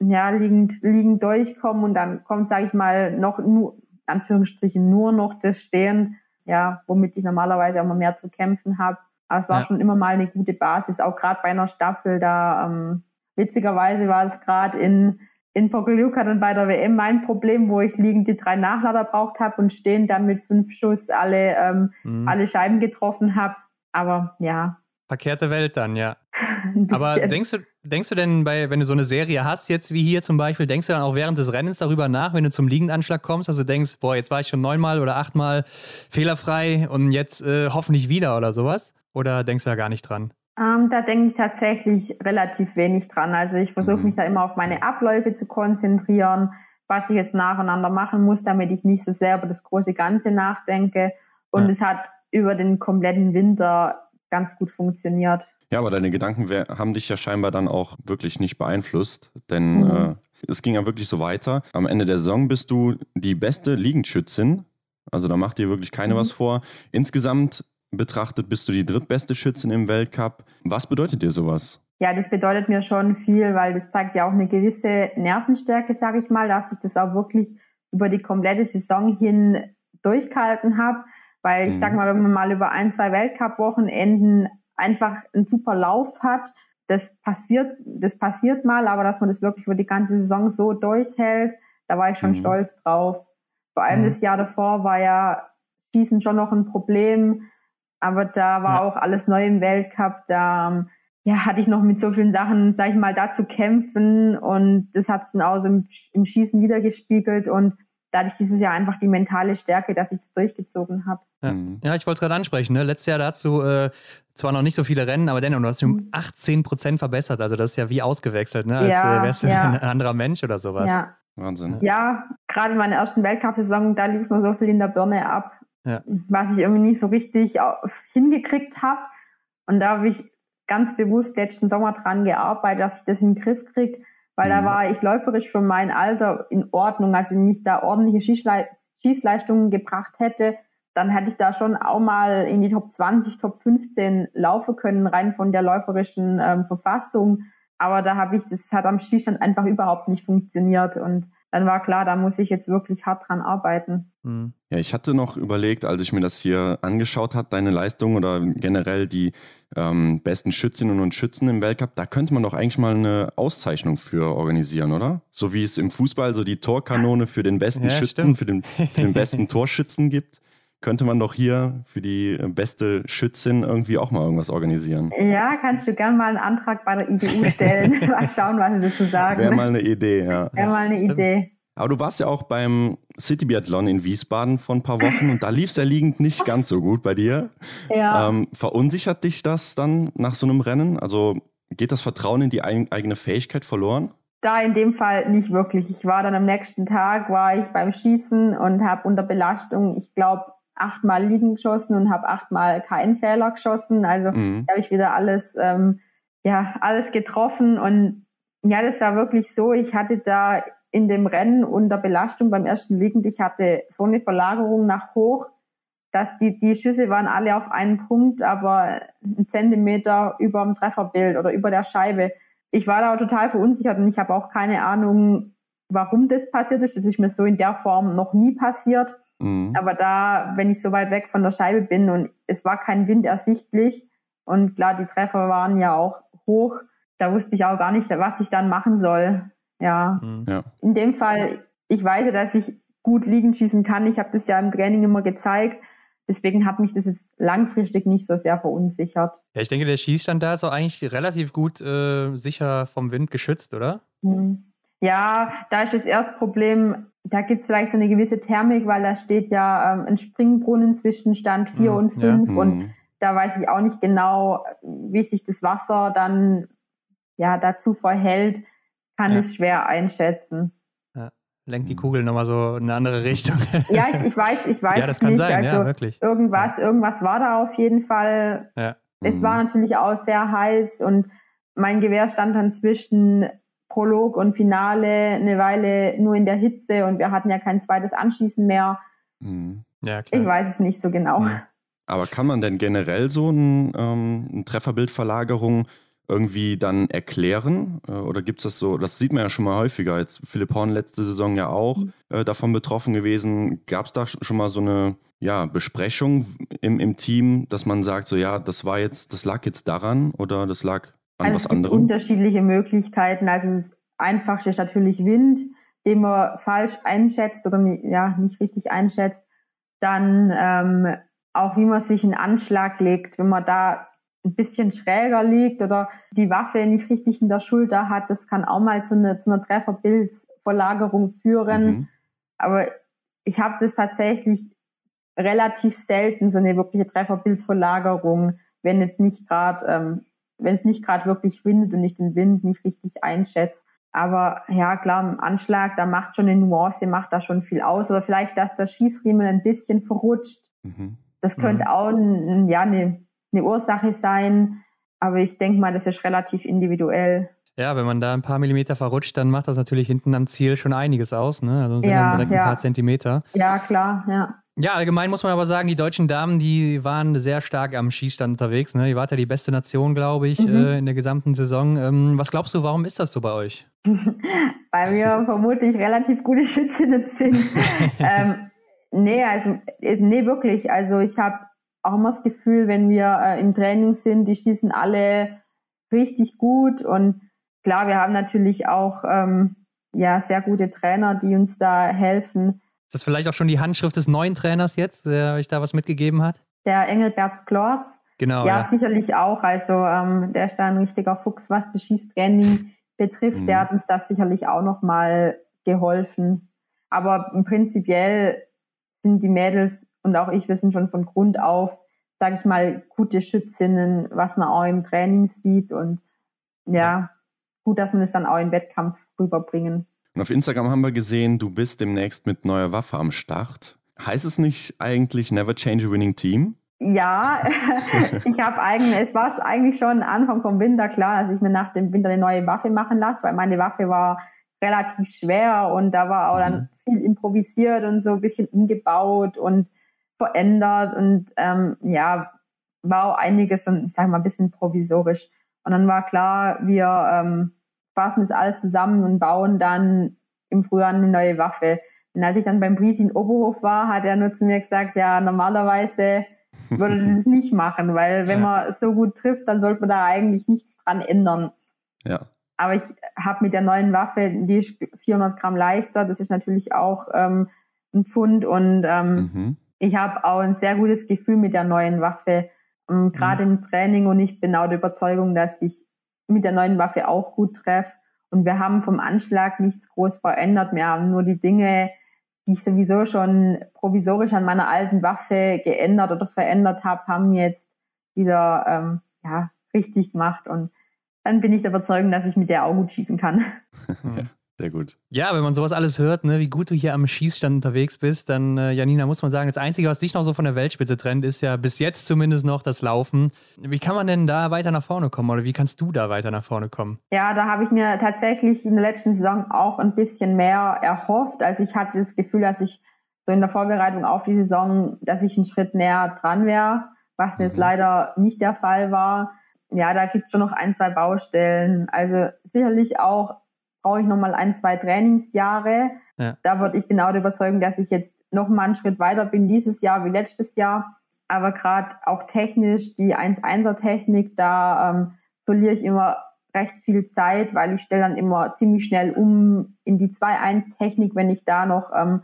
ja, liegend, liegend durchkomme und dann kommt, sage ich mal, noch nur, Anführungsstrichen, nur noch das Stehen, ja, womit ich normalerweise immer mehr zu kämpfen habe. Aber es war ja. schon immer mal eine gute Basis, auch gerade bei einer Staffel da. Ähm, witzigerweise war es gerade in in Pokljuka dann bei der WM mein Problem, wo ich liegend die drei Nachlader braucht habe und stehen dann mit fünf Schuss alle ähm, mhm. alle Scheiben getroffen habe. Aber ja. Verkehrte Welt dann, ja. Aber denkst du, denkst du denn, bei, wenn du so eine Serie hast, jetzt wie hier zum Beispiel, denkst du dann auch während des Rennens darüber nach, wenn du zum Liegendanschlag kommst, du denkst, boah, jetzt war ich schon neunmal oder achtmal fehlerfrei und jetzt äh, hoffentlich wieder oder sowas? Oder denkst du da gar nicht dran? Ähm, da denke ich tatsächlich relativ wenig dran. Also ich versuche mhm. mich da immer auf meine Abläufe zu konzentrieren, was ich jetzt nacheinander machen muss, damit ich nicht so sehr über das große Ganze nachdenke. Und ja. es hat über den kompletten Winter ganz gut funktioniert. Ja, aber deine Gedanken haben dich ja scheinbar dann auch wirklich nicht beeinflusst, denn mhm. äh, es ging ja wirklich so weiter. Am Ende der Saison bist du die beste Liegendschützin. Also da macht dir wirklich keine mhm. was vor. Insgesamt betrachtet bist du die drittbeste Schützin im Weltcup. Was bedeutet dir sowas? Ja, das bedeutet mir schon viel, weil das zeigt ja auch eine gewisse Nervenstärke, sage ich mal, dass ich das auch wirklich über die komplette Saison hin durchgehalten habe. Weil ich mhm. sag mal, wenn man mal über ein, zwei Weltcup-Wochenenden einfach einen super Lauf hat, das passiert, das passiert mal, aber dass man das wirklich über die ganze Saison so durchhält, da war ich schon mhm. stolz drauf. Vor allem mhm. das Jahr davor war ja Schießen schon noch ein Problem, aber da war ja. auch alles neu im Weltcup, da ja, hatte ich noch mit so vielen Sachen, sag ich mal, da zu kämpfen und das hat sich dann auch so im, im Schießen wiedergespiegelt und dadurch dieses Jahr einfach die mentale Stärke, dass ich es durchgezogen habe. Ja. Mhm. ja. ich wollte es gerade ansprechen. Ne? Letztes Jahr da du äh, zwar noch nicht so viele Rennen, aber dennoch, du hast dich um 18 mhm. Prozent verbessert. Also das ist ja wie ausgewechselt, ne? als ja, äh, wärst du ja. ein anderer Mensch oder sowas. Ja. Wahnsinn. Ja, gerade in meiner ersten Weltcup-Saison, da lief mir so viel in der Birne ab, ja. was ich irgendwie nicht so richtig hingekriegt habe. Und da habe ich ganz bewusst letzten Sommer dran gearbeitet, dass ich das in den Griff kriege weil mhm. da war ich läuferisch für mein Alter in Ordnung. Also wenn ich da ordentliche Schießleistungen gebracht hätte, dann hätte ich da schon auch mal in die Top 20, Top 15 laufen können, rein von der läuferischen ähm, Verfassung. Aber da habe ich, das hat am Schießstand einfach überhaupt nicht funktioniert. Und dann war klar, da muss ich jetzt wirklich hart dran arbeiten. Hm. Ja, ich hatte noch überlegt, als ich mir das hier angeschaut habe, deine Leistung oder generell die ähm, besten Schützinnen und Schützen im Weltcup, da könnte man doch eigentlich mal eine Auszeichnung für organisieren, oder? So wie es im Fußball so die Torkanone für den besten ja, Schützen, für den, für den besten Torschützen gibt könnte man doch hier für die beste Schützin irgendwie auch mal irgendwas organisieren. Ja, kannst du gerne mal einen Antrag bei der IDU stellen. mal schauen, was sie dazu sagen. Wäre mal eine Idee, ja. Wäre mal eine Idee. Aber du warst ja auch beim City Biathlon in Wiesbaden vor ein paar Wochen und da lief es ja liegend nicht ganz so gut bei dir. Ja. Ähm, verunsichert dich das dann nach so einem Rennen? Also geht das Vertrauen in die eigene Fähigkeit verloren? Da in dem Fall nicht wirklich. Ich war dann am nächsten Tag, war ich beim Schießen und habe unter Belastung, ich glaube, achtmal liegen geschossen und habe achtmal keinen Fehler geschossen. Also mhm. habe ich wieder alles, ähm, ja, alles getroffen. Und ja, das war wirklich so. Ich hatte da in dem Rennen unter Belastung beim ersten Liegend, ich hatte so eine Verlagerung nach hoch, dass die, die Schüsse waren alle auf einen Punkt, aber einen Zentimeter über dem Trefferbild oder über der Scheibe. Ich war da total verunsichert und ich habe auch keine Ahnung, warum das passiert ist. Das ist mir so in der Form noch nie passiert. Mhm. Aber da, wenn ich so weit weg von der Scheibe bin und es war kein Wind ersichtlich und klar, die Treffer waren ja auch hoch, da wusste ich auch gar nicht, was ich dann machen soll. Ja. Mhm. ja. In dem Fall, ich weiß ja, dass ich gut liegen schießen kann. Ich habe das ja im Training immer gezeigt. Deswegen hat mich das jetzt langfristig nicht so sehr verunsichert. Ja, ich denke, der Schießstand da ist auch eigentlich relativ gut äh, sicher vom Wind geschützt, oder? Mhm. Ja, da ist das erste Problem, da gibt es vielleicht so eine gewisse Thermik, weil da steht ja ähm, ein Springbrunnen zwischen Stand 4 mhm, und 5 ja. und mhm. da weiß ich auch nicht genau, wie sich das Wasser dann ja dazu verhält, kann ja. es schwer einschätzen. Ja. Lenkt die Kugel nochmal so in eine andere Richtung. ja, ich, ich weiß, ich weiß ja, das kann nicht. Sein, also ja, wirklich. Irgendwas, irgendwas war da auf jeden Fall. Ja. Es mhm. war natürlich auch sehr heiß und mein Gewehr stand dann zwischen Prolog und Finale eine Weile nur in der Hitze und wir hatten ja kein zweites Anschießen mehr. Mhm. Ja, klar. Ich weiß es nicht so genau. Mhm. Aber kann man denn generell so ein, ähm, eine Trefferbildverlagerung irgendwie dann erklären? Äh, oder gibt es das so? Das sieht man ja schon mal häufiger. Jetzt Philipp Horn letzte Saison ja auch mhm. äh, davon betroffen gewesen. Gab es da schon mal so eine ja, Besprechung im, im Team, dass man sagt, so ja, das war jetzt, das lag jetzt daran oder das lag an also was es gibt anderem? unterschiedliche Möglichkeiten. Also das Einfachste ist natürlich Wind, den man falsch einschätzt oder ja, nicht richtig einschätzt. Dann ähm, auch, wie man sich einen Anschlag legt, wenn man da ein bisschen schräger liegt oder die Waffe nicht richtig in der Schulter hat, das kann auch mal zu einer, zu einer Trefferbildsverlagerung führen. Mhm. Aber ich habe das tatsächlich relativ selten, so eine wirkliche Trefferbildsverlagerung, wenn jetzt nicht gerade ähm, wenn es nicht gerade wirklich windet und ich den Wind nicht richtig einschätze. Aber ja, klar, im Anschlag, da macht schon eine Nuance, macht da schon viel aus. Oder vielleicht, dass der Schießriemen ein bisschen verrutscht. Mhm. Das könnte mhm. auch ein, ja, eine, eine Ursache sein. Aber ich denke mal, das ist relativ individuell. Ja, wenn man da ein paar Millimeter verrutscht, dann macht das natürlich hinten am Ziel schon einiges aus. Ne? Also sind ja, dann direkt ja. ein paar Zentimeter. Ja, klar, ja. Ja, allgemein muss man aber sagen, die deutschen Damen, die waren sehr stark am Schießstand unterwegs. Ne? Ihr wart ja die beste Nation, glaube ich, mhm. äh, in der gesamten Saison. Ähm, was glaubst du, warum ist das so bei euch? Weil wir vermutlich relativ gute Schützinnen sind. ähm, nee, also, äh, nee, wirklich. Also ich habe auch immer das Gefühl, wenn wir äh, im Training sind, die schießen alle richtig gut. Und klar, wir haben natürlich auch ähm, ja, sehr gute Trainer, die uns da helfen ist das vielleicht auch schon die Handschrift des neuen Trainers jetzt, der euch da was mitgegeben hat? Der Engelbert Klorz. Genau. Ja, ja, sicherlich auch. Also ähm, der ist da ein richtiger Fuchs, was das Schießtraining betrifft. Mhm. Der hat uns das sicherlich auch nochmal geholfen. Aber prinzipiell sind die Mädels und auch ich, wir sind schon von Grund auf, sage ich mal, gute Schützinnen, was man auch im Training sieht. Und ja, gut, dass man es dann auch im Wettkampf rüberbringen. Und auf Instagram haben wir gesehen, du bist demnächst mit neuer Waffe am Start. Heißt es nicht eigentlich Never Change a Winning Team? Ja, ich habe eigentlich, es war eigentlich schon Anfang vom Winter klar, dass ich mir nach dem Winter eine neue Waffe machen lasse, weil meine Waffe war relativ schwer und da war auch dann mhm. viel improvisiert und so ein bisschen umgebaut und verändert und ähm, ja, war auch einiges, sagen wir mal, ein bisschen provisorisch. Und dann war klar, wir ähm, fassen es alles zusammen und bauen dann im Frühjahr eine neue Waffe. Und als ich dann beim Bries in Oberhof war, hat er nur zu mir gesagt, ja, normalerweise würde ich das nicht machen, weil wenn man so gut trifft, dann sollte man da eigentlich nichts dran ändern. Ja. Aber ich habe mit der neuen Waffe, die ist 400 Gramm leichter, das ist natürlich auch ähm, ein Pfund und ähm, mhm. ich habe auch ein sehr gutes Gefühl mit der neuen Waffe, ähm, gerade mhm. im Training und ich bin auch der Überzeugung, dass ich mit der neuen Waffe auch gut treffe und wir haben vom Anschlag nichts groß verändert, wir haben nur die Dinge, die ich sowieso schon provisorisch an meiner alten Waffe geändert oder verändert habe, haben jetzt wieder ähm, ja, richtig gemacht. Und dann bin ich der Überzeugung, dass ich mit der auch gut schießen kann. ja, sehr gut. Ja, wenn man sowas alles hört, ne, wie gut du hier am Schießstand unterwegs bist, dann, äh, Janina, muss man sagen, das Einzige, was dich noch so von der Weltspitze trennt, ist ja bis jetzt zumindest noch das Laufen. Wie kann man denn da weiter nach vorne kommen oder wie kannst du da weiter nach vorne kommen? Ja, da habe ich mir tatsächlich in der letzten Saison auch ein bisschen mehr erhofft. Also ich hatte das Gefühl, dass ich so in der Vorbereitung auf die Saison, dass ich einen Schritt näher dran wäre, was mhm. jetzt leider nicht der Fall war ja, da gibt es schon noch ein, zwei Baustellen. Also sicherlich auch brauche ich noch mal ein, zwei Trainingsjahre. Ja. Da würde ich genau der Überzeugung, dass ich jetzt noch mal einen Schritt weiter bin dieses Jahr wie letztes Jahr. Aber gerade auch technisch, die 1-1er Technik, da ähm, verliere ich immer recht viel Zeit, weil ich stelle dann immer ziemlich schnell um in die 2-1 Technik. Wenn ich da noch ähm,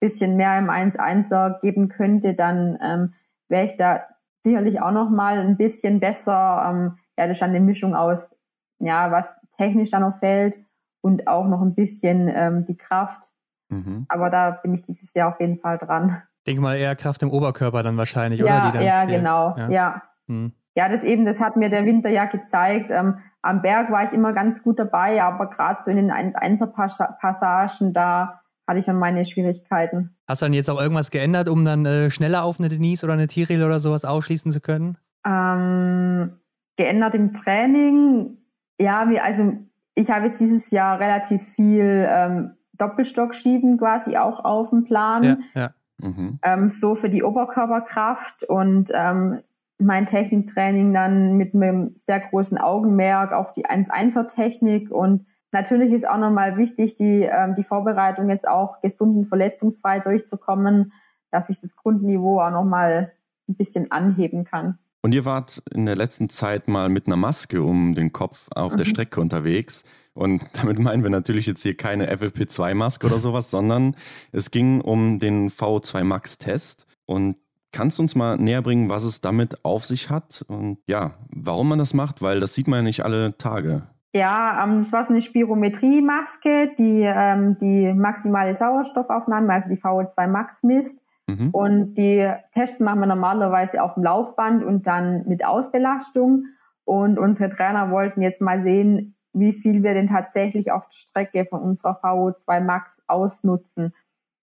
bisschen mehr im 1-1er geben könnte, dann ähm, wäre ich da sicherlich auch noch mal ein bisschen besser. Ähm, ja, das ist dann eine Mischung aus, ja, was technisch da noch fällt und auch noch ein bisschen ähm, die Kraft. Mhm. Aber da bin ich dieses Jahr auf jeden Fall dran. Ich denke mal eher Kraft im Oberkörper dann wahrscheinlich, ja, oder? Dann, ja, genau, ja. Ja. Mhm. ja, das eben, das hat mir der Winter ja gezeigt. Ähm, am Berg war ich immer ganz gut dabei, aber gerade so in den 1-1er-Passagen, da hatte ich dann meine Schwierigkeiten. Hast du dann jetzt auch irgendwas geändert, um dann äh, schneller auf eine Denise oder eine Tiril oder sowas aufschließen zu können? Ähm, geändert im Training, ja, wie, also ich habe jetzt dieses Jahr relativ viel ähm, Doppelstockschieben quasi auch auf dem Plan. Ja, ja. Mhm. Ähm, so für die Oberkörperkraft und ähm, mein Techniktraining dann mit einem sehr großen Augenmerk auf die 1-1er-Technik und Natürlich ist auch nochmal wichtig, die, ähm, die Vorbereitung jetzt auch gesund und verletzungsfrei durchzukommen, dass ich das Grundniveau auch nochmal ein bisschen anheben kann. Und ihr wart in der letzten Zeit mal mit einer Maske um den Kopf auf mhm. der Strecke unterwegs. Und damit meinen wir natürlich jetzt hier keine FFP2-Maske oder sowas, sondern es ging um den VO2 Max-Test. Und kannst du uns mal näher bringen, was es damit auf sich hat und ja, warum man das macht? Weil das sieht man ja nicht alle Tage. Ja, ähm, das war so eine Spirometriemaske, die ähm, die maximale Sauerstoffaufnahme, also die VO2 Max misst. Mhm. Und die Tests machen wir normalerweise auf dem Laufband und dann mit Ausbelastung. Und unsere Trainer wollten jetzt mal sehen, wie viel wir denn tatsächlich auf der Strecke von unserer VO2 Max ausnutzen.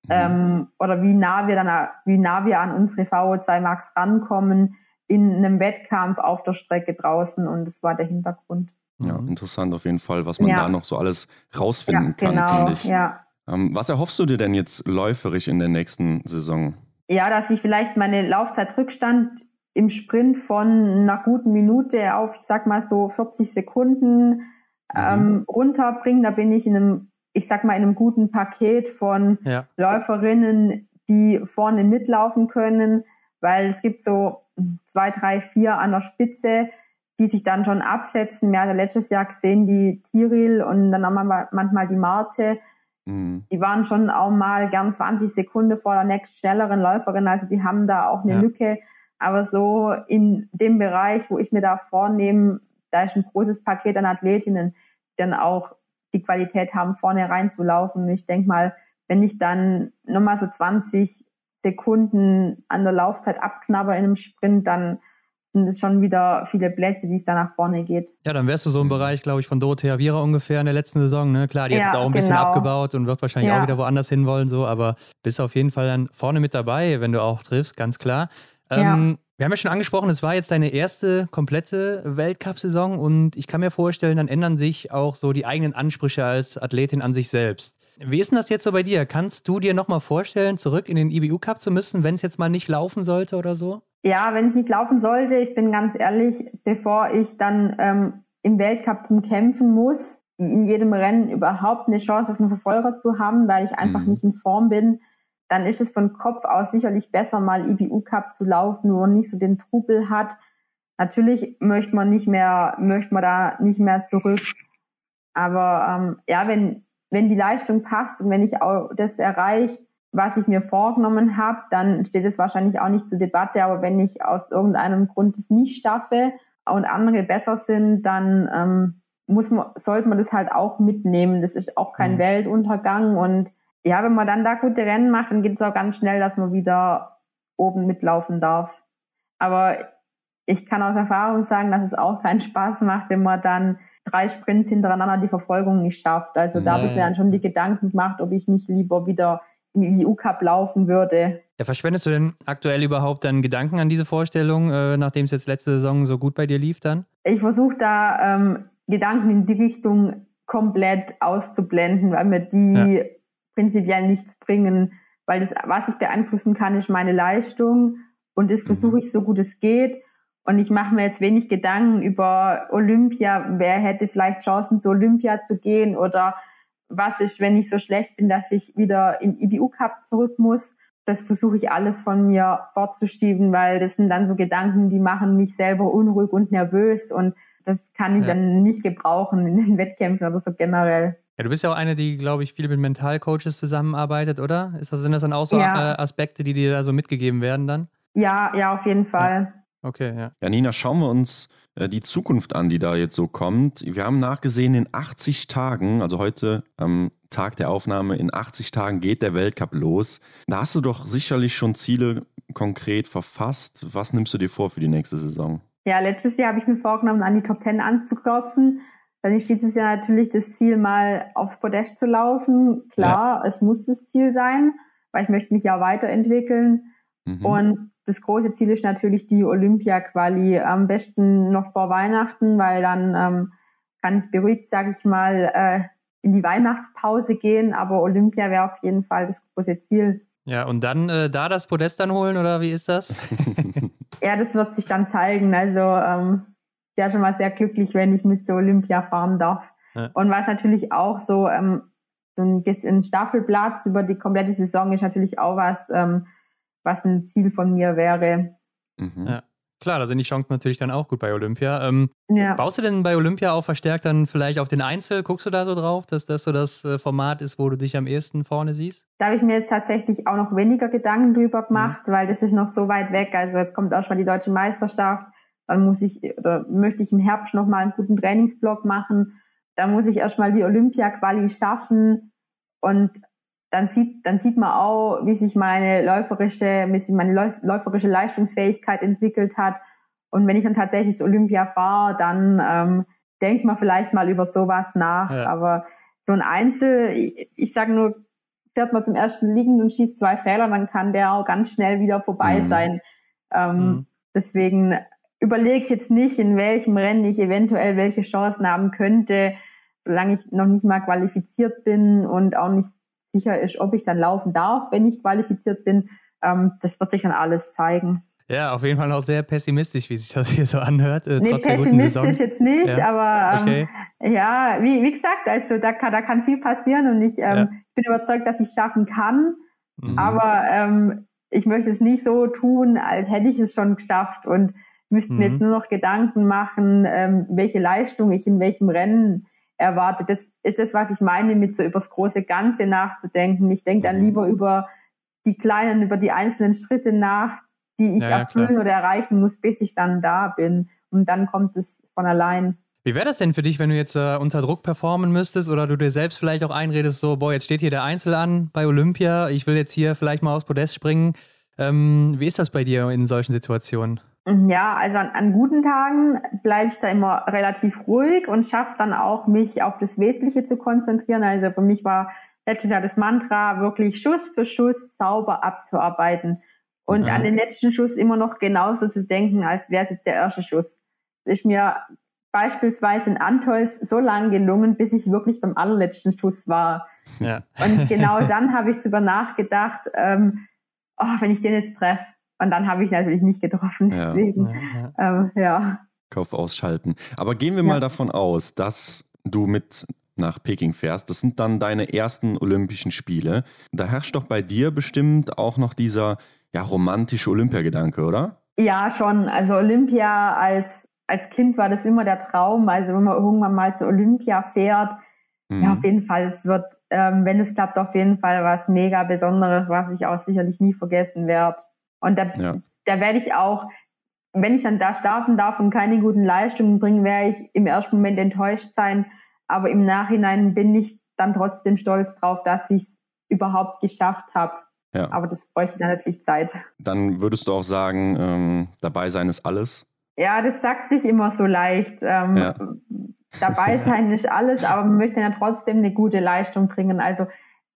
Mhm. Ähm, oder wie nah wir dann, wie nah wir an unsere VO2 Max rankommen in einem Wettkampf auf der Strecke draußen. Und das war der Hintergrund. Ja, interessant auf jeden Fall, was man ja. da noch so alles rausfinden ja, kann, genau, finde ich. Ja. Ähm, was erhoffst du dir denn jetzt läuferisch in der nächsten Saison? Ja, dass ich vielleicht meine Laufzeitrückstand im Sprint von einer guten Minute auf, ich sag mal so 40 Sekunden mhm. ähm, runterbringe. Da bin ich in einem, ich sag mal, in einem guten Paket von ja. Läuferinnen, die vorne mitlaufen können, weil es gibt so zwei, drei, vier an der Spitze, die sich dann schon absetzen. Wir hatten letztes Jahr gesehen, die Tiril und dann haben wir manchmal die Marte. Mhm. Die waren schon auch mal gern 20 Sekunden vor der nächst schnelleren Läuferin. Also die haben da auch eine ja. Lücke. Aber so in dem Bereich, wo ich mir da vornehme, da ist ein großes Paket an Athletinnen, die dann auch die Qualität haben, vorne reinzulaufen. Und ich denke mal, wenn ich dann nochmal so 20 Sekunden an der Laufzeit abknabber in einem Sprint, dann sind es schon wieder viele Plätze, die es da nach vorne geht. Ja, dann wärst du so im Bereich, glaube ich, von Dorothea Viera ungefähr in der letzten Saison. Ne? Klar, die ja, hat jetzt auch ein bisschen genau. abgebaut und wird wahrscheinlich ja. auch wieder woanders hinwollen, so, aber bist auf jeden Fall dann vorne mit dabei, wenn du auch triffst, ganz klar. Ähm, ja. Wir haben ja schon angesprochen, es war jetzt deine erste komplette Weltcup-Saison und ich kann mir vorstellen, dann ändern sich auch so die eigenen Ansprüche als Athletin an sich selbst. Wie ist denn das jetzt so bei dir? Kannst du dir nochmal vorstellen, zurück in den IBU Cup zu müssen, wenn es jetzt mal nicht laufen sollte oder so? Ja, wenn es nicht laufen sollte, ich bin ganz ehrlich, bevor ich dann ähm, im Weltcup drum kämpfen muss, in jedem Rennen überhaupt eine Chance auf einen Verfolger zu haben, weil ich einfach mhm. nicht in Form bin, dann ist es von Kopf aus sicherlich besser, mal IBU Cup zu laufen, wo man nicht so den Trubel hat. Natürlich möchte man nicht mehr, möchte man da nicht mehr zurück. Aber ähm, ja, wenn, wenn die Leistung passt und wenn ich auch das erreiche, was ich mir vorgenommen habe, dann steht es wahrscheinlich auch nicht zur Debatte. Aber wenn ich aus irgendeinem Grund es nicht schaffe und andere besser sind, dann ähm, muss man, sollte man das halt auch mitnehmen. Das ist auch kein mhm. Weltuntergang. Und ja, wenn man dann da gute Rennen macht, dann geht es auch ganz schnell, dass man wieder oben mitlaufen darf. Aber ich kann aus Erfahrung sagen, dass es auch keinen Spaß macht, wenn man dann drei Sprints hintereinander die Verfolgung nicht schafft. Also da habe ich mir dann schon die Gedanken gemacht, ob ich nicht lieber wieder im EU-Cup laufen würde. Ja, verschwendest du denn aktuell überhaupt dann Gedanken an diese Vorstellung, äh, nachdem es jetzt letzte Saison so gut bei dir lief dann? Ich versuche da ähm, Gedanken in die Richtung komplett auszublenden, weil mir die ja. prinzipiell nichts bringen, weil das, was ich beeinflussen kann, ist meine Leistung und das mhm. versuche ich so gut es geht. Und ich mache mir jetzt wenig Gedanken über Olympia, wer hätte vielleicht Chancen zu Olympia zu gehen oder was ist, wenn ich so schlecht bin, dass ich wieder im IBU Cup zurück muss. Das versuche ich alles von mir fortzuschieben, weil das sind dann so Gedanken, die machen mich selber unruhig und nervös und das kann ich ja. dann nicht gebrauchen in den Wettkämpfen oder so generell. Ja, du bist ja auch eine, die, glaube ich, viel mit Mentalcoaches zusammenarbeitet, oder? Ist das, sind das dann auch so ja. Äh, Aspekte, die dir da so mitgegeben werden dann? Ja, ja, auf jeden Fall. Ja. Okay, ja. Ja, Nina, schauen wir uns äh, die Zukunft an, die da jetzt so kommt. Wir haben nachgesehen, in 80 Tagen, also heute am Tag der Aufnahme, in 80 Tagen geht der Weltcup los. Da hast du doch sicherlich schon Ziele konkret verfasst. Was nimmst du dir vor für die nächste Saison? Ja, letztes Jahr habe ich mir vorgenommen, an die Top 10 anzuklopfen. Dann ist dieses Jahr natürlich das Ziel, mal aufs Podest zu laufen. Klar, ja. es muss das Ziel sein, weil ich möchte mich ja weiterentwickeln. Mhm. Und das große Ziel ist natürlich die Olympia-Quali. Am besten noch vor Weihnachten, weil dann ähm, kann ich beruhigt, sage ich mal, äh, in die Weihnachtspause gehen. Aber Olympia wäre auf jeden Fall das große Ziel. Ja, und dann äh, da das Podest dann holen oder wie ist das? ja, das wird sich dann zeigen. Also ähm, ja schon mal sehr glücklich, wenn ich mit so Olympia fahren darf. Ja. Und was natürlich auch so, ähm, so ein, ein Staffelplatz über die komplette Saison ist natürlich auch was, ähm, was ein Ziel von mir wäre. Mhm. Ja. Klar, da sind die Chancen natürlich dann auch gut bei Olympia. Ähm, ja. Baust du denn bei Olympia auch verstärkt dann vielleicht auf den Einzel? Guckst du da so drauf, dass das so das äh, Format ist, wo du dich am ehesten vorne siehst? Da habe ich mir jetzt tatsächlich auch noch weniger Gedanken drüber gemacht, mhm. weil das ist noch so weit weg. Also jetzt kommt auch schon die deutsche Meisterschaft. Dann muss ich oder möchte ich im Herbst noch mal einen guten Trainingsblock machen. Da muss ich erstmal die Olympia-Quali schaffen. Und dann sieht, dann sieht man auch, wie sich meine läuferische, wie sich meine läuferische Leistungsfähigkeit entwickelt hat. Und wenn ich dann tatsächlich zu Olympia fahre, dann ähm, denkt man vielleicht mal über sowas nach. Ja. Aber so ein Einzel, ich, ich sage nur, fährt man zum ersten liegend und schießt zwei Fehler, dann kann der auch ganz schnell wieder vorbei mhm. sein. Ähm, mhm. Deswegen überlege ich jetzt nicht, in welchem Rennen ich eventuell welche Chancen haben könnte, solange ich noch nicht mal qualifiziert bin und auch nicht sicher ist, ob ich dann laufen darf, wenn ich qualifiziert bin. Ähm, das wird sich dann alles zeigen. Ja, auf jeden Fall auch sehr pessimistisch, wie sich das hier so anhört. Äh, nee, pessimistisch jetzt nicht, ja. aber ähm, okay. ja, wie, wie gesagt, also da kann, da kann viel passieren und ich ähm, ja. bin überzeugt, dass ich es schaffen kann. Mhm. Aber ähm, ich möchte es nicht so tun, als hätte ich es schon geschafft und müsste mhm. mir jetzt nur noch Gedanken machen, ähm, welche Leistung ich in welchem Rennen erwartet. Das ist das, was ich meine, mit so übers große Ganze nachzudenken. Ich denke dann mhm. lieber über die kleinen, über die einzelnen Schritte nach, die ich ja, erfüllen ja, oder erreichen muss, bis ich dann da bin. Und dann kommt es von allein. Wie wäre das denn für dich, wenn du jetzt äh, unter Druck performen müsstest oder du dir selbst vielleicht auch einredest, so, boah, jetzt steht hier der Einzel an bei Olympia, ich will jetzt hier vielleicht mal aufs Podest springen. Ähm, wie ist das bei dir in solchen Situationen? Ja, also an, an guten Tagen bleibe ich da immer relativ ruhig und schaffe dann auch, mich auf das Wesentliche zu konzentrieren. Also für mich war letztes Jahr das Mantra, wirklich Schuss für Schuss sauber abzuarbeiten. Und mhm. an den letzten Schuss immer noch genauso zu denken, als wäre es jetzt der erste Schuss. Das ist mir beispielsweise in Antolz so lange gelungen, bis ich wirklich beim allerletzten Schuss war. Ja. Und genau dann habe ich darüber nachgedacht, ähm, oh, wenn ich den jetzt treffe, und dann habe ich natürlich nicht getroffen. Ja. Deswegen, ja. Ähm, ja. Kauf ausschalten. Aber gehen wir mal davon aus, dass du mit nach Peking fährst, das sind dann deine ersten Olympischen Spiele. Da herrscht doch bei dir bestimmt auch noch dieser ja, romantische Olympiagedanke, oder? Ja, schon. Also Olympia als, als Kind war das immer der Traum. Also wenn man irgendwann mal zu Olympia fährt, mhm. ja, auf jeden Fall, es wird, ähm, wenn es klappt, auf jeden Fall was mega Besonderes, was ich auch sicherlich nie vergessen werde. Und da, ja. da werde ich auch, wenn ich dann da starten darf und keine guten Leistungen bringen, werde ich im ersten Moment enttäuscht sein. Aber im Nachhinein bin ich dann trotzdem stolz drauf, dass ich es überhaupt geschafft habe. Ja. Aber das bräuchte dann natürlich Zeit. Dann würdest du auch sagen, ähm, dabei sein ist alles? Ja, das sagt sich immer so leicht. Ähm, ja. Dabei sein ist alles, aber man möchte ja trotzdem eine gute Leistung bringen. Also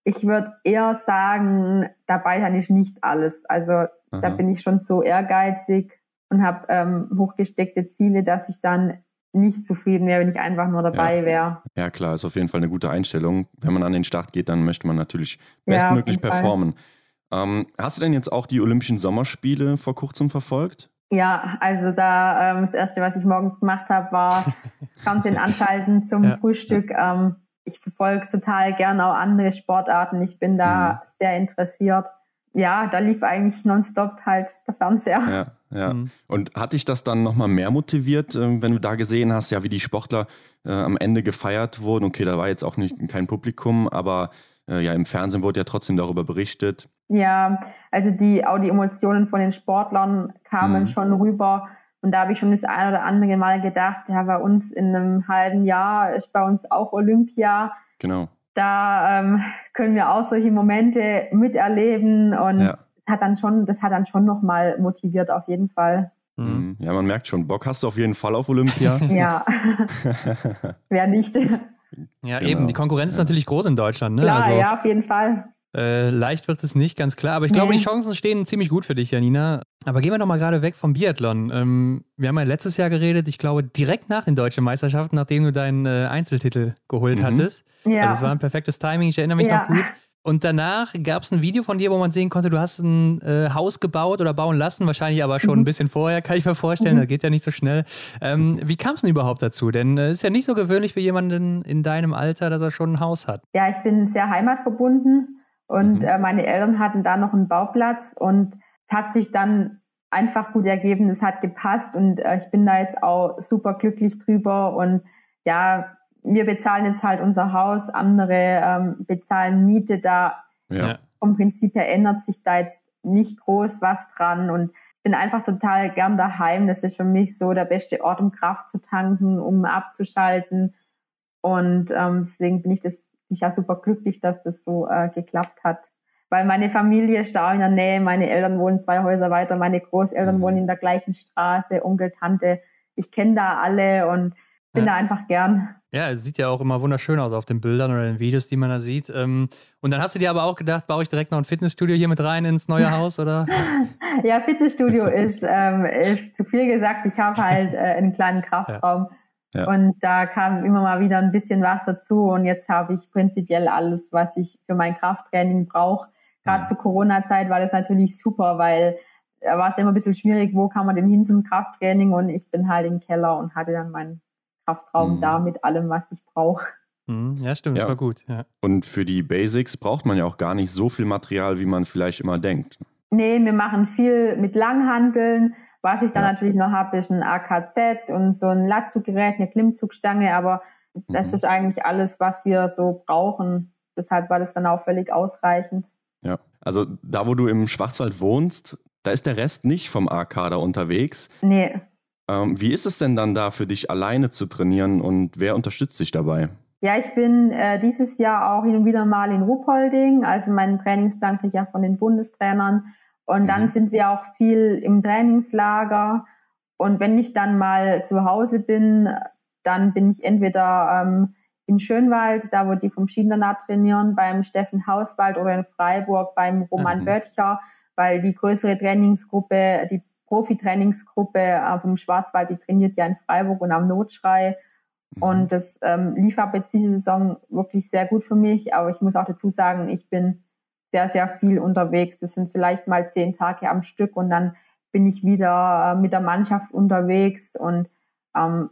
ich würde eher sagen, dabei sein ist nicht alles. Also Aha. da bin ich schon so ehrgeizig und habe ähm, hochgesteckte Ziele, dass ich dann nicht zufrieden wäre, wenn ich einfach nur dabei ja. wäre. Ja, klar, ist auf jeden Fall eine gute Einstellung. Wenn man an den Start geht, dann möchte man natürlich bestmöglich ja, performen. Ähm, hast du denn jetzt auch die Olympischen Sommerspiele vor kurzem verfolgt? Ja, also da ähm, das erste, was ich morgens gemacht habe, war Fernsehen anschalten zum ja. Frühstück. Ähm, ich verfolge total gerne auch andere Sportarten. Ich bin da mhm. sehr interessiert. Ja, da lief eigentlich nonstop halt der Fernseher. Ja, ja. Mhm. Und hat dich das dann nochmal mehr motiviert, äh, wenn du da gesehen hast, ja, wie die Sportler äh, am Ende gefeiert wurden? Okay, da war jetzt auch nicht kein Publikum, aber äh, ja, im Fernsehen wurde ja trotzdem darüber berichtet. Ja, also die, auch die Emotionen von den Sportlern kamen mhm. schon rüber. Und da habe ich schon das ein oder andere Mal gedacht, ja, bei uns in einem halben Jahr ist bei uns auch Olympia. Genau. Da ähm, können wir auch solche Momente miterleben und ja. das hat dann schon, das hat dann schon nochmal motiviert auf jeden Fall. Mhm. Ja, man merkt schon, Bock hast du auf jeden Fall auf Olympia. ja. Wer nicht. Ja, genau. eben. Die Konkurrenz ist natürlich groß in Deutschland. Ne? Klar, also, ja, auf jeden Fall. Äh, leicht wird es nicht, ganz klar. Aber ich glaube, die Chancen stehen ziemlich gut für dich, Janina. Aber gehen wir doch mal gerade weg vom Biathlon. Ähm, wir haben ja letztes Jahr geredet, ich glaube, direkt nach den deutschen Meisterschaften, nachdem du deinen äh, Einzeltitel geholt mhm. hattest. Ja. Also es war ein perfektes Timing, ich erinnere mich ja. noch gut. Und danach gab es ein Video von dir, wo man sehen konnte, du hast ein äh, Haus gebaut oder bauen lassen, wahrscheinlich aber schon mhm. ein bisschen vorher, kann ich mir vorstellen, mhm. das geht ja nicht so schnell. Ähm, wie kam es denn überhaupt dazu? Denn es äh, ist ja nicht so gewöhnlich für jemanden in deinem Alter, dass er schon ein Haus hat. Ja, ich bin sehr heimatverbunden und mhm. äh, meine Eltern hatten da noch einen Bauplatz und es hat sich dann einfach gut ergeben, es hat gepasst und äh, ich bin da jetzt auch super glücklich drüber und ja, wir bezahlen jetzt halt unser Haus, andere ähm, bezahlen Miete da. Ja. Vom Prinzip her ändert sich da jetzt nicht groß was dran und bin einfach total gern daheim. Das ist für mich so der beste Ort, um Kraft zu tanken, um abzuschalten. Und ähm, deswegen bin ich das ich ja super glücklich, dass das so äh, geklappt hat. Weil meine Familie ist da in der Nähe, meine Eltern wohnen zwei Häuser weiter, meine Großeltern mhm. wohnen in der gleichen Straße, Onkel, Tante. Ich kenne da alle und bin ja. da einfach gern. Ja, es sieht ja auch immer wunderschön aus auf den Bildern oder den Videos, die man da sieht. Ähm, und dann hast du dir aber auch gedacht, baue ich direkt noch ein Fitnessstudio hier mit rein ins neue Haus, oder? ja, Fitnessstudio ist, ähm, ist zu viel gesagt. Ich habe halt äh, einen kleinen Kraftraum. Ja. Und da kam immer mal wieder ein bisschen was dazu. Und jetzt habe ich prinzipiell alles, was ich für mein Krafttraining brauche. Gerade ja. zur Corona-Zeit war das natürlich super, weil da war es immer ein bisschen schwierig, wo kann man denn hin zum Krafttraining? Und ich bin halt im Keller und hatte dann meinen Kraftraum mhm. da mit allem, was ich brauche. Mhm. Ja, stimmt, ja. das war gut. Ja. Und für die Basics braucht man ja auch gar nicht so viel Material, wie man vielleicht immer denkt. Nee, wir machen viel mit Langhanteln. Was ich dann ja. natürlich noch habe, ist ein AKZ und so ein Latzuggerät, eine Klimmzugstange, aber mhm. das ist eigentlich alles, was wir so brauchen. Deshalb war das dann auch völlig ausreichend. Ja, also da, wo du im Schwarzwald wohnst, da ist der Rest nicht vom AK da unterwegs. Nee. Ähm, wie ist es denn dann da für dich, alleine zu trainieren und wer unterstützt dich dabei? Ja, ich bin äh, dieses Jahr auch hin und wieder mal in Ruhpolding. Also meinen Trainingsplan kriege ich ja von den Bundestrainern. Und dann mhm. sind wir auch viel im Trainingslager. Und wenn ich dann mal zu Hause bin, dann bin ich entweder ähm, in Schönwald, da wo die vom Schienernat trainieren, beim Steffen Hauswald oder in Freiburg beim Roman mhm. Böttcher, weil die größere Trainingsgruppe, die Profi-Trainingsgruppe äh, vom Schwarzwald, die trainiert ja in Freiburg und am Notschrei. Mhm. Und das ähm, lief ab jetzt diese Saison wirklich sehr gut für mich. Aber ich muss auch dazu sagen, ich bin sehr, sehr viel unterwegs. Das sind vielleicht mal zehn Tage am Stück und dann bin ich wieder äh, mit der Mannschaft unterwegs und ähm,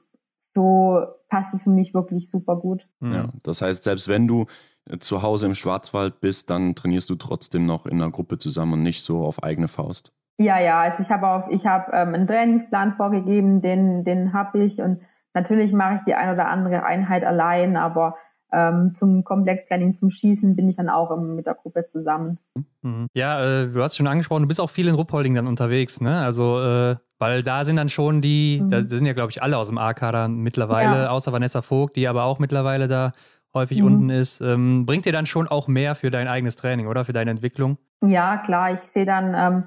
so passt es für mich wirklich super gut. Ja, das heißt, selbst wenn du äh, zu Hause im Schwarzwald bist, dann trainierst du trotzdem noch in einer Gruppe zusammen und nicht so auf eigene Faust. Ja, ja, also ich habe auch, ich habe ähm, einen Trainingsplan vorgegeben, den, den habe ich und natürlich mache ich die ein oder andere Einheit allein, aber ähm, zum Komplextraining, zum Schießen bin ich dann auch mit der Gruppe zusammen. Mhm. Ja, äh, du hast schon angesprochen, du bist auch viel in Ruppolding dann unterwegs, ne? Also, äh, weil da sind dann schon die, mhm. da sind ja, glaube ich, alle aus dem A-Kader mittlerweile, ja. außer Vanessa Vogt, die aber auch mittlerweile da häufig mhm. unten ist. Ähm, bringt dir dann schon auch mehr für dein eigenes Training, oder? Für deine Entwicklung? Ja, klar. Ich sehe dann, ähm,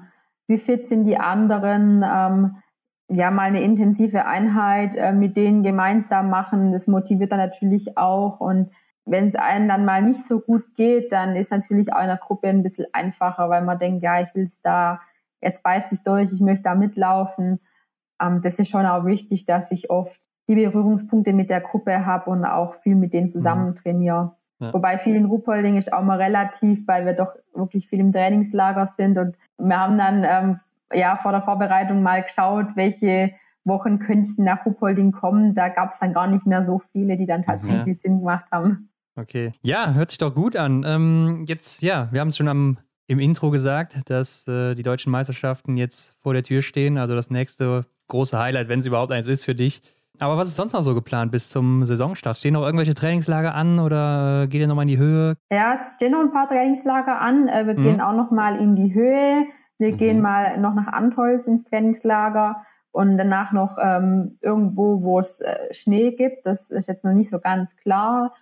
wie fit sind die anderen, ähm, ja, mal eine intensive Einheit äh, mit denen gemeinsam machen. Das motiviert dann natürlich auch. Und wenn es einem dann mal nicht so gut geht, dann ist natürlich auch in der Gruppe ein bisschen einfacher, weil man denkt, ja, ich will es da, jetzt beißt sich durch, ich möchte da mitlaufen. Ähm, das ist schon auch wichtig, dass ich oft die Berührungspunkte mit der Gruppe habe und auch viel mit denen zusammen mhm. trainiere. Ja. Wobei viel in Ruppolding ist auch mal relativ, weil wir doch wirklich viel im Trainingslager sind und wir haben dann ähm, ja vor der Vorbereitung mal geschaut, welche Wochen könnten nach Ruppolding kommen. Da gab es dann gar nicht mehr so viele, die dann mhm. tatsächlich ja. Sinn gemacht haben. Okay. Ja, hört sich doch gut an. Ähm, jetzt, ja, wir haben es schon am, im Intro gesagt, dass äh, die deutschen Meisterschaften jetzt vor der Tür stehen. Also das nächste große Highlight, wenn es überhaupt eins ist für dich. Aber was ist sonst noch so geplant bis zum Saisonstart? Stehen noch irgendwelche Trainingslager an oder äh, geht ihr nochmal in die Höhe? Ja, es stehen noch ein paar Trainingslager an. Äh, wir mhm. gehen auch nochmal in die Höhe. Wir mhm. gehen mal noch nach Antolz ins Trainingslager und danach noch ähm, irgendwo, wo es äh, Schnee gibt. Das ist jetzt noch nicht so ganz klar.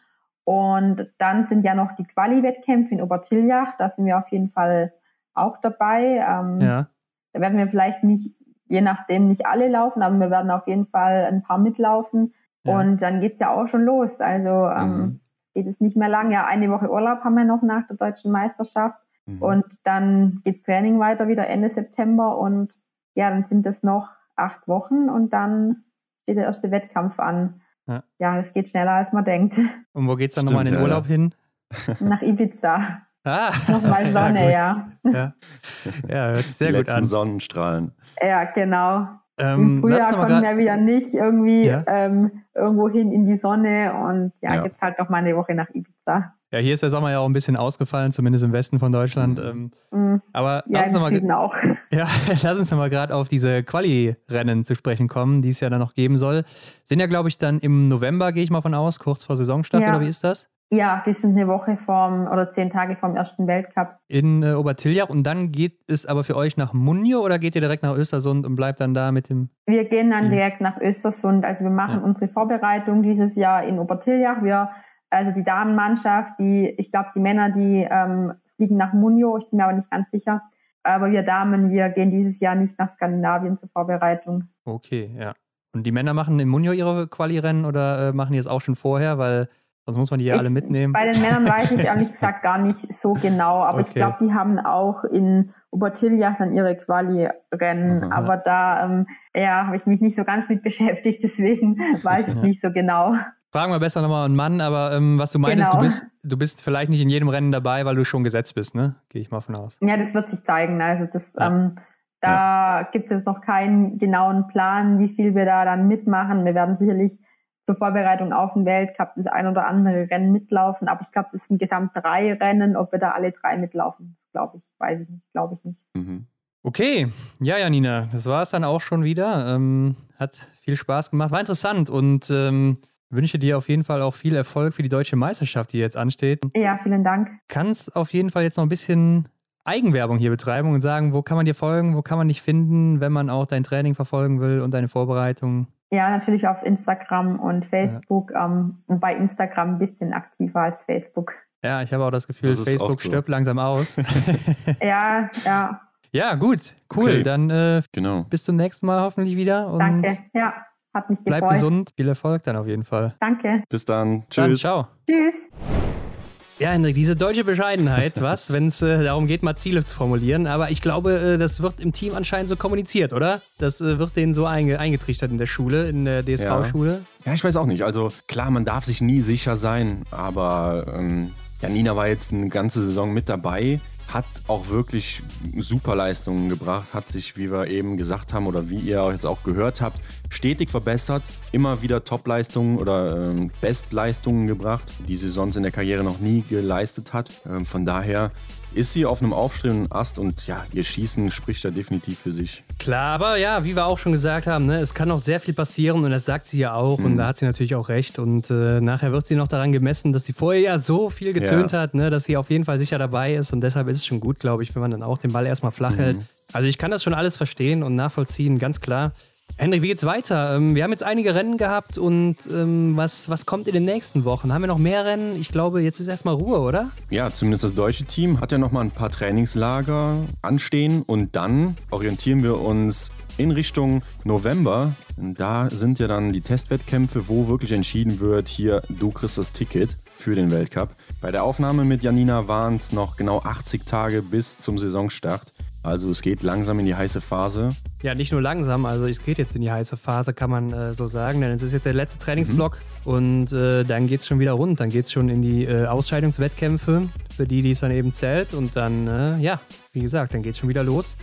Und dann sind ja noch die Quali-Wettkämpfe in Obertiljach. Da sind wir auf jeden Fall auch dabei. Ähm, ja. Da werden wir vielleicht nicht, je nachdem, nicht alle laufen, aber wir werden auf jeden Fall ein paar mitlaufen. Ja. Und dann geht's ja auch schon los. Also ähm, mhm. geht es nicht mehr lang. Ja, eine Woche Urlaub haben wir noch nach der deutschen Meisterschaft. Mhm. Und dann geht's Training weiter wieder Ende September und ja, dann sind es noch acht Wochen und dann steht der erste Wettkampf an. Ja, ja das geht schneller als man denkt. Und wo geht's dann nochmal in den Urlaub ja. hin? Nach Ibiza. Ah. Nochmal Sonne, ja. Ja, ja hört sich sehr Die gut an. Sonnenstrahlen. Ja, genau. Ähm, Im Frühjahr kommen wir wieder nicht irgendwie ja? ähm, irgendwo hin in die Sonne und ja, ja. jetzt halt noch mal eine Woche nach Ibiza. Ja, hier ist der Sommer ja auch ein bisschen ausgefallen, zumindest im Westen von Deutschland. Mhm. Ähm, mhm. Aber ja, lass, uns mal, auch. Ja, lass uns nochmal gerade auf diese Quali-Rennen zu sprechen kommen, die es ja dann noch geben soll. Sind ja, glaube ich, dann im November, gehe ich mal von aus, kurz vor Saisonstart, ja. oder wie ist das? Ja, die sind eine Woche vorm oder zehn Tage vorm ersten Weltcup. In äh, Obertiljach und dann geht es aber für euch nach Munjo oder geht ihr direkt nach Östersund und bleibt dann da mit dem? Wir gehen dann direkt nach Östersund. Also wir machen ja. unsere Vorbereitung dieses Jahr in Obertiljach. Wir also die Damenmannschaft, die, ich glaube, die Männer, die ähm, fliegen nach Munio, ich bin mir aber nicht ganz sicher. Aber wir Damen, wir gehen dieses Jahr nicht nach Skandinavien zur Vorbereitung. Okay, ja. Und die Männer machen in Munio ihre Quali-Rennen oder äh, machen die es auch schon vorher? Weil sonst muss man die ja ich, alle mitnehmen. Bei den Männern weiß ich ehrlich gesagt gar nicht so genau. Aber okay. ich glaube, die haben auch in Obertiljach dann ihre Quali-Rennen. Mhm. Aber da ähm, ja, habe ich mich nicht so ganz mit beschäftigt. Deswegen weiß ich nicht so genau. Fragen wir besser nochmal einen Mann, aber ähm, was du meintest, genau. du, bist, du bist vielleicht nicht in jedem Rennen dabei, weil du schon gesetzt bist, ne? Gehe ich mal von aus. Ja, das wird sich zeigen. Also das, ja. ähm, da ja. gibt es noch keinen genauen Plan, wie viel wir da dann mitmachen. Wir werden sicherlich zur Vorbereitung auf den Weltcup das ein oder andere Rennen mitlaufen, aber ich glaube, das sind gesamt drei Rennen. Ob wir da alle drei mitlaufen, glaube ich, weiß ich nicht, glaube ich nicht. Mhm. Okay, ja, Janina, das war es dann auch schon wieder. Ähm, hat viel Spaß gemacht, war interessant und ähm, wünsche dir auf jeden Fall auch viel Erfolg für die deutsche Meisterschaft, die jetzt ansteht. Ja, vielen Dank. Kannst auf jeden Fall jetzt noch ein bisschen Eigenwerbung hier betreiben und sagen, wo kann man dir folgen, wo kann man dich finden, wenn man auch dein Training verfolgen will und deine Vorbereitung? Ja, natürlich auf Instagram und Facebook. Ja. Ähm, und bei Instagram ein bisschen aktiver als Facebook. Ja, ich habe auch das Gefühl, das Facebook so. stirbt langsam aus. ja, ja. Ja, gut, cool. Okay. Dann äh, genau. bis zum nächsten Mal hoffentlich wieder. Danke, ja. Hat mich gefreut. Bleib gesund, viel Erfolg dann auf jeden Fall. Danke. Bis dann. Tschüss. Dann, ciao. Tschüss. Ja, Hendrik, diese deutsche Bescheidenheit, was, wenn es äh, darum geht, mal Ziele zu formulieren. Aber ich glaube, äh, das wird im Team anscheinend so kommuniziert, oder? Das äh, wird denen so einge eingetrichtert in der Schule, in der DSV-Schule. Ja. ja. ich weiß auch nicht. Also klar, man darf sich nie sicher sein, aber ähm, Janina war jetzt eine ganze Saison mit dabei hat auch wirklich super Leistungen gebracht, hat sich, wie wir eben gesagt haben oder wie ihr jetzt auch gehört habt, stetig verbessert, immer wieder Topleistungen oder ähm, Bestleistungen gebracht, die sie sonst in der Karriere noch nie geleistet hat. Ähm, von daher ist sie auf einem aufstrebenden Ast und ja, ihr Schießen spricht da definitiv für sich. Klar, aber ja, wie wir auch schon gesagt haben, ne, es kann noch sehr viel passieren und das sagt sie ja auch mhm. und da hat sie natürlich auch recht und äh, nachher wird sie noch daran gemessen, dass sie vorher ja so viel getönt ja. hat, ne, dass sie auf jeden Fall sicher dabei ist und deshalb ist es schon gut, glaube ich, wenn man dann auch den Ball erstmal flach mhm. hält. Also ich kann das schon alles verstehen und nachvollziehen, ganz klar. Henrik, wie geht's weiter? Ähm, wir haben jetzt einige Rennen gehabt und ähm, was, was kommt in den nächsten Wochen? Haben wir noch mehr Rennen? Ich glaube, jetzt ist erstmal Ruhe, oder? Ja, zumindest das deutsche Team hat ja noch mal ein paar Trainingslager anstehen und dann orientieren wir uns in Richtung November. Da sind ja dann die Testwettkämpfe, wo wirklich entschieden wird, hier, du kriegst das Ticket für den Weltcup. Bei der Aufnahme mit Janina waren es noch genau 80 Tage bis zum Saisonstart. Also es geht langsam in die heiße Phase. Ja, nicht nur langsam, also es geht jetzt in die heiße Phase, kann man äh, so sagen, denn es ist jetzt der letzte Trainingsblock mhm. und äh, dann geht es schon wieder rund, dann geht es schon in die äh, Ausscheidungswettkämpfe, für die, die es dann eben zählt und dann, äh, ja, wie gesagt, dann geht es schon wieder los.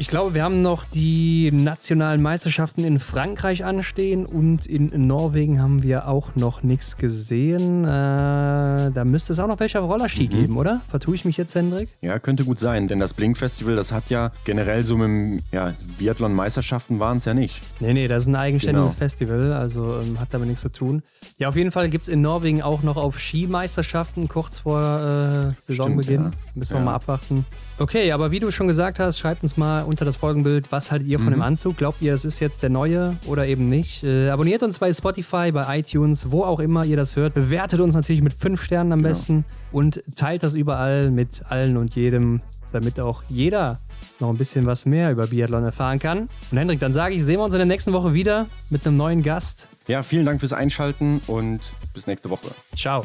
Ich glaube, wir haben noch die nationalen Meisterschaften in Frankreich anstehen und in Norwegen haben wir auch noch nichts gesehen. Äh, da müsste es auch noch welche auf Rollerski mhm. geben, oder? Vertue ich mich jetzt, Hendrik? Ja, könnte gut sein, denn das Blink Festival, das hat ja generell so mit dem ja, Biathlon-Meisterschaften waren es ja nicht. Nee, nee, das ist ein eigenständiges genau. Festival, also ähm, hat damit nichts zu tun. Ja, auf jeden Fall gibt es in Norwegen auch noch auf Skimeisterschaften kurz vor äh, Saisonbeginn. Stimmt, ja. Müssen wir ja. mal abwarten. Okay, aber wie du schon gesagt hast, schreibt uns mal unter das Folgenbild, was haltet ihr von mhm. dem Anzug? Glaubt ihr, es ist jetzt der neue oder eben nicht? Äh, abonniert uns bei Spotify, bei iTunes, wo auch immer ihr das hört. Bewertet uns natürlich mit fünf Sternen am genau. besten und teilt das überall mit allen und jedem, damit auch jeder noch ein bisschen was mehr über Biathlon erfahren kann. Und Hendrik, dann sage ich, sehen wir uns in der nächsten Woche wieder mit einem neuen Gast. Ja, vielen Dank fürs Einschalten und bis nächste Woche. Ciao.